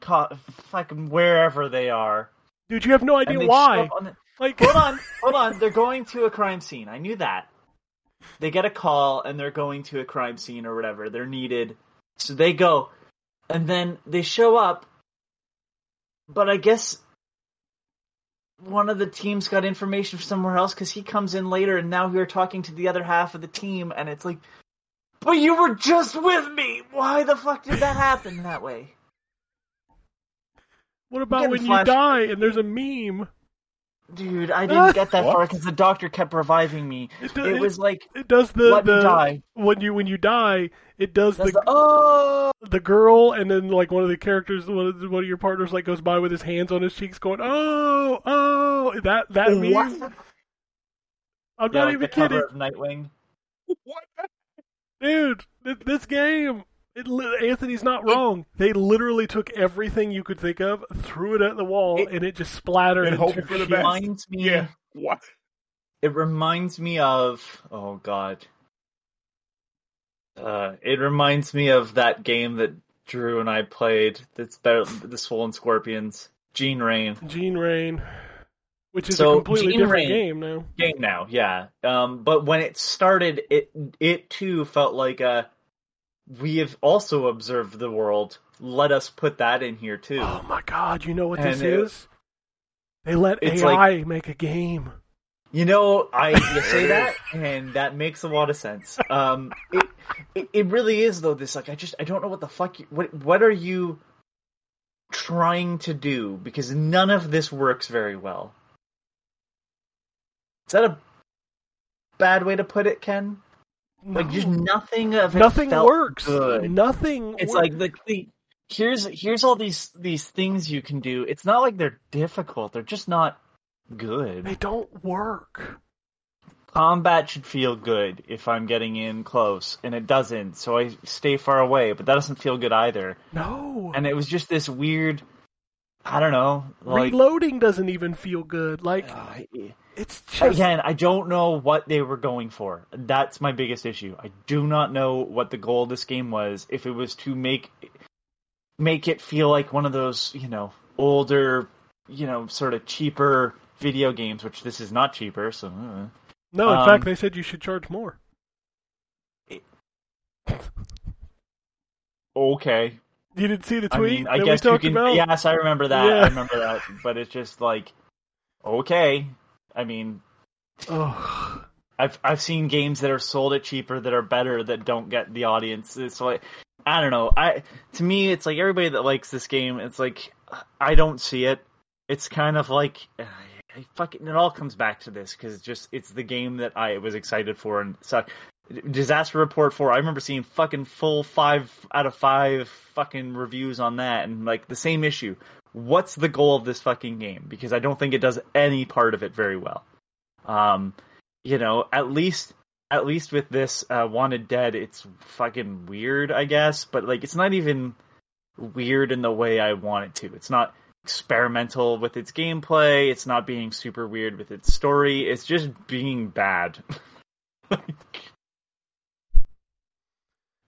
ca- fucking wherever they are, Dude, you have no idea why. on the- Like, hold on, hold on. They're going to a crime scene. I knew that. They get a call and they're going to a crime scene or whatever. They're needed. So they go. And then they show up. But I guess one of the teams got information from somewhere else because he comes in later and now we're talking to the other half of the team and it's like, but you were just with me. Why the fuck did that happen that way? what about when flash- you die and there's a meme? Dude, I didn't get that far because the doctor kept reviving me. It, do- It was like, It does the let me die. when you when you die. It does That's the the, oh, the girl, and then like one of the characters, one of, the- one of your partners, like goes by with his hands on his cheeks, going, "Oh, oh!" That that meme. I'm yeah, not like even the kidding, Nightwing. What? Dude. Th- this game, it, li- Anthony's not wrong. They literally took everything you could think of, threw it at the wall, It- and it just splattered And into hoping for the best. Reminds me. Yeah. What? It reminds me of. Oh God. Uh, it reminds me of that game that Drew and I played. That's better. The Swollen Scorpions. Gene Rain Gene Rain, which is So, a completely Gene different Rain- game now. game now, yeah. Um, but when it started, it it too felt like a. We have also observed the world. Let us put that in here too. Oh my god, you know what this And it- is? They let AI make a game. You know, I you say that, and that makes a lot of sense. Um, it, it it really is though. This like I just I don't know what the fuck. You, what what are you trying to do? Because none of this works very well. Is that a bad way to put it, Ken? Like just nothing of it nothing works. good. Nothing. It's like the, the here's here's all these these things you can do. It's not like they're difficult. They're just not good. they don't work. combat should feel good if I'm getting in close, and it doesn't, so I stay far away, but that doesn't feel good either. No. And it was just this weird I don't know, like Reloading doesn't even feel good. Like uh, it's just again, I don't know what they were going for. That's my biggest issue. I do not know what the goal of this game was. If it was to make make it feel like one of those, you know, older you know, sort of cheaper video games, which this is not cheaper. So uh, No, in Um, fact, they said you should charge more. okay. You didn't see the I tweet mean, I guess you can. about? Yes, I remember that. Yeah. I remember that. But it's just like, okay. I mean, Oh, I've I've seen games that are sold at cheaper that are better that don't get the audience. It's like I don't know. I to me, it's like everybody that likes this game. It's like I don't see it. It's kind of like I, I fucking. It all comes back to this because just it's the game that I was excited for and suck. Disaster Report Four. I remember seeing fucking full five out of five fucking reviews on that, and like the same issue. What's the goal of this fucking game? Because I don't think it does any part of it very well. Um, you know, at least at least with this uh, Wanted Dead, it's fucking weird, I guess, but like it's not even weird in the way I want it to. It's not experimental with its gameplay. It's not being super weird with its story. It's just being bad.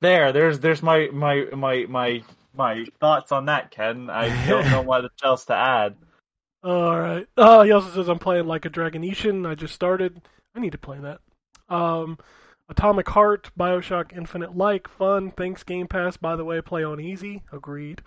there, there's there's my my my my my thoughts on that, Ken. I don't know what else to add. all right. Oh, he also says I'm playing like a Dragon Ishin. I just started. I need to play that. Um, Atomic Heart, Bioshock Infinite, like fun. Thanks Game Pass. By the way, play on easy. Agreed.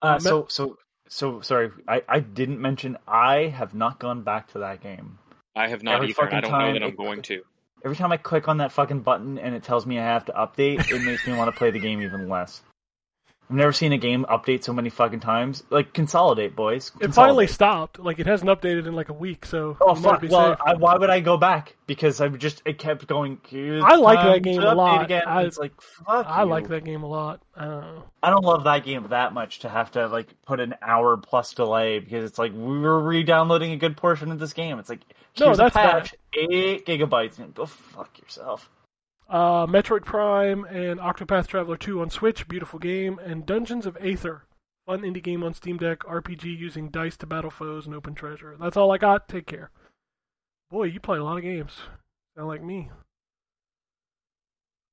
Uh, Uh, so so so sorry. I I didn't mention I have not gone back to that game. I have not Every either. I don't know that I'm it- going to. Every time I click on that fucking button and it tells me I have to update, it makes me want to play the game even less. I've never seen a game update so many fucking times. Like consolidate, boys. It finally stopped. Like it hasn't updated in like a week, so Oh fuck! Well. I, why would I go back? Because I just it kept going. I like that game a lot. Again. I- it's like fuck. I you. like that game a lot. I don't know. I don't love that game that much to have to like put an hour plus delay because it's like we were re-downloading a good portion of this game. It's like No, that's a patch, eight gigabytes, and go fuck yourself. Uh, Metroid Prime and Octopath Traveler 2 on Switch, beautiful game, and Dungeons of Aether, fun indie game on Steam Deck, RPG using dice to battle foes and open treasure. That's all I got. Take care. Boy, you play a lot of games. Sound like me.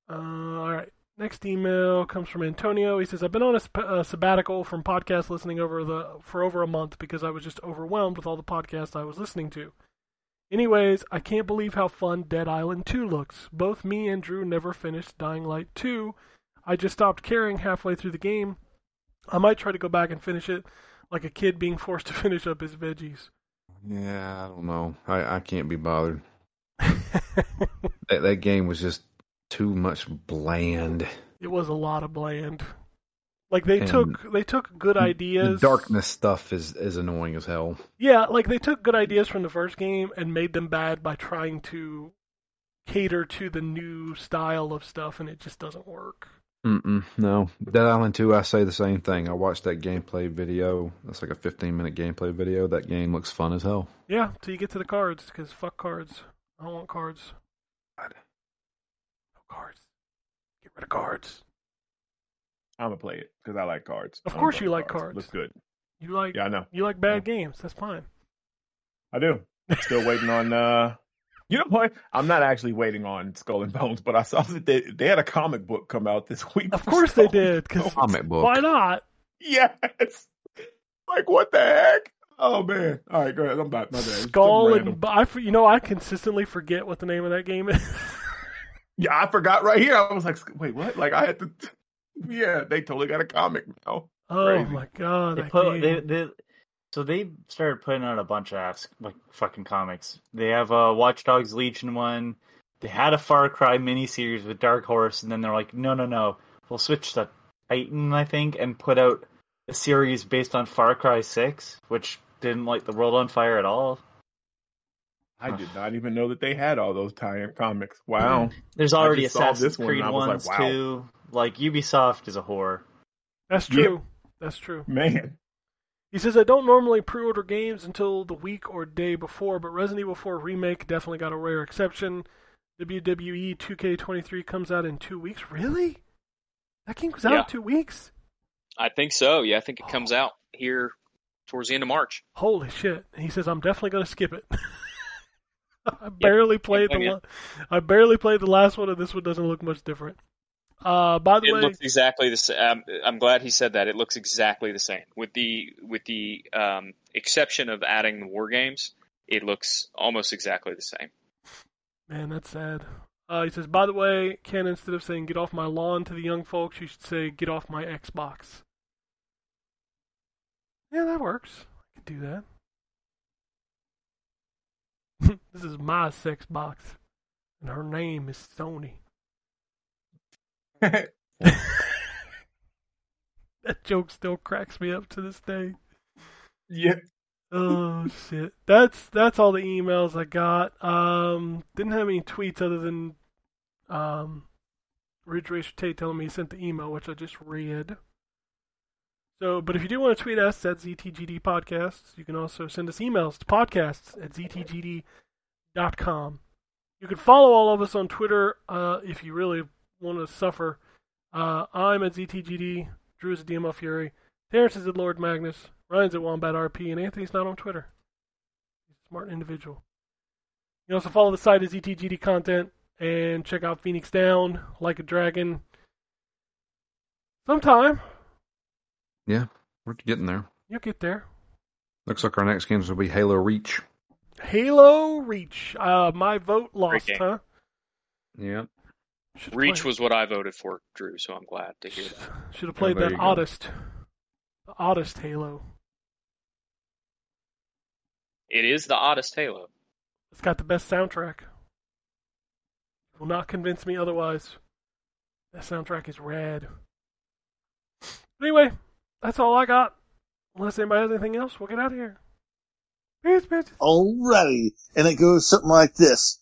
Uh, all right. Next email comes from Antonio. He says, "I've been on a, sp- a sabbatical from podcast listening over the for over a month because I was just overwhelmed with all the podcasts I was listening to. Anyways, I can't believe how fun Dead Island 2 looks. Both me and Drew never finished Dying Light 2. I just stopped caring halfway through the game. I might try to go back and finish it, like a kid being forced to finish up his veggies. Yeah, I don't know. I, I can't be bothered. That, that game was just too much bland. it was a lot of bland. Like they And took they took good The ideas. darkness stuff is, is annoying as hell. Yeah, like they took good ideas from the first game and made them bad by trying to cater to the new style of stuff, and it just doesn't work. Mm-mm, no. Dead Island 2, I say the same thing. I watched that gameplay video. That's like a 15 minute gameplay video. That game looks fun as hell. Yeah, till you get to the cards, because fuck cards. I don't want cards. God. No cards. Get rid of cards. I'm gonna play it because I like cards. Of I course you like cards. Looks good. You like Yeah, I know. you like bad games. That's fine. I do. Still waiting on. uh You know what? I'm not actually waiting on Skull and Bones, but I saw that they they had a comic book come out this week. Of course they Skull and did, 'cause- Bones. Comic book. Why not? Yes. Like what the heck? Oh man! All right, go ahead. I'm back. My bad. Skull and random. Bo- I, f- you know I consistently forget what the name of that game is. Yeah, I forgot right here. I was like, wait, what? Like I had to. Yeah, they totally got a comic now. oh Crazy. my god! They put they, they so they started putting out a bunch of ass like fucking comics. They have a Watch Dogs Legion one. They had a Far Cry miniseries with Dark Horse, and then they're like, no, no, no, we'll switch to Titan, I think, and put out a series based on Far Cry Six, which didn't light the world on fire at all. I did not even know that they had all those tie-in comics. Wow. There's already just saw Assassin's this one Creed and I was like, ones wow. too. Like Ubisoft is a whore. That's Yep. true. That's true. Man. He says I don't normally pre-order games until the week or day before, but Resident Evil 4 remake definitely got a rare exception. WWE 2K23 comes out in two weeks. Really? That game comes out Yeah. in two weeks? I think so. Yeah, I think it comes oh. out here towards the end of March. Holy shit! He says I'm definitely gonna skip it. I barely played the la- I barely played the last one, and this one doesn't look much different. Uh, by the It way, looks exactly the same. Um, I'm glad he said that. It looks exactly the same, with the with the um, exception of adding the war games. It looks almost exactly the same. man, that's sad. Uh, he says, by the way, Ken, instead of saying "get off my lawn" to the young folks, you should say "get off my Xbox." Yeah, that works. I can do that. this is my sex box, and her name is Sony. That joke still cracks me up to this day. yeah. Oh shit. That's that's all the emails I got. Um didn't have any tweets other than um Ridge Racer Tate telling me he sent the email, which I just read. So but if you do want to tweet us at ZTGD Podcasts, you can also send us emails to podcasts at ZTGD.com. You can follow all of us on Twitter uh, if you really want to suffer. Uh, I'm at ZTGD, Drew is at DML Fury, Terrence is at Lord Magnus, Ryan's at Wombat RP, and Anthony's not on Twitter. He's a smart individual. You can also follow the site as ZTGD content and check out Phoenix Down, Like a Dragon. Sometime Yeah, we're getting there. you'll get there. Looks like our next games will be Halo Reach. Halo Reach. Uh, my vote lost, game. huh? Yeah. Should've Reach played- was what I voted for, Drew. So I'm glad to hear that. Should have played there that you go. oddest, the oddest Halo. It is the oddest Halo. It's got the best soundtrack. Will not convince me otherwise. That soundtrack is rad. Anyway, that's all I got. Unless anybody has anything else, we'll get out of here. Peace, bitches. Alrighty. And it goes something like this.